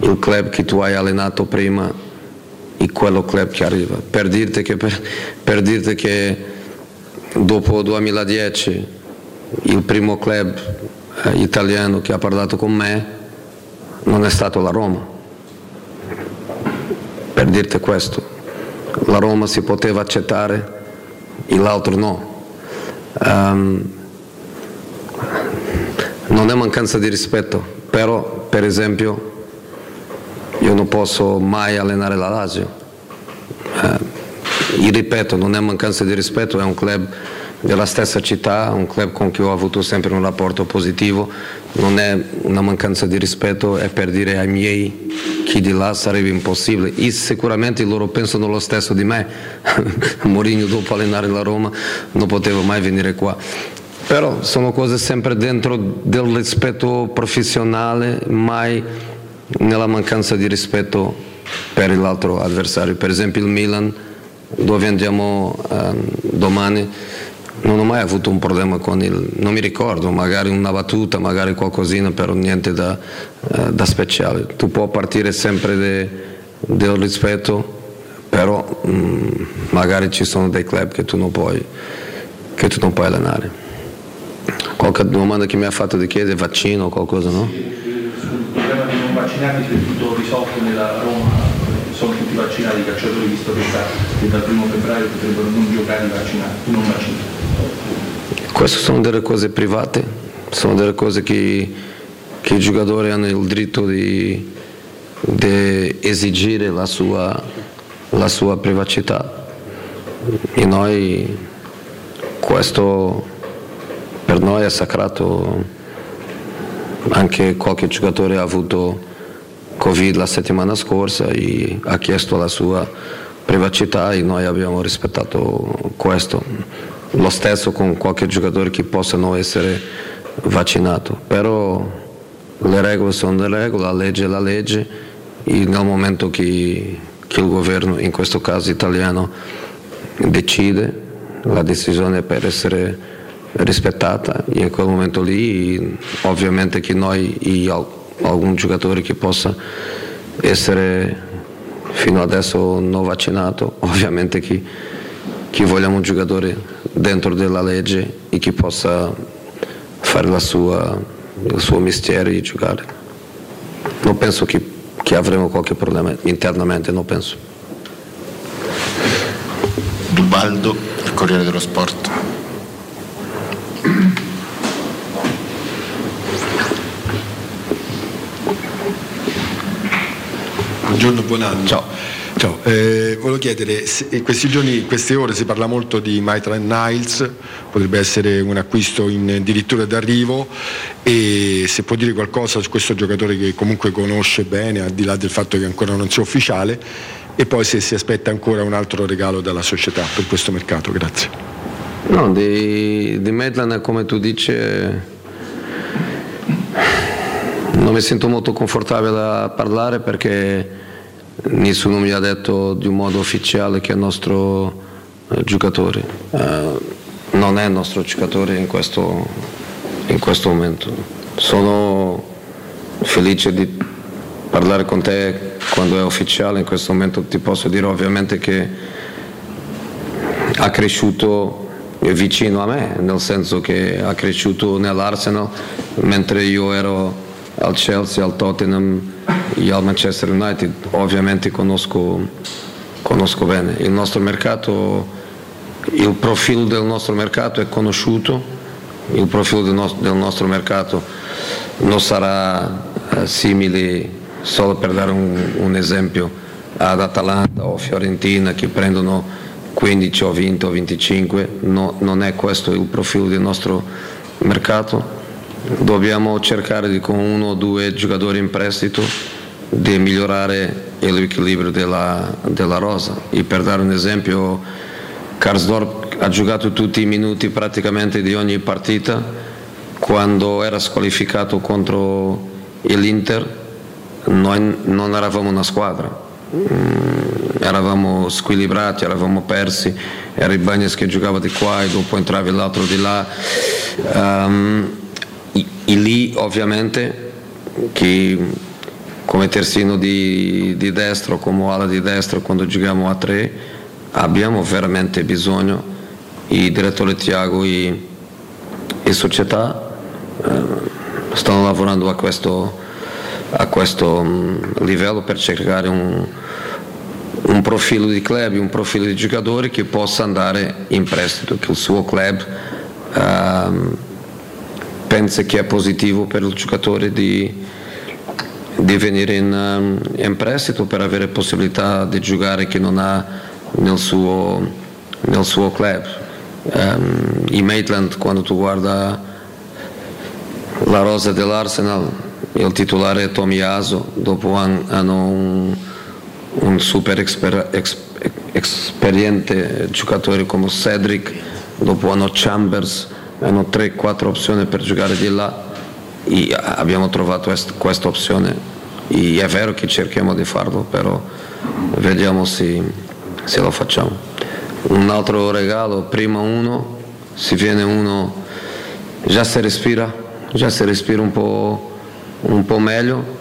il club che tu hai allenato prima e quello club che arriva. Per dirti che, per, per dirti che dopo 2010 il primo club eh, italiano che ha parlato con me non è stato la Roma. Per dirti questo, la Roma si poteva accettare e l'altro no. Um, non è mancanza di rispetto, però per esempio io non posso mai allenare la Lazio. Eh, ripeto, non è mancanza di rispetto, è un club della stessa città, un club con cui ho avuto sempre un rapporto positivo, non è una mancanza di rispetto, è per dire ai miei chi di là sarebbe impossibile. E sicuramente loro pensano lo stesso di me. Mourinho dopo allenare la Roma non poteva mai venire qua. Però sono cose sempre dentro del rispetto professionale, mai nella mancanza di rispetto per l'altro avversario. Per esempio il Milan, dove andiamo um, domani, non ho mai avuto un problema con il... non mi ricordo, magari una battuta, magari qualcosina, però niente da, uh, da speciale. Tu puoi partire sempre de, del rispetto, però um, magari ci sono dei club che tu non puoi, tu non puoi allenare. Qualche domanda che mi ha fatto di chiedere, vaccino o qualcosa, no? Vaccinati se tutto risolto nella Roma sono tutti vaccinati i calciatori visto che, sta, che dal primo febbraio potrebbero non giocare vaccinati, non vaccinati. Queste sono delle cose private, sono delle cose che, che i giocatori hanno il diritto di, di esigere la sua, la sua privacidà e noi questo per noi è sacrato anche qualche giocatore ha avuto Covid la settimana scorsa e ha chiesto la sua privacidà e noi abbiamo rispettato questo. Lo stesso con qualche giocatore che possano essere vaccinato, però le regole sono le regole, la legge è la legge. E nel momento che, che il governo, in questo caso italiano, decide, la decisione per essere rispettata. E in quel momento lì ovviamente che noi e alcun giocatore che possa essere fino adesso non vaccinato ovviamente che, che vogliamo un giocatore dentro della legge e che possa fare sua, il suo mestiere e giocare. Non penso che, che avremo qualche problema internamente non penso. Dubaldo il Corriere dello Sport Buongiorno, buon anno. Ciao. Ciao. Eh, volevo chiedere, in questi giorni, in queste ore si parla molto di Maitland Niles, potrebbe essere un acquisto in addirittura d'arrivo e se può dire qualcosa su questo giocatore che comunque conosce bene, al di là del fatto che ancora non sia ufficiale, e poi se si aspetta ancora un altro regalo dalla società per questo mercato. Grazie. No, di, di Maitland come tu dici non mi sento molto confortabile a parlare perché nessuno mi ha detto di un modo ufficiale che è il nostro eh, giocatore. Eh, non è il nostro giocatore in questo, in questo momento. Sono felice di parlare con te quando è ufficiale, in questo momento ti posso dire ovviamente che ha cresciuto vicino a me, nel senso che ha cresciuto nell'Arsenal mentre io ero al Chelsea, al Tottenham e al Manchester United, ovviamente conosco, conosco bene. Il nostro mercato, il profilo del nostro mercato è conosciuto, il profilo del, no- del nostro mercato non sarà eh, simile, solo per dare un, un esempio, ad Atalanta o Fiorentina che prendono 15 o 20 o 25, no, non è questo il profilo del nostro mercato dobbiamo cercare di, con uno o due giocatori in prestito di migliorare l'equilibrio della, della rosa. E per dare un esempio Karsdorp ha giocato tutti i minuti praticamente di ogni partita, quando era squalificato contro l'Inter noi non eravamo una squadra, mm, eravamo squilibrati, eravamo persi, era il Bagnes che giocava di qua e dopo entrava l'altro di là. Um, e lì ovviamente che come terzino di, di destro, come ala di destra quando giochiamo a tre abbiamo veramente bisogno. Il direttore Tiago e, e società eh, stanno lavorando a questo, a questo um, livello per cercare un, un profilo di club, un profilo di giocatori che possa andare in prestito, che il suo club uh, pensa che è positivo per il giocatore di, di venire in, um, in, prestito per avere possibilità di giocare che non ha nel suo, nel suo club. Um, in Maitland quando tu guarda la rosa dell'Arsenal il titolare è Tommy Aso dopo hanno un, un super esper, ex, esperiente giocatore come Cedric dopo hanno Chambers hanno 3-4 opzioni per giocare di là. E abbiamo trovato questa opzione. E è vero che cerchiamo di farlo però vediamo se, se lo facciamo. Un altro regalo prima uno si viene uno già si respira già si respira un po', un po meglio.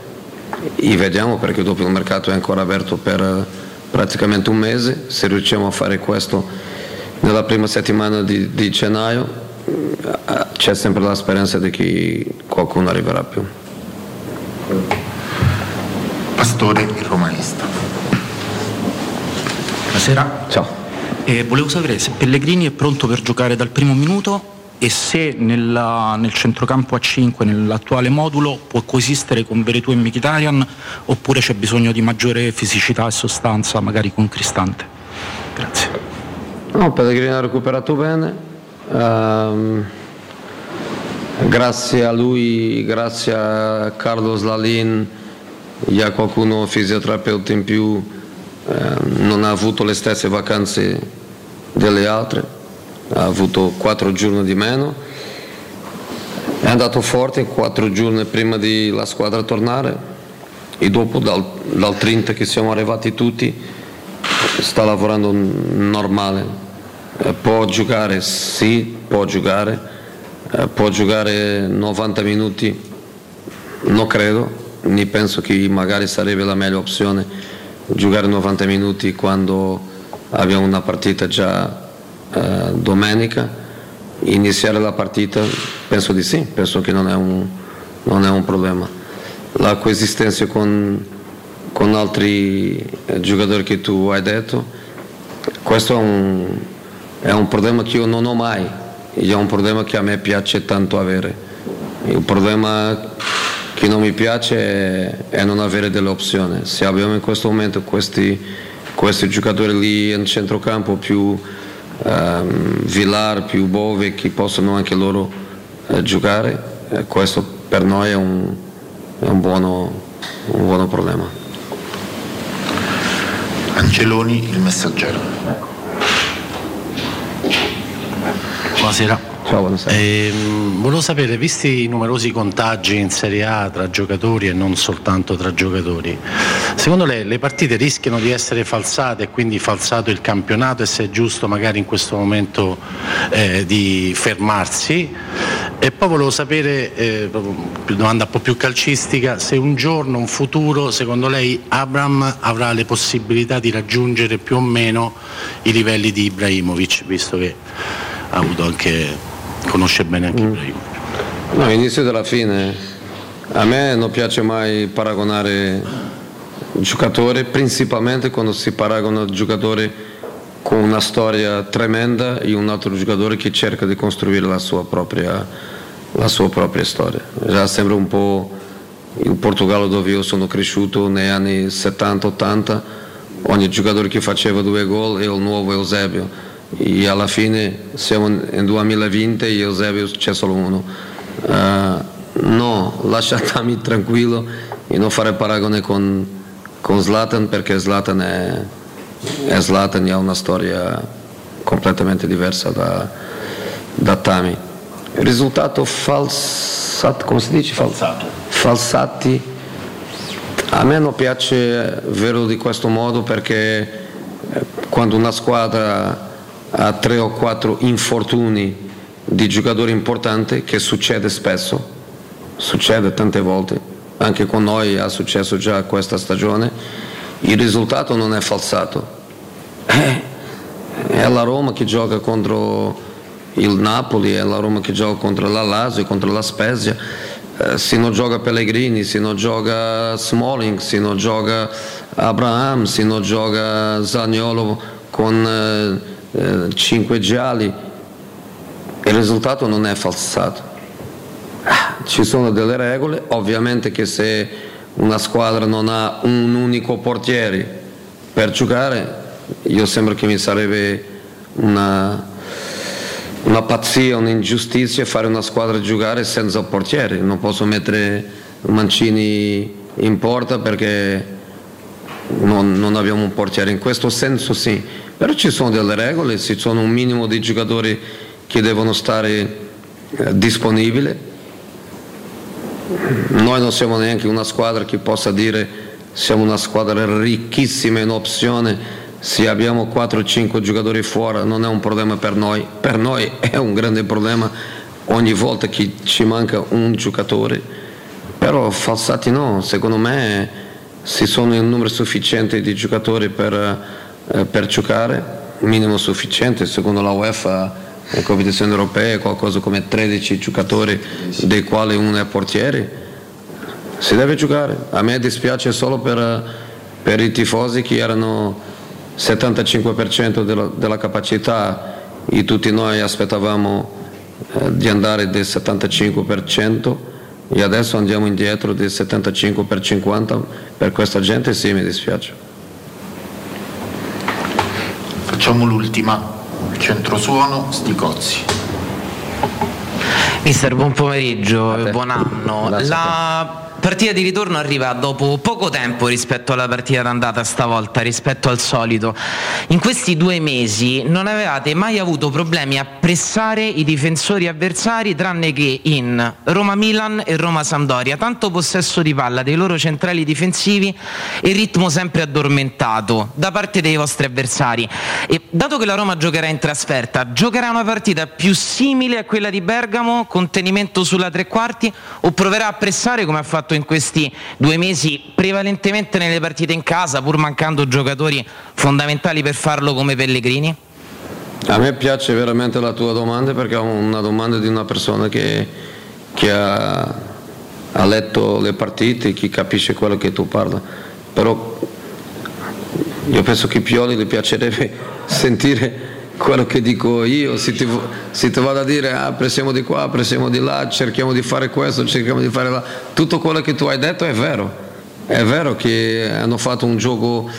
E vediamo perché dopo il mercato è ancora aperto per praticamente un mese. Se riusciamo a fare questo nella prima settimana di, di gennaio c'è sempre la speranza di che qualcuno arriverà più. Pastore, il romanista. Buonasera. Ciao. Eh, volevo sapere se Pellegrini è pronto per giocare dal primo minuto e se nella, nel centrocampo a 5, nell'attuale modulo, può coesistere con Veretù e Mkhitaryan oppure c'è bisogno di maggiore fisicità e sostanza, magari con Cristante. Grazie. No, Pellegrini ha recuperato bene. Um, grazie a lui, grazie a Carlos Lalin, a qualcuno fisioterapeuta in più, eh, non ha avuto le stesse vacanze delle altre, ha avuto quattro giorni di meno, è andato forte quattro giorni prima di la squadra tornare e dopo dal, dal 30 che siamo arrivati tutti sta lavorando normale può giocare, sì, può giocare, eh, può giocare 90 minuti, non credo, ne penso che magari sarebbe la meglio opzione giocare 90 minuti quando abbiamo una partita già eh, domenica, iniziare la partita, penso di sì, penso che non è un, non è un problema. La coesistenza con, con altri eh, giocatori che tu hai detto, questo è un è un problema che io non ho mai, è un problema che a me piace tanto avere. Il problema che non mi piace è non avere delle opzioni. Se abbiamo in questo momento questi, questi giocatori lì in centrocampo più um, Villar, più Bove che possono anche loro eh, giocare, eh, questo per noi è un, è un, buono, un buono problema. Angeloni, il messaggero. Buonasera. Ciao, buonasera. Eh, volevo sapere, visti i numerosi contagi in Serie A tra giocatori e non soltanto tra giocatori, secondo lei le partite rischiano di essere falsate e quindi falsato il campionato e se è giusto magari in questo momento eh, di fermarsi? E poi volevo sapere, eh, domanda un po' più calcistica, se un giorno, un futuro, secondo lei Abram avrà le possibilità di raggiungere più o meno i livelli di Ibrahimovic, visto che ha avuto anche, conosce bene anche mm. Ibrahimovic. No, inizio della fine. A me non piace mai paragonare giocatore, principalmente quando si paragona il giocatore con una storia tremenda e un altro giocatore che cerca di costruire la sua propria, la sua propria storia. Già sembra un po' il Portogallo dove io sono cresciuto negli anni 70-80, ogni giocatore che faceva due gol è il nuovo Eusebio e alla fine siamo nel 2020 e Eusebio c'è solo uno. Uh, no, lasciatemi tranquillo e non fare paragone con, con Zlatan perché Zlatan è, è Zlatan e ha una storia completamente diversa da, da Tami. Risultato falsato, come si dice? Falsato. Falsati. A me non piace vederlo di questo modo perché eh, quando una squadra ha tre o quattro infortuni di giocatori importanti, che succede spesso, succede tante volte, anche con noi è successo già questa stagione, il risultato non è falsato. Eh, è la Roma che gioca contro il Napoli, è la Roma che gioca contro la Lazio, contro la Spezia. Eh, se non gioca Pellegrini, se non gioca Smalling, se non gioca Abraham, se non gioca Zagnolo con eh, eh, cinque gialli, il risultato non è falsato. Ah, ci sono delle regole, ovviamente che se una squadra non ha un unico portiere per giocare, io sembra che mi sarebbe una, una pazzia, un'ingiustizia fare una squadra giocare senza portiere. Non posso mettere Mancini in porta perché non, non, abbiamo un portiere. In questo senso sì, però ci sono delle regole, ci sono un minimo di giocatori che devono stare eh, disponibili. Noi non siamo neanche una squadra che possa dire siamo una squadra ricchissima in opzione, se abbiamo 4-5 giocatori fuori non è un problema per noi, per noi è un grande problema ogni volta che ci manca un giocatore, però falsati no, secondo me se sono in numero sufficiente di giocatori per, eh, per giocare, minimo sufficiente, secondo la UEFA le competizioni europee qualcosa come 13 giocatori dei quali uno è portiere si deve giocare. A me dispiace solo per, per i tifosi che erano 75% della, della, capacità. E tutti noi aspettavamo eh, di andare del 75% e adesso andiamo indietro del 75 per 50 per questa gente sì mi dispiace. Facciamo l'ultima. Centrosuono Sticozzi. Mister, buon pomeriggio e buon anno. La partita di ritorno arriva dopo poco tempo rispetto alla partita d'andata stavolta, rispetto al solito. In questi due mesi non avevate mai avuto problemi a pressare i difensori avversari tranne che in Roma-Milan e Roma-Sampdoria. Tanto possesso di palla dei loro centrali difensivi e ritmo sempre addormentato da parte dei vostri avversari. E dato che la Roma giocherà in trasferta, giocherà una partita più simile a quella di Bergamo, contenimento sulla tre quarti, o proverà a pressare come ha fatto in questi due mesi prevalentemente nelle partite in casa, pur mancando giocatori fondamentali per farlo come Pellegrini? A me piace veramente la tua domanda perché è una domanda di una persona che, che ha, ha, letto le partite, che capisce quello che tu parli. Però io penso che Pioli gli piacerebbe sentire quello che dico io, se ti, se ti vado a dire ah, pressiamo di qua, pressiamo di là, cerchiamo di fare questo, cerchiamo di fare là, tutto quello che tu hai detto è vero, è vero che hanno fatto un gioco,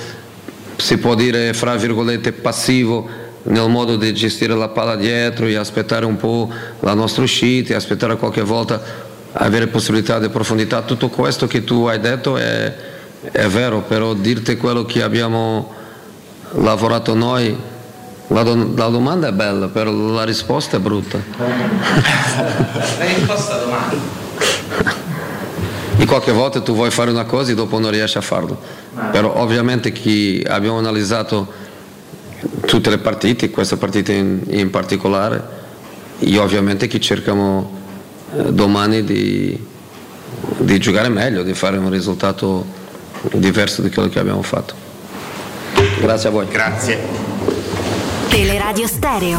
si può dire fra virgolette, passivo nel modo di gestire la palla dietro e aspettare un po' la nostra uscita, e aspettare qualche volta avere possibilità di profondità, tutto questo che tu hai detto è, è vero, però dirti quello che abbiamo lavorato noi la, do- la, domanda è bella, però la risposta è brutta. la risposta domani. Di qualche volta tu vuoi fare una cosa e dopo non riesci a farlo. Però ovviamente che abbiamo analizzato tutte le partite, questa partita in, in particolare, e ovviamente che cerchiamo eh, domani di, di giocare meglio, di fare un risultato diverso di quello che abbiamo fatto. Grazie a voi. Grazie. Teleradio Stereo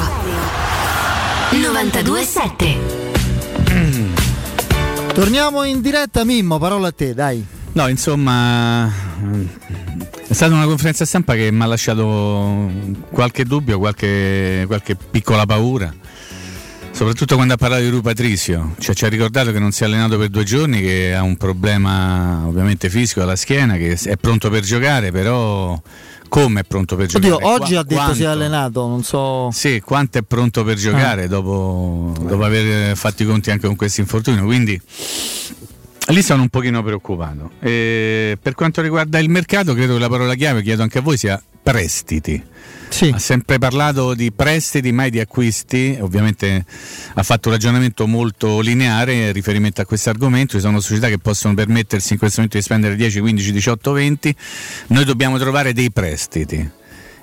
927 mm. Torniamo in diretta Mimmo, parola a te, dai. No, insomma, è stata una conferenza stampa che mi ha lasciato qualche dubbio, qualche, qualche piccola paura. Soprattutto quando ha parlato di Rui Patricio, cioè, ci ha ricordato che non si è allenato per due giorni, che ha un problema ovviamente fisico alla schiena, che è pronto per giocare, però come è pronto per giocare? Oddio, oggi Qua, ha detto quanto, si è allenato, non so. Sì, quanto è pronto per giocare ah. dopo, dopo, aver fatto i conti anche con questo infortunio. Quindi lì sono un pochino preoccupato. E per quanto riguarda il mercato, credo che la parola chiave, chiedo anche a voi, sia prestiti ha sempre parlato di prestiti, mai di acquisti, ovviamente ha fatto un ragionamento molto lineare in riferimento a questo argomento, ci sono società che possono permettersi in questo momento di spendere 10, 15, 18, 20, noi dobbiamo trovare dei prestiti.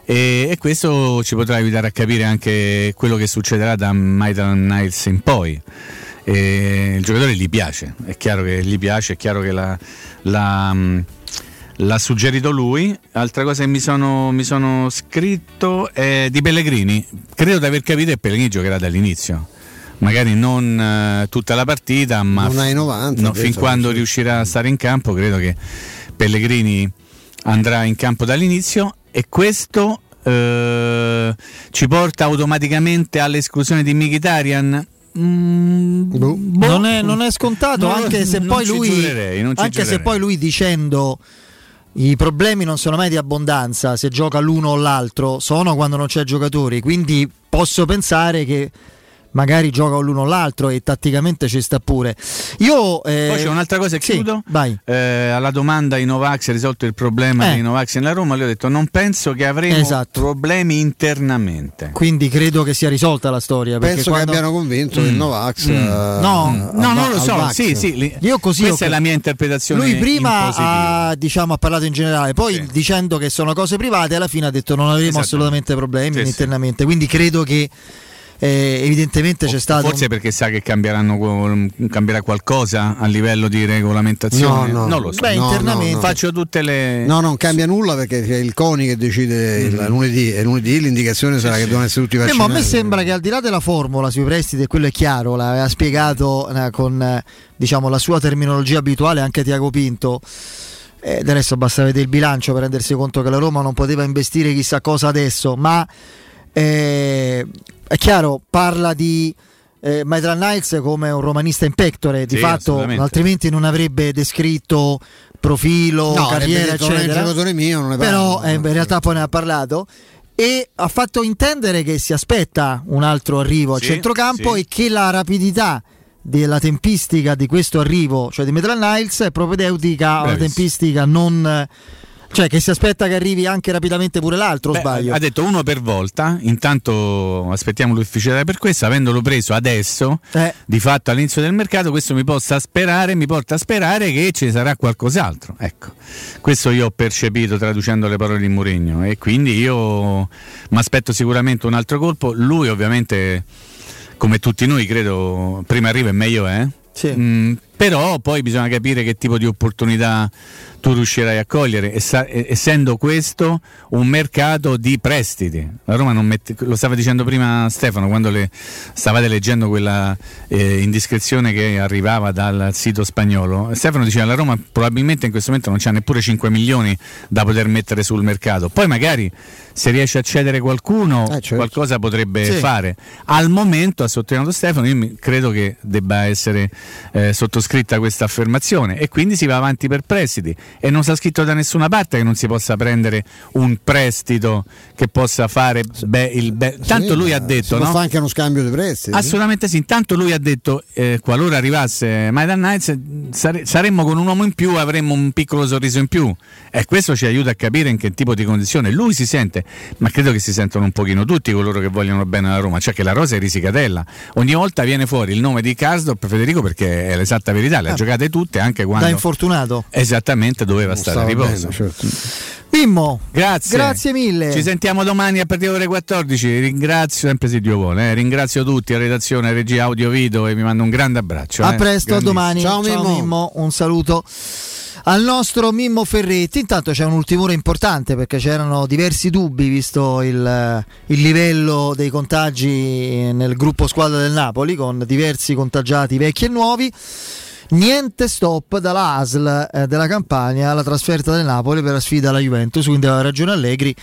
E, e questo ci potrà aiutare a capire anche quello che succederà da Maitland Niles in poi. E il giocatore gli piace, è chiaro che gli piace, è chiaro che la, la, l'ha suggerito lui. Altra cosa che mi sono, mi sono scritto è di Pellegrini. Credo di aver capito che Pellegrini giocherà dall'inizio. Magari non eh, tutta la partita, ma Non ai 90, no, fin quando sì. riuscirà a stare in campo, credo che Pellegrini andrà in campo dall'inizio e questo eh, ci porta automaticamente all'esclusione di Mkhitaryan. Mm, boh. non, è, non è scontato, Non- anche se non poi lui, giurerei, anche se poi lui dicendo i problemi non sono mai di abbondanza se gioca l'uno o l'altro, sono quando non c'è giocatori, quindi posso pensare che magari gioca l'uno o l'altro e tatticamente ci sta pure. Io eh, Poi c'è un'altra cosa e sì, chiudo. vai. Eh, alla domanda i Novax ha risolto il problema Eh. dei Novax nella Roma, lui ha detto non penso che avremo Esatto. problemi internamente. Quindi credo che sia risolta la storia. Penso quando- che abbiano convinto il Novax. Mm. eh, No, No, non lo so, sì, sì, li- Io così questa ho è la mia interpretazione. Lui prima ha, diciamo, ha parlato in generale, poi dicendo che sono cose private, alla fine ha detto non avremo Esatto. assolutamente problemi Sì, sì. internamente. Quindi credo che eh, evidentemente c'è stato. Forse perché sa che cambierà qualcosa a livello di regolamentazione. No, no. Non lo so. Beh, No, internamente no, no. Faccio tutte le. No, non cambia nulla perché è il CONI che decide il Mm. lunedì e lunedì l'indicazione sarà che devono essere tutti Eh, ma a vaccinati. me sembra che al di là della formula sui prestiti, e quello è chiaro, l'aveva spiegato eh, con eh, diciamo, la sua terminologia abituale anche Tiago Pinto. Eh, del resto basta vedere il bilancio per rendersi conto che la Roma non poteva investire chissà cosa adesso, ma eh, è chiaro, parla di eh, Maitland Niles come un romanista in pectore, di Sì, fatto altrimenti non avrebbe descritto profilo, No, carriera, avrebbe detto, "Non è eccetera. giocatore mio, non ne Però parlo". eh, in realtà poi ne ha parlato e ha fatto intendere che si aspetta un altro arrivo al Sì, centrocampo sì. e che la rapidità della tempistica di questo arrivo, cioè di Maitland Niles, è propedeutica alla Bravissimo. tempistica non cioè che si aspetta che arrivi anche rapidamente pure l'altro, Beh, sbaglio? ha detto uno per volta, intanto aspettiamo l'ufficiale per questo, avendolo preso adesso, Eh. di fatto all'inizio del mercato, questo mi possa sperare, mi porta a sperare che ci sarà qualcos'altro. Ecco, questo io ho percepito traducendo le parole di Mourinho e quindi io mi aspetto sicuramente un altro colpo. Lui ovviamente, come tutti noi, credo, prima arriva e meglio è. Mm, però poi bisogna capire che tipo di opportunità tu riuscirai a cogliere, essendo questo un mercato di prestiti. La Roma non mette, lo stava dicendo prima Stefano quando le, stavate leggendo quella eh, indiscrezione che arrivava dal sito spagnolo. Stefano diceva la Roma probabilmente in questo momento non c'ha neppure 5 milioni da poter mettere sul mercato. Poi magari se riesce a cedere qualcuno qualcosa potrebbe Sì. fare. Al momento, ha sottolineato Stefano, io credo che debba essere eh, sottoscritta questa affermazione e quindi si va avanti per prestiti e non sta scritto da nessuna parte che non si possa prendere un prestito che possa fare be- il be- tanto Sì, lui ha detto si no? fare anche uno scambio di prestiti. Assolutamente sì, intanto lui ha detto eh, qualora arrivasse Maidan Nights sare- saremmo con un uomo in più, avremmo un piccolo sorriso in più e questo ci aiuta a capire in che tipo di condizione lui si sente, ma credo che si sentono un pochino tutti coloro che vogliono bene alla Roma, cioè che la rosa è risicatella. Ogni volta viene fuori il nome di Karsdorp Federico perché è l'esatta verità, le ha Ah. giocate tutte anche quando Da infortunato. esattamente doveva stare a riposo. bene, certo. Mimmo, Grazie. Grazie mille. Ci sentiamo domani a partire dalle ore 14. Ringrazio sempre se Dio vuole. eh. Ringrazio tutti, la redazione, regia audio video e vi mando un grande abbraccio. A eh. presto, a domani. Ciao, Mimmo. Un saluto al nostro Mimmo Ferretti. Intanto c'è un'ultima ora importante perché c'erano diversi dubbi visto il, il livello dei contagi nel gruppo squadra del Napoli con diversi contagiati vecchi e nuovi. Niente stop dalla ASL eh, della campagna alla trasferta del Napoli per la sfida alla Juventus, quindi aveva ragione Allegri.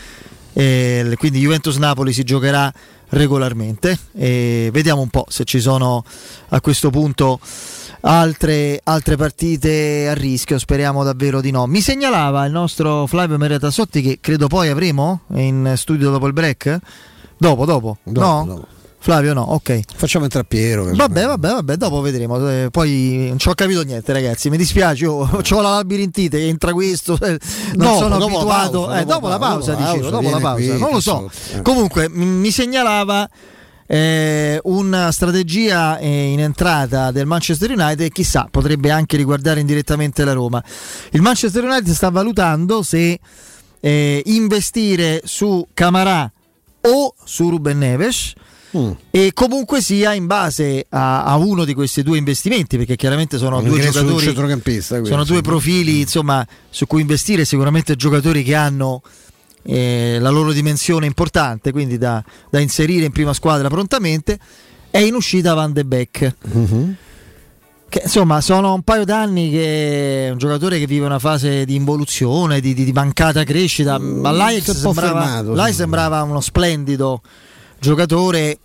E quindi Juventus-Napoli si giocherà regolarmente e vediamo un po' se ci sono a questo punto altre, altre partite a rischio, speriamo davvero di no. Mi segnalava il nostro Flavio Maria Tassotti che credo poi avremo in studio dopo il break? Dopo, dopo, Dopo, no? dopo. Flavio no, ok. Facciamo entrare Piero. Vabbè, vabbè, vabbè, dopo vedremo. Eh, poi non ci ho capito niente, ragazzi. Mi dispiace, io ho la labirintite entra questo. eh, Non Dopo, sono dopo abituato. pausa, eh, dopo la pausa, pausa, dicevo, dopo la pausa. qui, non lo so. eh. Comunque, mi, mi segnalava eh, una strategia eh, in entrata del Manchester United e chissà, potrebbe anche riguardare indirettamente la Roma. Il Manchester United sta valutando se eh, investire su Camarà o su Ruben Neves Mm. e comunque sia in base a, a uno di questi due investimenti perché chiaramente sono Non due un giocatori quindi, sono due profili insomma su cui investire sicuramente giocatori che hanno eh, la loro dimensione importante quindi da, da inserire in prima squadra prontamente è in uscita Van de Beek Mhm. che insomma sono un paio d'anni che è un giocatore che vive una fase di involuzione, di, di- di mancata crescita. Ma l'Ajax un sembrava, fermato, l'Ajax sì. sembrava uno splendido giocatore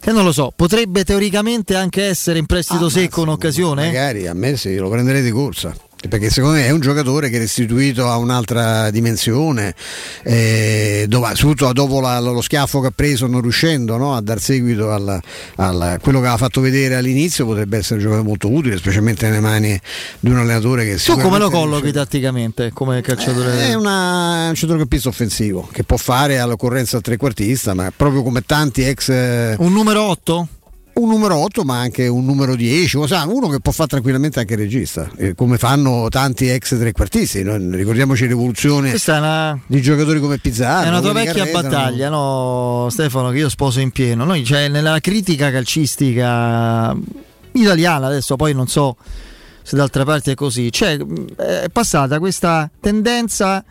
che non lo so, potrebbe teoricamente anche essere in prestito secco un'occasione. Magari a me sì, lo prenderei di corsa. Perché secondo me è un giocatore che è restituito a un'altra dimensione, eh, dove, soprattutto dopo la- lo schiaffo che ha preso, non riuscendo no, a dar seguito al, al- quello che aveva fatto vedere all'inizio, potrebbe essere un giocatore molto utile, specialmente nelle mani di un allenatore che Tu come lo collochi tatticamente come calciatore? È una- un centrocampista offensivo che può fare all'occorrenza il trequartista, ma proprio come tanti ex. eh, Un numero 8? Un numero 8, ma anche un numero 10, o sa, uno che può fare tranquillamente anche il regista, eh, come fanno tanti ex trequartisti. Noi ricordiamoci l'evoluzione una, di giocatori come Pizzarro. è una tua vecchia arredano. battaglia, no, Stefano, che io sposo in pieno. Noi, cioè, nella critica calcistica italiana, adesso poi non so se d'altra parte è così, cioè, è passata questa tendenza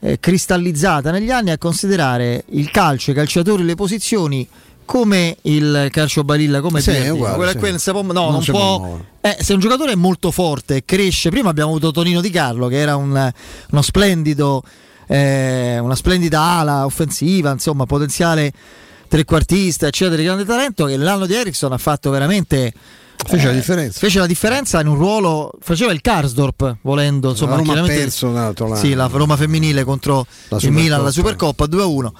eh, cristallizzata negli anni a considerare il calcio, i calciatori, le posizioni come il calcio balilla, come Sì, uguale, Quella- sì. si può- no, Non non può- eh, se un giocatore è molto forte, cresce. Prima abbiamo avuto Tonino Di Carlo, che era un- uno splendido, eh, una splendida ala offensiva, insomma, potenziale trequartista, eccetera, di grande talento. Che l'anno di Ericsson ha fatto veramente. Fece la eh, differenza. Fece la differenza in un ruolo. Faceva il Karsdorp, volendo. Insomma, La Roma ha perso l'altro lato. Sì, la Roma femminile contro La il Milan, la Supercoppa. Supercoppa 2-1.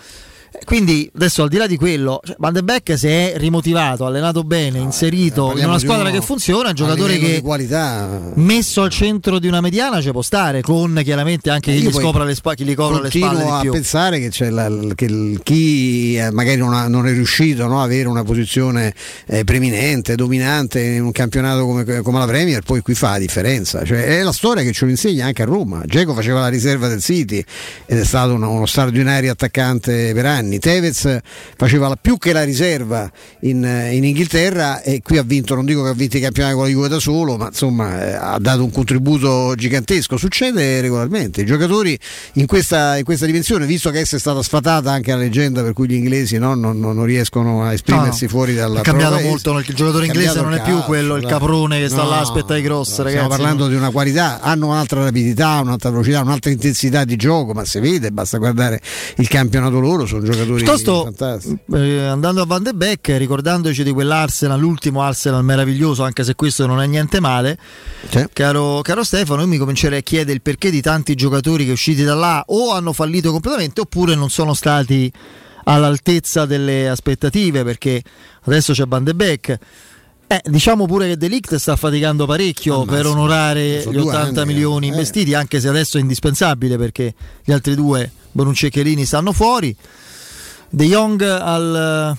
Eh, Quindi adesso al di là di quello, cioè, Van de Beek si è rimotivato, allenato bene, inserito in parliamo una squadra uno che funziona, un giocatore che qualità messo al centro di una mediana ci può stare, con chiaramente anche chi Io gli, scopra le spa- chi gli copre le spalle continuo a più. pensare che, c'è la- che chi eh, magari non, ha- non è riuscito no, a avere una posizione eh, preminente, dominante in un campionato come, come la Premier, poi qui fa la differenza. Cioè, è la storia che ce lo insegna anche a Roma. Geco faceva la riserva del City ed è stato uno, uno straordinario attaccante per anni. Tevez faceva la- più che la riserva in, eh, in Inghilterra e qui ha vinto, non dico che ha vinto i campionati con la Juve da solo, ma insomma eh, ha dato un contributo gigantesco. Succede regolarmente. I giocatori in questa, in questa dimensione, visto che essa è stata sfatata anche la leggenda per cui gli inglesi no, non, non- riescono a esprimersi No, fuori dalla È cambiato propria molto, il giocatore inglese non è più calcio, quello, il caprone che sta No, là, aspetta i cross, ragazzi. Stiamo parlando di una qualità, hanno un'altra rapidità, un'altra velocità, un'altra intensità di gioco, ma si vede, basta guardare il campionato loro, sono giocatori Piuttosto, fantastici. eh, andando a Van de Beek, ricordandoci di quell'Arsenal, l'ultimo Arsenal meraviglioso, anche se questo non è niente male, caro, caro Stefano, io mi comincerei a chiedere il perché di tanti giocatori che usciti da là o hanno fallito completamente oppure non sono stati all'altezza delle aspettative, perché adesso c'è Van de Beek. Eh, diciamo pure che Delict sta faticando parecchio per onorare gli due 80 anni, milioni eh. investiti, anche se adesso è indispensabile perché gli altri due, Bonucci e Chiellini, stanno fuori. De Jong al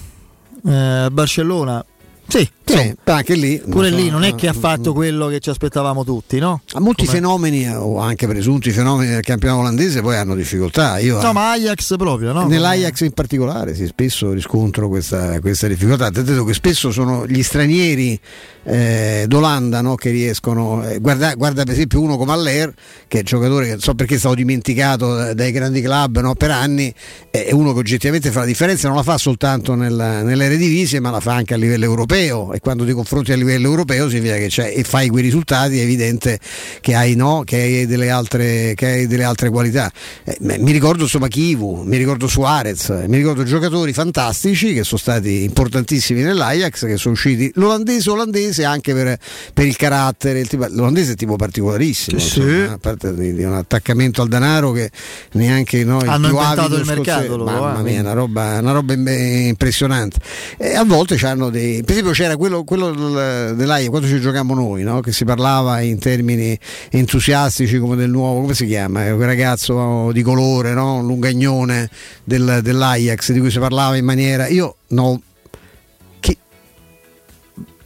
eh, Barcellona, sì, Sì, anche lì pure so, lì non è eh, che ha fatto quello che ci aspettavamo tutti, no? a molti Come- fenomeni eh, o anche presunti fenomeni del campionato olandese poi hanno difficoltà. Io No, ma Ajax proprio, no? Nell'Ajax in particolare sì, spesso riscontro questa, questa difficoltà, tanto che spesso sono gli stranieri eh, d'Olanda no, che riescono, eh, guarda, guarda per esempio uno come Aller, che è un giocatore che non so perché è stato dimenticato da- dai grandi club no, per anni, è uno che oggettivamente fa la differenza, non la fa soltanto nella, nell'Eredivisie ma la fa anche a livello europeo, europeo e quando ti confronti a livello europeo significa che c'è e fai quei risultati è evidente che hai, no, che hai, delle, altre, che hai delle altre qualità. Eh, mi ricordo Somachivu, mi ricordo Suarez, mi ricordo giocatori fantastici che sono stati importantissimi nell'Ajax, che sono usciti l'olandese olandese anche per, per il carattere, il tipo, l'olandese è tipo particolarissimo, Sì, insomma, a parte di, di un attaccamento al denaro che neanche noi Hanno più inventato il mercato loro, mamma eh, mia, una roba, una roba im- impressionante. E a volte c'hanno dei. Per esempio, c'era quello, quello del- dell'AIA quando ci giochiamo noi, no? che si parlava in termini entusiastici come del nuovo, come si chiama? Eh, Quel ragazzo di colore, no? un lungagnone del- dell'Ajax di cui si parlava in maniera. Io no.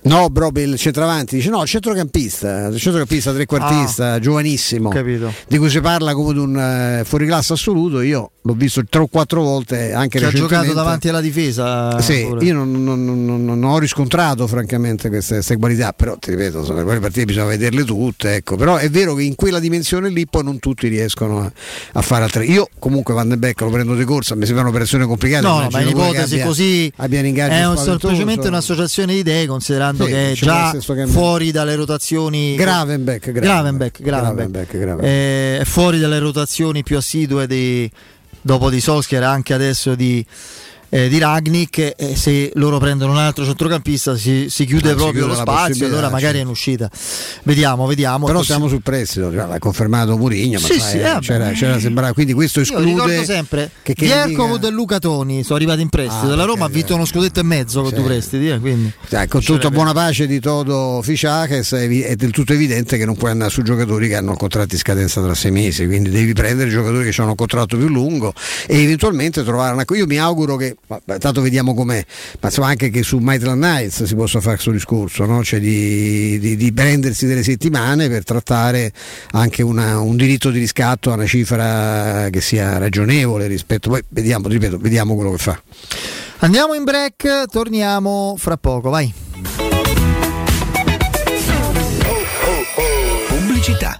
No, proprio il centravanti dice no, il centrocampista, il centrocampista trequartista, giovanissimo, capito. di cui si parla come di un eh, fuoriclasse assoluto. Io l'ho visto tre o quattro volte anche Che ha giocato davanti alla difesa. Sì, pure. io non, non- non- non- ho riscontrato francamente queste, queste qualità, però ti ripeto, sono quelle partite bisogna vederle tutte, ecco. però è vero che in quella dimensione lì poi non tutti riescono a, a fare altre. Io comunque Van de Beek lo prendo di corsa, mi sembra un'operazione complicata. No, ma in ipotesi abbia- così abbia è un- semplicemente un'associazione di idee considerando Sì, che è ci già fuori dalle rotazioni Gravenbeck, Gravenbeck, Gravenbeck, Gravenbeck. Gravenbeck. Eh, è fuori dalle rotazioni più assidue di, dopo di Solskjaer anche adesso di, eh, di Ragnik e se loro prendono un altro centrocampista si, si chiude Ah, si proprio chiude lo spazio allora magari è in uscita. Vediamo vediamo. Però siamo sul prestito, cioè, l'ha confermato Murigno, ma Sì, sai, sì, eh, eh, c'era, c'era sembrava, quindi questo Io esclude ricordo sempre che, che Vierkovud e Luca Toni sono arrivati in prestito. Ah, la Roma ha vinto uno scudetto e mezzo con due prestiti eh, quindi. Dai, con tutta buona pace di Toto Ficiaches è, è del tutto evidente che non puoi andare su giocatori che hanno contratti in scadenza tra sei mesi, quindi devi prendere giocatori che hanno un contratto più lungo e eventualmente trovare una... Io mi auguro che, ma- ma tanto vediamo com'è, ma insomma anche che su Maitland Nights si possa fare questo discorso, no? cioè di, di- di prendersi delle settimane per trattare anche una- un diritto di riscatto a una cifra che sia ragionevole rispetto... Poi vediamo, ripeto, vediamo quello che fa. andiamo in break torniamo fra poco vai Pubblicità.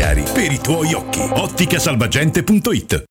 per i tuoi occhi. Otticasalvagente.it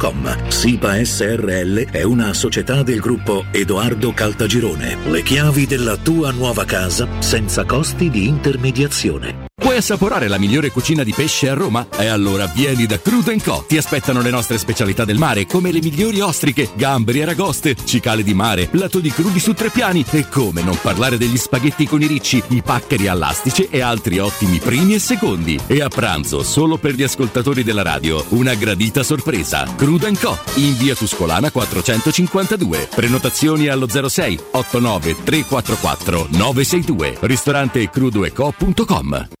www.keicalt.com. SIPA SRL è una società del gruppo Edoardo Caltagirone. Le chiavi della tua nuova casa senza costi di intermediazione. Vuoi assaporare la migliore cucina di pesce a Roma? E allora vieni da Crudo Co. Ti aspettano le nostre specialità del mare, come le migliori ostriche, gamberi, aragoste, cicale di mare, plato di crudi su tre piani e come non parlare degli spaghetti con i ricci, i paccheri all'astice e altri ottimi primi e secondi. E a pranzo, solo per gli ascoltatori della radio, una gradita sorpresa. Crudo Co. In via Tuscolana 452. Prenotazioni allo 06 89 344 962. Ristorante crudoeco.com.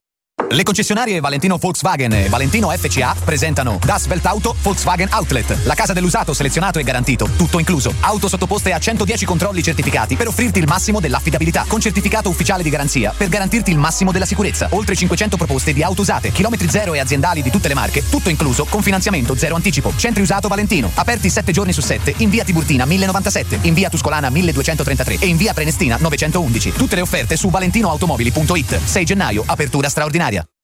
Le concessionarie Valentino Volkswagen e Valentino FCA presentano Das Weltauto Volkswagen Outlet, la casa dell'usato selezionato e garantito, tutto incluso. Auto sottoposte a 110 controlli certificati per offrirti il massimo dell'affidabilità, con certificato ufficiale di garanzia per garantirti il massimo della sicurezza. Oltre 500 proposte di auto usate, chilometri zero e aziendali di tutte le marche, tutto incluso con finanziamento zero anticipo. Centri usato Valentino, aperti 7 giorni su 7 in via Tiburtina 1097, in via Tuscolana 1233 e in via Prenestina 911. Tutte le offerte su valentinoautomobili.it. 6 gennaio, apertura straordinaria.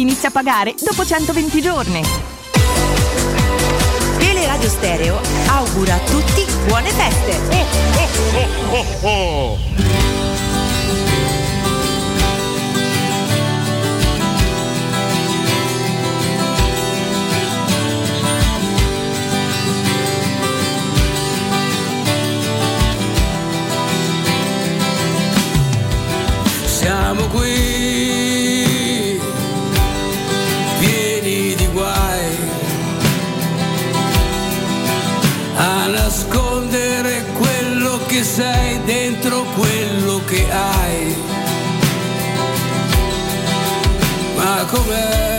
inizia a pagare dopo 120 giorni. Teleradio Stereo augura a tutti buone feste. Siamo qui, che sei dentro quello che hai. Ma com'è?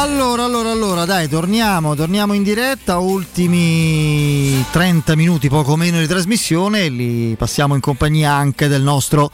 Allora, allora, allora, dai, torniamo, torniamo in diretta, ultimi 30 minuti, poco meno di trasmissione, li passiamo in compagnia anche del nostro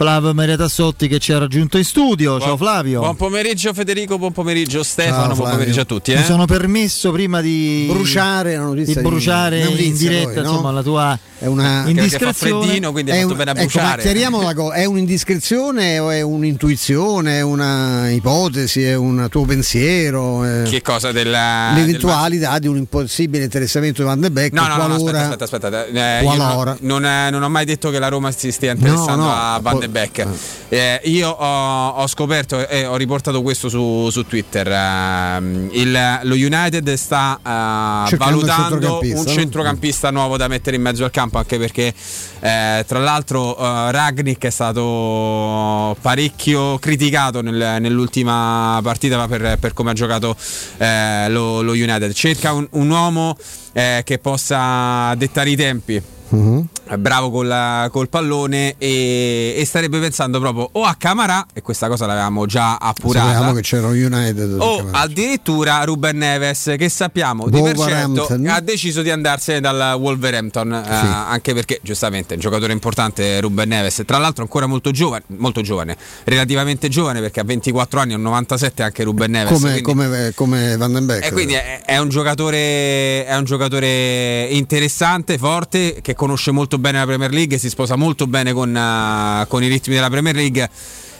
Flavio Maria Tassotti che ci ha raggiunto in studio. Ciao Flavio. Buon pomeriggio Federico, buon pomeriggio Stefano, Ciao, buon pomeriggio a tutti. Mi eh. sono permesso prima di Bruciare la notizia di di- bruciare notizia in diretta poi, no? insomma, la tua È una perché fa indiscrezione. freddino, quindi È un- bene a ecco, ma bruciare. chiariamo la cosa, è un'indiscrezione o è un'intuizione, è una ipotesi, è un tuo pensiero? è Che cosa della L'eventualità di un impossibile interessamento di Van de Beek No, no, no, no, qualora... aspetta, aspetta, aspetta. Eh, Qualora. non, non, non ho mai detto che la Roma si stia interessando No, no, a Van de Beek. Eh, io ho, ho scoperto e ho riportato questo su, su Twitter. ehm, il- lo United sta eh, Cercando un valutando centrocampista, un centrocampista nuovo da mettere in mezzo al campo, anche perché eh, tra l'altro eh, Ragnick è stato parecchio criticato nel- nell'ultima partita per, per come ha giocato eh, lo, lo United. Cerca un, un uomo eh, che possa dettare i tempi. Mhm. È bravo col, col pallone e, e starebbe pensando proprio o a Camarà e questa cosa l'avevamo già appurata Sapevamo che c'era un United. o addirittura Ruben Neves che sappiamo di per certo ha deciso di andarsene dal Wolverhampton eh, anche perché giustamente è un giocatore importante Ruben Neves tra l'altro ancora molto giovane molto giovane relativamente giovane perché ha 24 anni e 97 anche Ruben Neves come, quindi- come, come Van den Beek. e quindi è, è un giocatore, è un giocatore interessante, forte, che conosce molto bene la Premier League, si sposa molto bene con, eh, con i ritmi della Premier League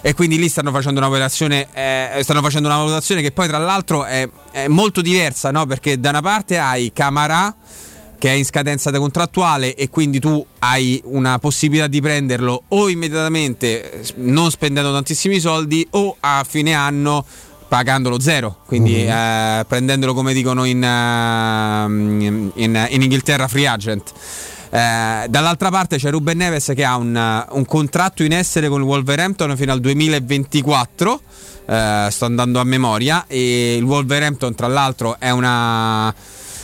e quindi lì stanno facendo una valutazione, eh, stanno facendo una valutazione che poi tra l'altro è, è molto diversa, no? perché da una parte hai Camarà che è in scadenza contrattuale e quindi tu hai una possibilità di prenderlo o immediatamente eh, non spendendo tantissimi soldi o a fine anno pagandolo zero, quindi Mhm. eh, prendendolo come dicono in, eh, in- in- in Inghilterra free agent. Eh, dall'altra parte c'è Ruben Neves che ha un, un contratto in essere con il Wolverhampton fino al 2024. eh, sto andando a memoria. E il Wolverhampton, tra l'altro, è una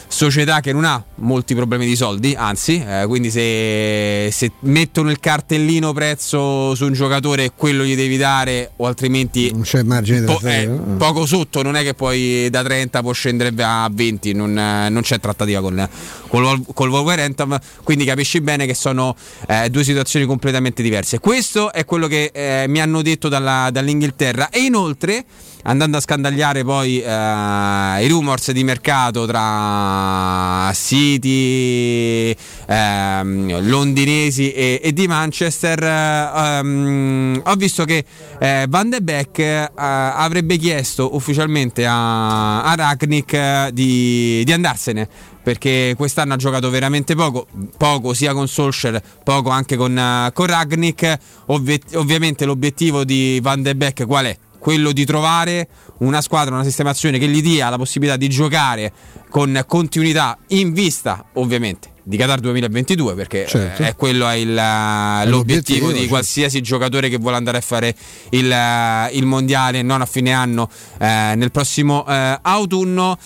società che non ha molti problemi di soldi, anzi, eh, quindi se, se mettono il cartellino prezzo su un giocatore, quello gli devi dare, o altrimenti Non c'è margine po- eh, no? poco sotto, non è che poi da 30 può scendere a 20, non, eh, non c'è trattativa con, col, col Wolverhampton, quindi capisci bene che sono eh, due situazioni completamente diverse. Questo è quello che eh, mi hanno detto dalla- dall'Inghilterra e inoltre andando a scandagliare poi eh, i rumors di mercato tra City, ehm, londinesi e, e di Manchester, eh, ehm, ho visto che eh, Van de Beek eh, avrebbe chiesto ufficialmente a, a Ragnick eh, di, di andarsene perché quest'anno ha giocato veramente poco, poco sia con Solskjaer, poco anche con, eh, con Ragnick. Ovvi- ovviamente l'obiettivo di Van de Beek qual è? Quello di trovare una squadra, una sistemazione che gli dia la possibilità di giocare con continuità in vista, ovviamente, di Qatar 2022, perché eh, Certo. è quello è il, eh, l'obiettivo di certo. qualsiasi giocatore che vuole andare a fare il, eh, il mondiale non a fine anno eh, nel prossimo eh, autunno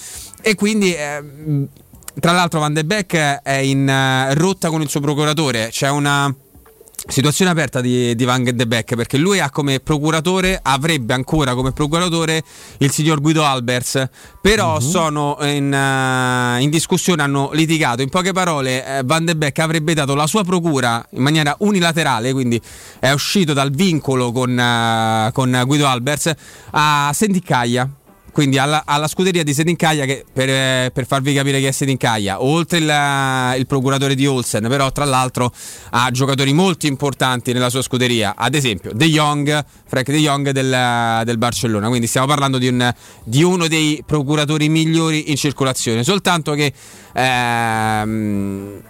e quindi eh, tra l'altro Van de Beek è in eh, rotta con il suo procuratore c'è una situazione aperta di, di Van de Beek perché lui ha come procuratore avrebbe ancora come procuratore il signor Guido Albers. Però Mhm. sono in, eh, in discussione hanno litigato. In poche parole eh, Van de Beek avrebbe dato la sua procura in maniera unilaterale quindi è uscito dal vincolo con, eh, con Guido Albers a Sendicaglia quindi alla, alla scuderia di Sedincaia che per, eh, per farvi capire chi è Sedincaia oltre il, il procuratore di Olsen però tra l'altro ha giocatori molto importanti nella sua scuderia. Ad esempio De Jong Frank De Jong del, del Barcellona. Quindi stiamo parlando di, un- di uno dei procuratori migliori in circolazione. Soltanto che ehm,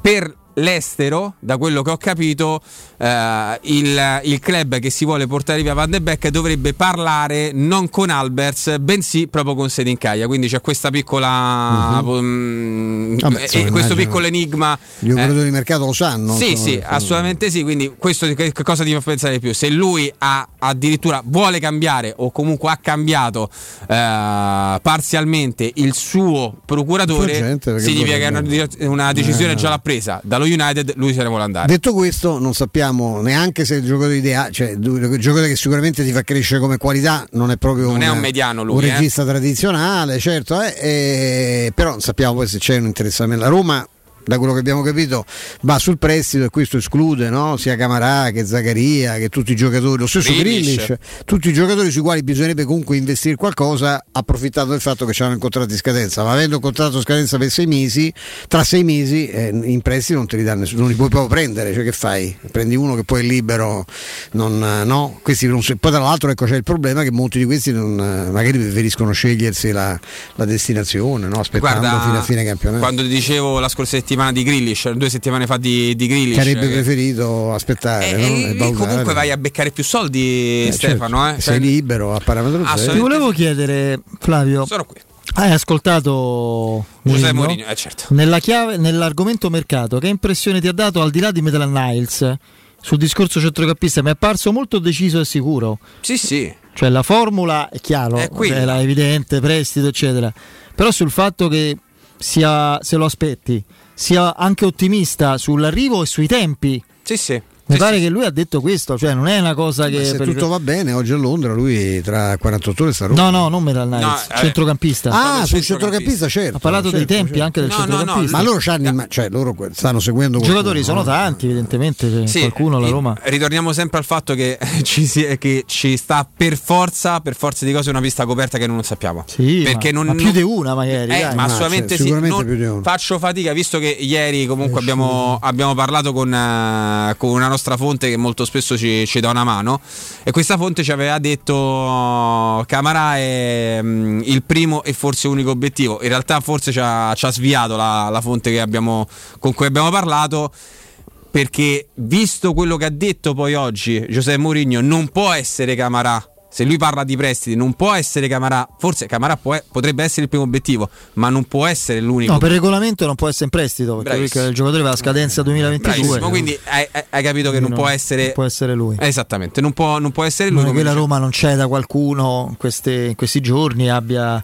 per l'estero, da quello che ho capito, eh, il, il club che si vuole portare via Van de Beek dovrebbe parlare non con Albers, bensì proprio con Sedincaia. Quindi c'è questa piccola. mm, Vabbè, eh, insomma, questo immagino piccolo enigma. Gli eh, operatori di mercato lo sanno. sì, sì, che- assolutamente sì. Quindi questo che, cosa ti fa pensare di più? Se lui ha addirittura vuole cambiare o comunque ha cambiato eh, parzialmente il suo procuratore, significa che una, una decisione Eh, già l'ha presa. Dallo United lui se ne vuole andare. Detto questo, non sappiamo neanche se il giocatore ideale, cioè il giocatore che sicuramente ti fa crescere come qualità, non è proprio Non è una- un mediano lui, un eh. regista tradizionale, certo, eh, eh, però non sappiamo poi se c'è un interessamento. La Roma da quello che abbiamo capito va sul prestito e questo esclude no? sia Camarà che Zaccaria che tutti i giocatori, lo stesso. Grealish, tutti i giocatori sui quali bisognerebbe comunque investire qualcosa approfittando del fatto che c'hanno il contratto di scadenza, ma avendo un contratto di scadenza per sei mesi, tra sei mesi eh, in prestito non te li dà nessuno, non li puoi proprio prendere, cioè che fai? Prendi uno che poi è libero, non, eh, no? Questi non poi tra l'altro ecco, c'è il problema che molti di questi non, eh, magari preferiscono scegliersi la, la destinazione, no? aspettando Guarda, fino a fine campionato. Quando ti dicevo la scorsa settimana di Grealish, due settimane fa di, di Grealish, che avrebbe preferito aspettare, e, no? comunque vai a beccare più soldi, Eh, Stefano. certo. eh. Sei Cioè, libero a parametro zero. Assolutamente Ti volevo chiedere, Flavio, Sono qui. hai ascoltato Mourinho? Mourinho, eh, certo. Nella chiave, nell'argomento mercato, che impressione ti ha dato al di là di Metal Niles sul discorso centrocampista? Mi è apparso molto deciso e sicuro. Sì, sì. Cioè la formula è chiaro, È era evidente, prestito, eccetera. Però sul fatto che sia, se lo aspetti, sia anche ottimista sull'arrivo e sui tempi. Sì, sì. Mi pare che lui ha detto questo, cioè non è una cosa Ma che... se per- tutto va bene, oggi a Londra lui tra 48 ore Roma. No, no, non Metal Niles, No, eh, centrocampista. Ah, sul centrocampista, certo. Ha parlato dei certo, tempi certo. anche del No, no, no, centrocampista. Ma loro, c'hanno imma- cioè, loro stanno seguendo I giocatori sono no? tanti, evidentemente. se Sì, qualcuno alla Roma. Ritorniamo sempre al fatto che ci, si- che ci sta per forza, per forza di cose, una pista coperta che non sappiamo. Sì, Perché ma, non, ma più di una magari. Eh, dai. ma Ma assolutamente sì. sicuramente non- più di uno. faccio fatica, visto che ieri comunque abbiamo, abbiamo parlato con, eh, con una nostra nostra fonte che molto spesso ci, ci dà una mano e questa fonte ci aveva detto Camara è mm, il primo e forse unico obiettivo. In realtà forse ci ha, ci ha sviato la, la fonte abbiamo, con cui abbiamo parlato perché visto quello che ha detto poi oggi Giuseppe Mourinho non può essere Camarà se lui parla di prestiti non può essere Camarà forse Camarà può, potrebbe essere il primo obiettivo ma non può essere l'unico. No per regolamento non può essere in prestito perché, perché il giocatore va a scadenza 2022 Bravissimo, quindi hai, hai, capito che non, non, può essere non può essere lui. Esattamente non può, non può essere lui è che la Roma non c'è da qualcuno in, queste, in questi giorni abbia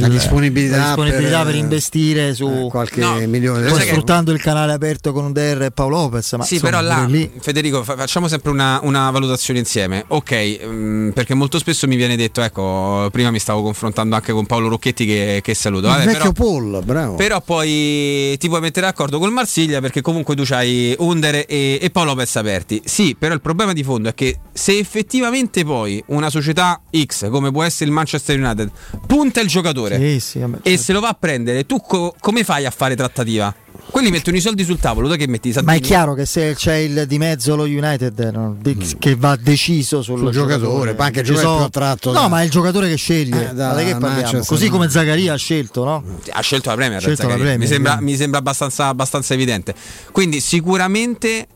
la disponibilità, la disponibilità per, per, investire su eh, qualche no, milione. Poi sfruttando il canale aperto con DR e Paolo Lopez ma sì insomma, però là lì... Federico facciamo sempre una, una, valutazione insieme. Ok mh, mm, perché molto spesso mi viene detto ecco prima mi stavo confrontando anche con Paolo Rocchetti che, che saluto. Il vecchio però, Paul bravo. però poi ti puoi mettere d'accordo col Marsiglia perché comunque tu hai Under e, e Paolo Lopez aperti. Sì però il problema di fondo è che se effettivamente poi una società X come può essere il Manchester United punta il giocatore sì, sì, vabbè, e certo. se lo va a prendere, tu co- come fai a fare trattativa? Quelli mettono i soldi sul tavolo, tu che metti i Ma è chiaro che se c'è il di mezzo lo United no, de- mm. che va deciso sul, sul giocatore, ma anche il giocatore so... attratto. No, da... ma è il giocatore che sceglie. Eh, da, da che parliamo? Così come Zaccaria ha scelto, no? Ha scelto la Premier. Scelto la Premier mi sembra, mi sembra abbastanza, abbastanza evidente. Quindi sicuramente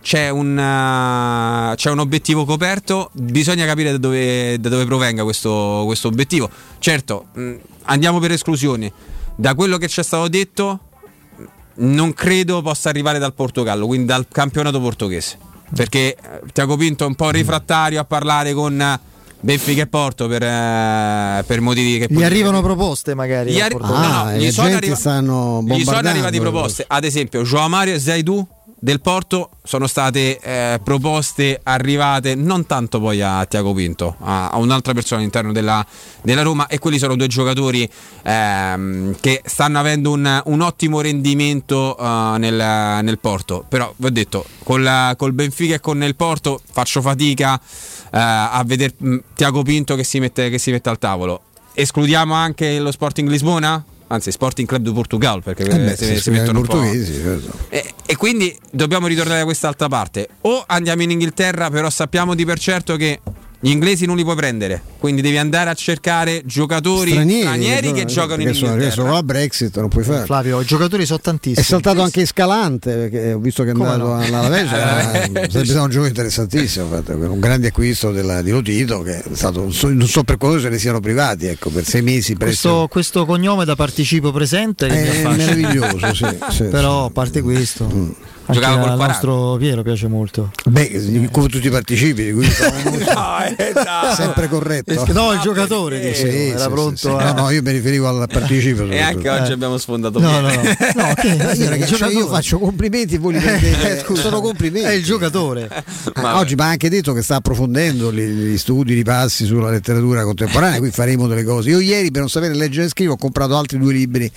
c'è un, uh, c'è un, obiettivo coperto, bisogna capire da dove, da dove provenga questo, questo, obiettivo. Certo, mh, andiamo per esclusioni. Da quello che ci è stato detto, non credo possa arrivare dal Portogallo, quindi dal campionato portoghese. Perché eh, Tiago Pinto è un po' rifrattario a parlare con Benfica e Porto per, eh, per motivi che gli arrivano proposte magari gli, arri- ah, no, no, gli, sono, arriva- gli sono arrivati proposte ad esempio Joao Mario e Zaidu del Porto sono state eh, proposte arrivate non tanto poi a Tiago Pinto, a, a un'altra persona all'interno della, della, Roma e quelli sono due giocatori ehm, che stanno avendo un, un ottimo rendimento uh, nel, nel, Porto. Però vi ho detto, col, col, Benfica e con il Porto faccio fatica uh, a vedere mm, Tiago Pinto che si, mette, che si mette al tavolo. Escludiamo anche lo Sporting Lisbona? Anzi Sporting Club di Portugal perché eh beh, si, si, si mettono portoghesi certo. e, e, quindi dobbiamo ritornare da quest'altra parte o andiamo in Inghilterra però sappiamo di per certo che gli inglesi non li puoi prendere, quindi devi andare a cercare giocatori stranieri, stranieri che, giocano in Inghilterra. Sono, sono la Brexit, non puoi fare. Flavio, i giocatori sono tantissimi. È saltato anche Escalante, perché ho visto che è andato no? all'Alaves, sarebbe stato un gioco interessantissimo, un grande acquisto della, di Lotito che è stato, non so per cosa se ne siano privati, ecco, per sei mesi. Questo, questo cognome da participo presente è meraviglioso, sì, sì, però a parte questo... Mm giocava col al nostro Piero piace molto. Beh, come tutti i partecipi, no, eh, sempre corretto. No, il giocatore eh, dicevo, sì, era sì, pronto. Sì, a... No, no, io mi riferivo al partecipe. E anche oggi eh. abbiamo sfondato no, no, no, no. okay, io, ragazzi, cioè, io, faccio complimenti e voi li prendete. Eh, sono complimenti. È il giocatore. Ah, oggi mi ha anche detto che sta approfondendo gli, gli studi, i passi sulla letteratura contemporanea, qui faremo delle cose. Io ieri per non sapere leggere e scrivere ho comprato altri due libri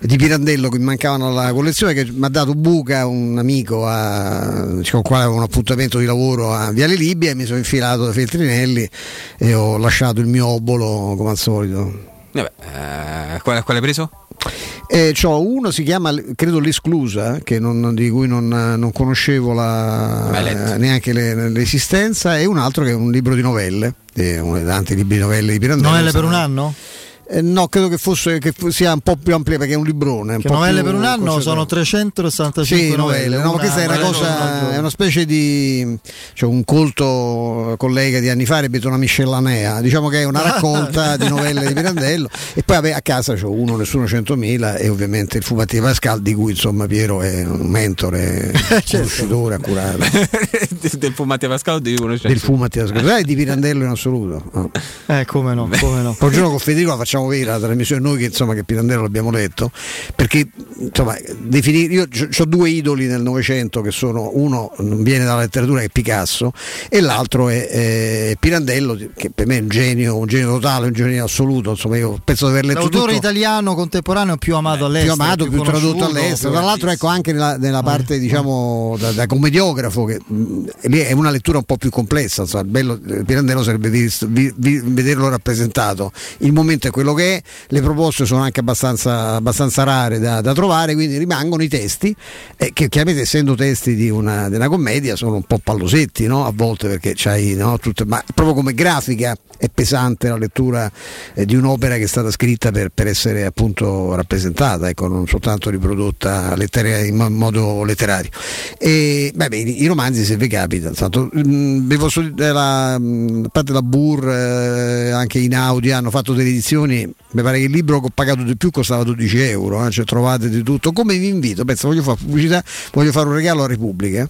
di Pirandello che mi mancavano alla collezione che mi ha dato Buca, un amico a, con il quale avevo un appuntamento di lavoro a Viale Libia e mi sono infilato da Feltrinelli e ho lasciato il mio obolo come al solito. Vabbè, eh, quale, quale hai preso? Eh, uno si chiama, credo l'esclusa, non, di cui non, non conoscevo la, neanche le, l'esistenza, e un altro che è un libro di novelle, eh, uno dei tanti libri di novelle di Pirandello. Novelle per un anno? Eh, no, credo che, fosse, che sia un po' più ampia perché è un librone. Un che novelle per un anno sono 365 sì, novelle. No, questa è una cosa, è una specie di. Cioè un colto collega di anni fa ebbe una miscellanea. Diciamo che è una raccolta di novelle di Pirandello. E poi vabbè, a casa c'ho uno, nessuno 100.000 e ovviamente il Fumati di Pascal, di cui insomma Piero è un mentore, certo. conoscitore, accurato. del Fumati Pascal o di uno Del Fumati Pascal, e di Pirandello in assoluto. Eh, come no, come no. Poi giorno con Federico la facciamo facciamo vera la trasmissione noi che insomma che Pirandello l'abbiamo letto perché insomma definire io ho due idoli nel Novecento che sono uno viene dalla letteratura che è Picasso e l'altro è, è, Pirandello che per me è un genio un genio totale un genio assoluto insomma io penso di aver letto l'autore tutto. italiano contemporaneo più amato all'estero più amato più, più tradotto all'estero. Tra l'altro ecco anche nella, nella parte diciamo da, da, commediografo che mh, è una lettura un po' più complessa insomma, bello Pirandello sarebbe visto, vi, vi, vederlo rappresentato. Il momento è quello quello che è, le proposte sono anche abbastanza, abbastanza rare da, da, trovare, quindi rimangono i testi, eh, che chiaramente essendo testi di una, di una, commedia sono un po' pallosetti no? a volte perché c'hai no, tutte, ma proprio come grafica è pesante la lettura eh, di un'opera che è stata scritta per, per essere appunto rappresentata, ecco, non soltanto riprodotta lettera- in modo letterario. E, beh, beh, i, i, romanzi se vi capita, tanto, mh, mm, la, a parte la Burr, eh, anche in Audi hanno fatto delle edizioni, mi pare che il libro che ho pagato di più costava 12 euro, eh, cioè trovate di tutto. Come vi invito, penso, voglio fare pubblicità, voglio fare un regalo a Repubblica.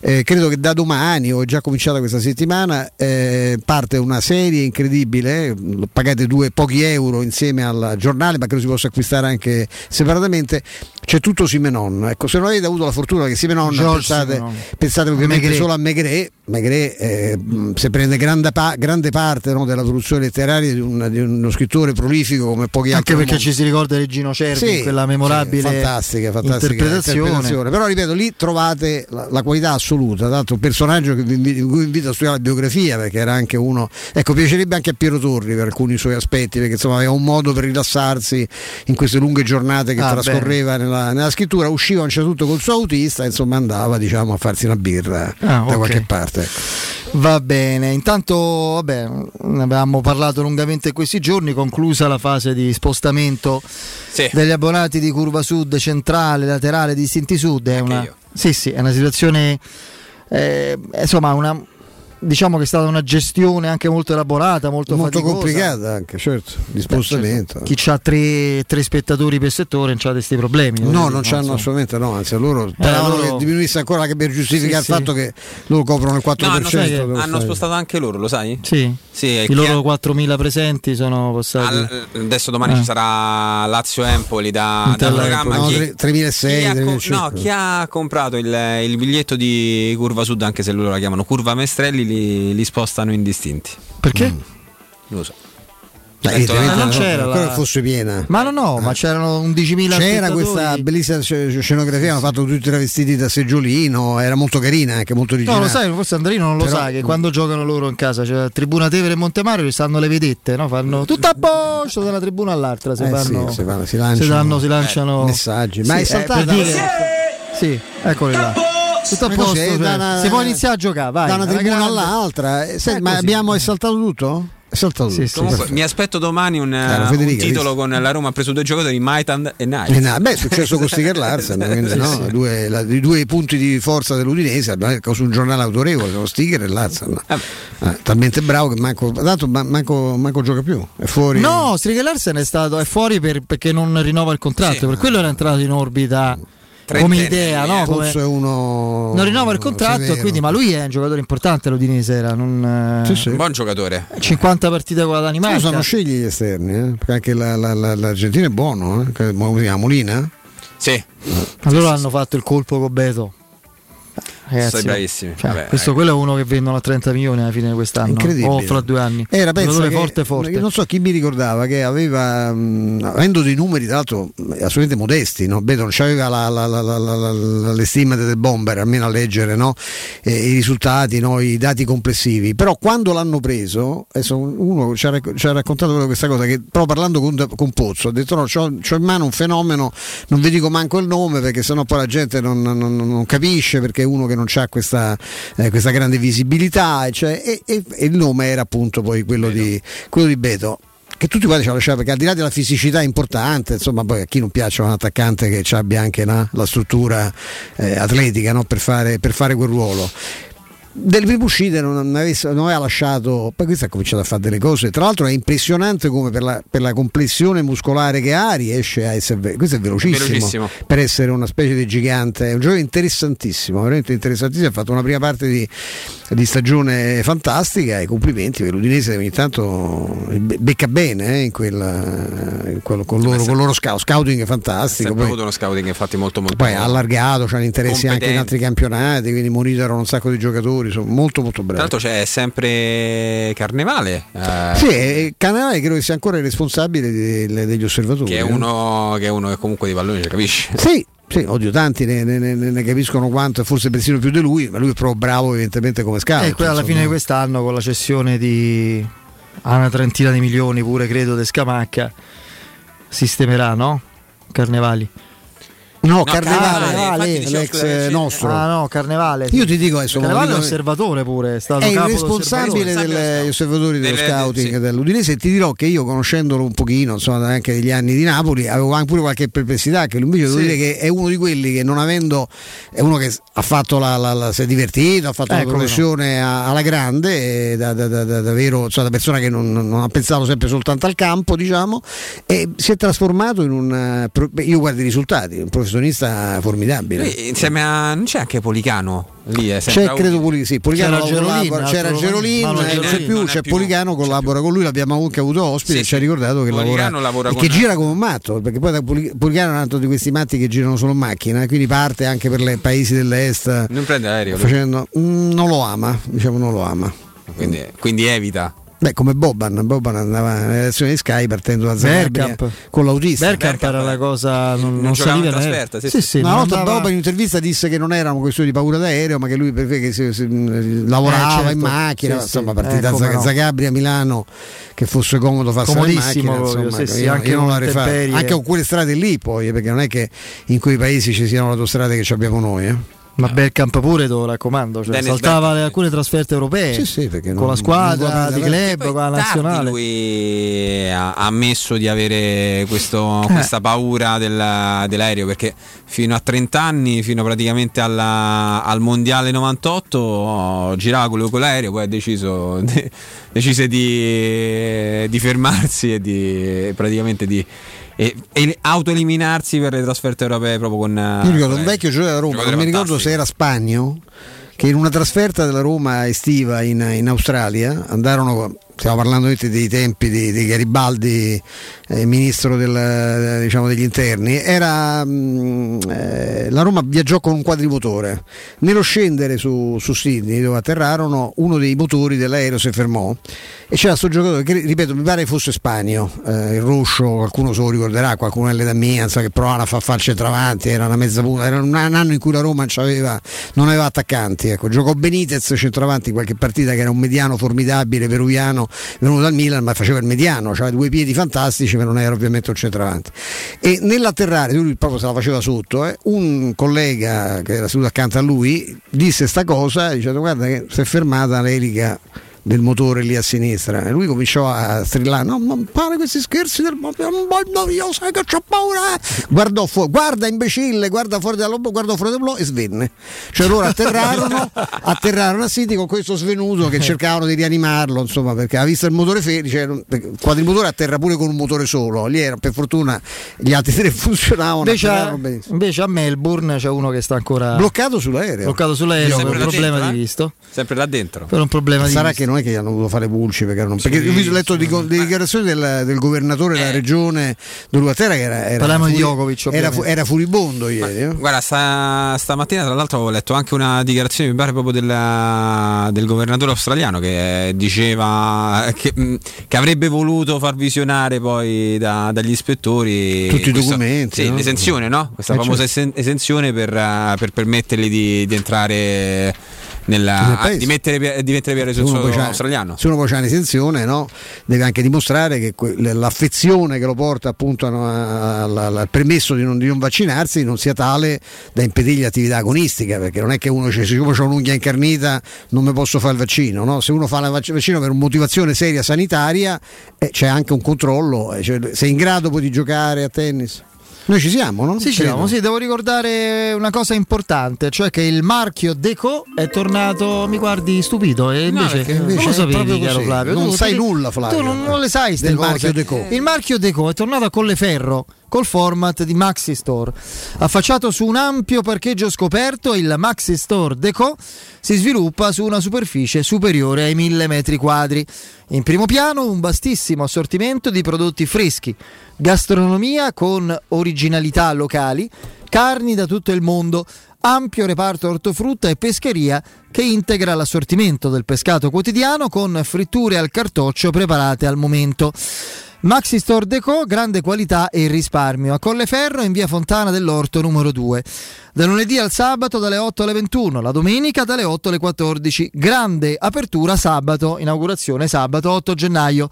Eh, credo che da domani, o è già cominciata questa settimana, eh, parte una serie incredibile, pagate due, pochi euro insieme al giornale, ma credo si possa acquistare anche separatamente. C'è tutto Simenon. Ecco, se non avete avuto la fortuna che Simenon, pensate, Simenon. pensate ovviamente Maigret. solo a Maigret, Maigret eh, se prende grande, pa- grande parte no, della produzione letteraria di, un, di, uno scrittore prolifico come pochi altri. Anche perché ci si ricorda Regino Cervi sì, quella memorabile sì, fantastica, fantastica interpretazione. interpretazione. Però ripeto, lì trovate la, la qualità assoluta. Tra l'altro, un personaggio che vi cui invito a studiare la biografia perché era anche uno. Ecco, piacerebbe anche a Piero Torri per alcuni suoi aspetti, perché insomma aveva un modo per rilassarsi in queste lunghe giornate che ah, trascorreva nella, nella, scrittura. Usciva a un certo punto col suo autista e insomma andava diciamo, a farsi una birra ah, da okay. qualche parte. Ecco. Va bene, intanto vabbè, ne avevamo parlato lungamente questi giorni, conclusa la fase di spostamento sì. degli abbonati di curva sud, centrale, laterale, distinti sud. È una, sì, sì, è una situazione, eh, insomma, una, diciamo che è stata una gestione anche molto elaborata, molto, molto faticosa. complicata anche, certo, di spostamento. Beh, certo. Chi ha tre, tre, spettatori per settore non ha questi problemi. No, non c'hanno assolutamente no, anzi a loro speravano eh, loro... che diminuisse ancora che per giustificare sì, il fatto che loro coprono il 4%. No, hanno, che... hanno spostato anche loro, lo sai? Sì. sì I loro 4.000 presenti sono passati. Al, adesso domani eh. ci sarà Lazio-Empoli da, da programma. No, 3.600. no, chi ha comprato il, il biglietto di Curva Sud, anche se loro la chiamano Curva Mestrelli, li, li spostano indistinti. Perché? Mm. Non lo so. Beh, ma non c'era no, la... fosse piena. Ma no, no, ma c'erano 11.000 C'era questa bellissima scenografia, hanno fatto tutti travestiti da seggiolino, era molto carina, anche molto originale. No, lo sai, forse Andrino non lo Però... sa che quando giocano loro in casa, cioè Tribuna Tevere e Montemario, stanno le vedette, no? Fanno tutto a posto da una tribuna all'altra, si, eh fanno, sì, si, fanno, si lanciano, si, danno, si lanciano eh, messaggi. Ma sì, è saltata. Eh, dire... Sì, eccoli là tutto a posto, cioè, una, si può iniziare a giocare vai, da una tribuna all'altra eh, Senti, ma abbiamo esaltato tutto? Saltato sì, sì, Comunque, mi aspetto domani un, Chiaro, Federica, un titolo visto? con la Roma ha preso due giocatori Maitan e Knight. Eh, no, beh, è successo con Stiger Larsen, quindi, no? due, la, i due punti di forza dell'Udinese su un giornale autorevole sono Stiger e Larsen. Eh, eh, talmente bravo che manco, tanto, manco, manco gioca più. È fuori. No, Stiger Larsen è, stato, è fuori per, perché non rinnova il contratto, sì. per quello era entrato in orbita come idea, no? Come... Uno... Non rinnova il contratto, quindi, ma lui è un giocatore importante. L'Udinese era non, sì, sì. un buon giocatore. 50 partite con la Danimarca. Usano scegli gli esterni, eh? perché anche la, la, la, l'Argentina è buono. Eh? Molina? Sì. Ma loro hanno fatto il colpo con Beto. Ragazzi, Sei bravissimi. Cioè, Vabbè, questo quello è uno che vendono a 30 milioni alla fine di quest'anno o fra due anni. Era pensa forte forte. Non so chi mi ricordava che aveva mh, avendo dei numeri tra l'altro assolutamente modesti, no? Beto non c'aveva la, la, la, le stime del bomber, almeno a leggere no? eh, i risultati, no? i dati complessivi. Però quando l'hanno preso, uno ci ha, ci ha raccontato questa cosa che proprio parlando con, con Pozzo ha detto no, c'ho, c'ho, in mano un fenomeno, non vi dico manco il nome perché sennò poi la gente non, non, non capisce perché è uno che non ha questa, eh, questa, grande visibilità cioè, e, e, e, il nome era appunto poi quello di, quello di Beto che tutti quanti ci hanno lasciato perché al di là della fisicità importante insomma poi a chi non piace un attaccante che abbia anche no, la struttura eh, atletica no, per, fare, per, fare, quel ruolo delle prime uscite non, avesse, non, aveva lasciato poi questo ha cominciato a fare delle cose. Tra l'altro è impressionante come per la, per la complessione muscolare che ha riesce a essere questo è velocissimo, è velocissimo, per essere una specie di gigante. È un gioco interessantissimo veramente interessantissimo. Ha fatto una prima parte di, di stagione fantastica e complimenti per l'Udinese ogni tanto becca bene eh, in quella, in quello, con, loro, con loro scout, scouting fantastico. Ha avuto uno scouting infatti molto molto poi allargato c'hanno interessi anche in altri campionati quindi monitorano un sacco di giocatori giocatori, sono molto molto bravi. Tra l'altro c'è sempre Carnevale. Eh. Sì, Carnevale credo che sia ancora il responsabile de, degli osservatori. Che è, uno, che è uno che comunque di pallone ci capisce. Sì, sì, odio tanti ne, ne, ne, capiscono quanto forse persino più di lui, ma lui è proprio bravo evidentemente come scout. E eh, poi alla fine di quest'anno con la cessione di una trentina di milioni pure credo di Scamacca, sistemerà, no? Carnevali. No, No, Carnevale, Carnevale, l'ex eh, nostro. Ah no, Carnevale. sì. Io ti dico adesso, Carnevale è osservatore pure, è stato è il responsabile degli osservatori dello Delle- scouting sì. dell'Udinese e ti dirò che io conoscendolo un pochino insomma anche degli anni di Napoli avevo anche pure qualche perplessità che lui invece devo Sì. dire che è uno di quelli che non avendo è uno che ha fatto la, la- la- si è divertito ha fatto Eh, la no. professione a- alla grande e da, da- da- da- davvero insomma, da persona che non, non ha pensato sempre soltanto al campo diciamo e si è trasformato in un eh, io guardo i risultati un professionista formidabile Lui insieme a. non c'è anche Policano lì? È sempre c'è credo Poli, sì, Policano C'era Gerolin, collabora- c'era Gerolin, non eh, non c'è più, c'è più- Policano, collabora con lui, l'abbiamo anche avuto ospite Sì, e ci ha ricordato che Policano lavora, lavora e con- che gira come un matto, perché poi da Poli- Policano è un altro di questi matti che girano solo in macchina, quindi parte anche per i paesi dell'est Non prende aereo. facendo mm, non lo ama, diciamo non lo ama. Quindi, quindi evita. Beh, come Boban, Boban andava nelle elezioni di Sky partendo da Zagabria con l'autista. Bergkamp era la cosa non, non, in saliva in trasferta, sì, sì, sì, una non volta andava- Boban in un'intervista disse che non era una questione di paura d'aereo, ma che lui che si- si- lavorava Eh, certo. in macchina, Sì, insomma, sì. partita Eh, da Zag- no. Zagabria a Milano che fosse comodo farsi in Comodissimo macchina, proprio, insomma, sì, sì, io, anche io non fatto. intemperie. Anche con quelle strade lì poi, eh, perché non è che in quei paesi ci siano le autostrade che ci abbiamo noi, eh. Ma Bergkamp pure te lo raccomando, cioè, Dennis saltava Bergkamp. le- alcune trasferte europee Sì, sì, perché con non- la squadra non di club, con la Tardi nazionale. lui ha ammesso di avere questo- Eh. questa paura della- dell'aereo perché fino a 30 anni, fino praticamente alla- al mondiale 98, oh, girava con, con l'aereo, poi ha deciso de- decise di, di fermarsi e di praticamente di e, e autoeliminarsi per le trasferte europee proprio con Io ricordo un vecchio giocatore della Roma, non mi ricordo se era Spagno, che in una trasferta della Roma estiva in, in Australia andarono, stiamo parlando dei tempi di, di Garibaldi, eh, ministro del, eh, diciamo, degli interni, era, mm, eh, la Roma viaggiò con un quadrimotore. Nello scendere su, su Sydney, dove atterrarono, uno dei motori dell'aereo si fermò e c'era questo giocatore che, ripeto, mi pare fosse Spagno, eh, il Ruscio, qualcuno se lo ricorderà, qualcuno delle da mia, che provavano a far fare il centravanti, era una mezza punta, era un anno in cui la Roma non c'aveva- non aveva attaccanti, ecco. giocò Benitez centravanti in qualche partita che era un mediano formidabile, peruviano, venuto dal Milan, ma faceva il mediano, aveva due piedi fantastici, ma non era ovviamente un centravanti. E nell'atterrare, lui proprio se la faceva sotto, eh, un collega che era seduto accanto a lui disse sta cosa, dicendo guarda che si è fermata l'elica del motore lì a sinistra e lui cominciò a strillare no non fare questi scherzi del voglio io sai che c'ho paura eh." guardò fuori guarda imbecille guarda fuori dal lobo guardò fuori dal lobo e svenne cioè loro atterrarono atterrarono a City con questo svenuto che cercavano di rianimarlo insomma perché aveva visto il motore fermo cioè, il quadrimotore atterra pure con un motore solo lì era per fortuna gli altri tre funzionavano Invece a, invece a Melbourne c'è uno che sta ancora bloccato sull'aereo bloccato sull'aereo per Sempre un problema dentro, di eh? visto. sempre là dentro. Per un problema di Sarà vista. che non è che gli hanno voluto fare pulci perché, erano, perché Sì, ho visto- letto di, di dichiarazioni del, del governatore della regione dell'Uatera che era, era, Parliamo di Djokovic, era, era furibondo ieri. eh. Guarda, sta- stamattina tra l'altro avevo letto anche una dichiarazione, mi pare proprio del, del governatore australiano che diceva che, mh, che avrebbe voluto far visionare poi da- dagli ispettori Tutti i questo- documenti, Sì, no? l'esenzione, no? Questa Eh, famosa certo. esen- esenzione per, eh, per permettergli di, di entrare nella, Nel paese. ah, di mettere, di mettere piede Se sul suolo australiano. se uno poi c'ha un'esenzione no? deve anche dimostrare che que- l'affezione che lo porta appunto a- al, al- permesso di non, di non vaccinarsi non sia tale da impedirgli l'attività agonistica perché non è che uno dice siccome ho un'unghia incarnita non mi posso fare il vaccino no? se uno fa il vac- vaccino per una motivazione seria sanitaria eh, c'è anche un controllo eh, cioè, sei in grado poi di giocare a tennis noi ci siamo no? Sì, ci siamo, sì, devo ricordare una cosa importante, cioè che il marchio Deco è tornato, mi guardi stupito, e No, invece, non invece lo sapevi, caro. Flavio. Non Tu- sai nulla, Flavio. Tu non, non le sai Del cose. marchio Deco. Il marchio Deco è tornato a Colleferro col format di Maxi Store. Affacciato su un ampio parcheggio scoperto, il Maxi Store Deco si sviluppa su una superficie superiore ai 1000 metri quadri. In primo piano un vastissimo assortimento di prodotti freschi, gastronomia con originalità locali, carni da tutto il mondo, ampio reparto ortofrutta e pescheria che integra l'assortimento del pescato quotidiano con fritture al cartoccio preparate al momento. Maxi Store Deco, grande qualità e risparmio. A Colleferro in via Fontana dell'Orto numero 2. Da lunedì al sabato dalle 8 alle 21, la domenica dalle 8 alle 14. Grande apertura sabato, inaugurazione sabato 8 gennaio.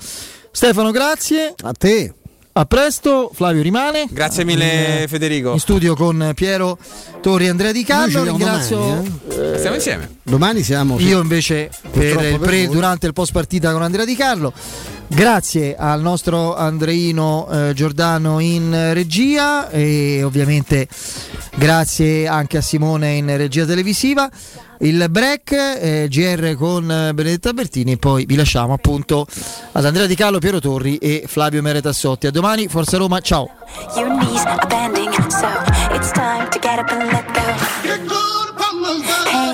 Stefano, grazie. A te. A presto, Flavio rimane. Grazie mille Eh, Federico. In studio con Piero Torri e Andrea Di Carlo. vediamo Ringrazio domani, eh, Stiamo insieme. Domani siamo. io invece per il per pre, voi. durante il post partita con Andrea Di Carlo. Grazie al nostro Andreino eh, Giordano in regia e ovviamente grazie anche a Simone in regia televisiva. Il break eh, GR con eh, Benedetta Bertini e poi vi lasciamo appunto ad Andrea Di Carlo, Piero Torri e Flavio Meretassotti. A domani, Forza Roma, ciao! Your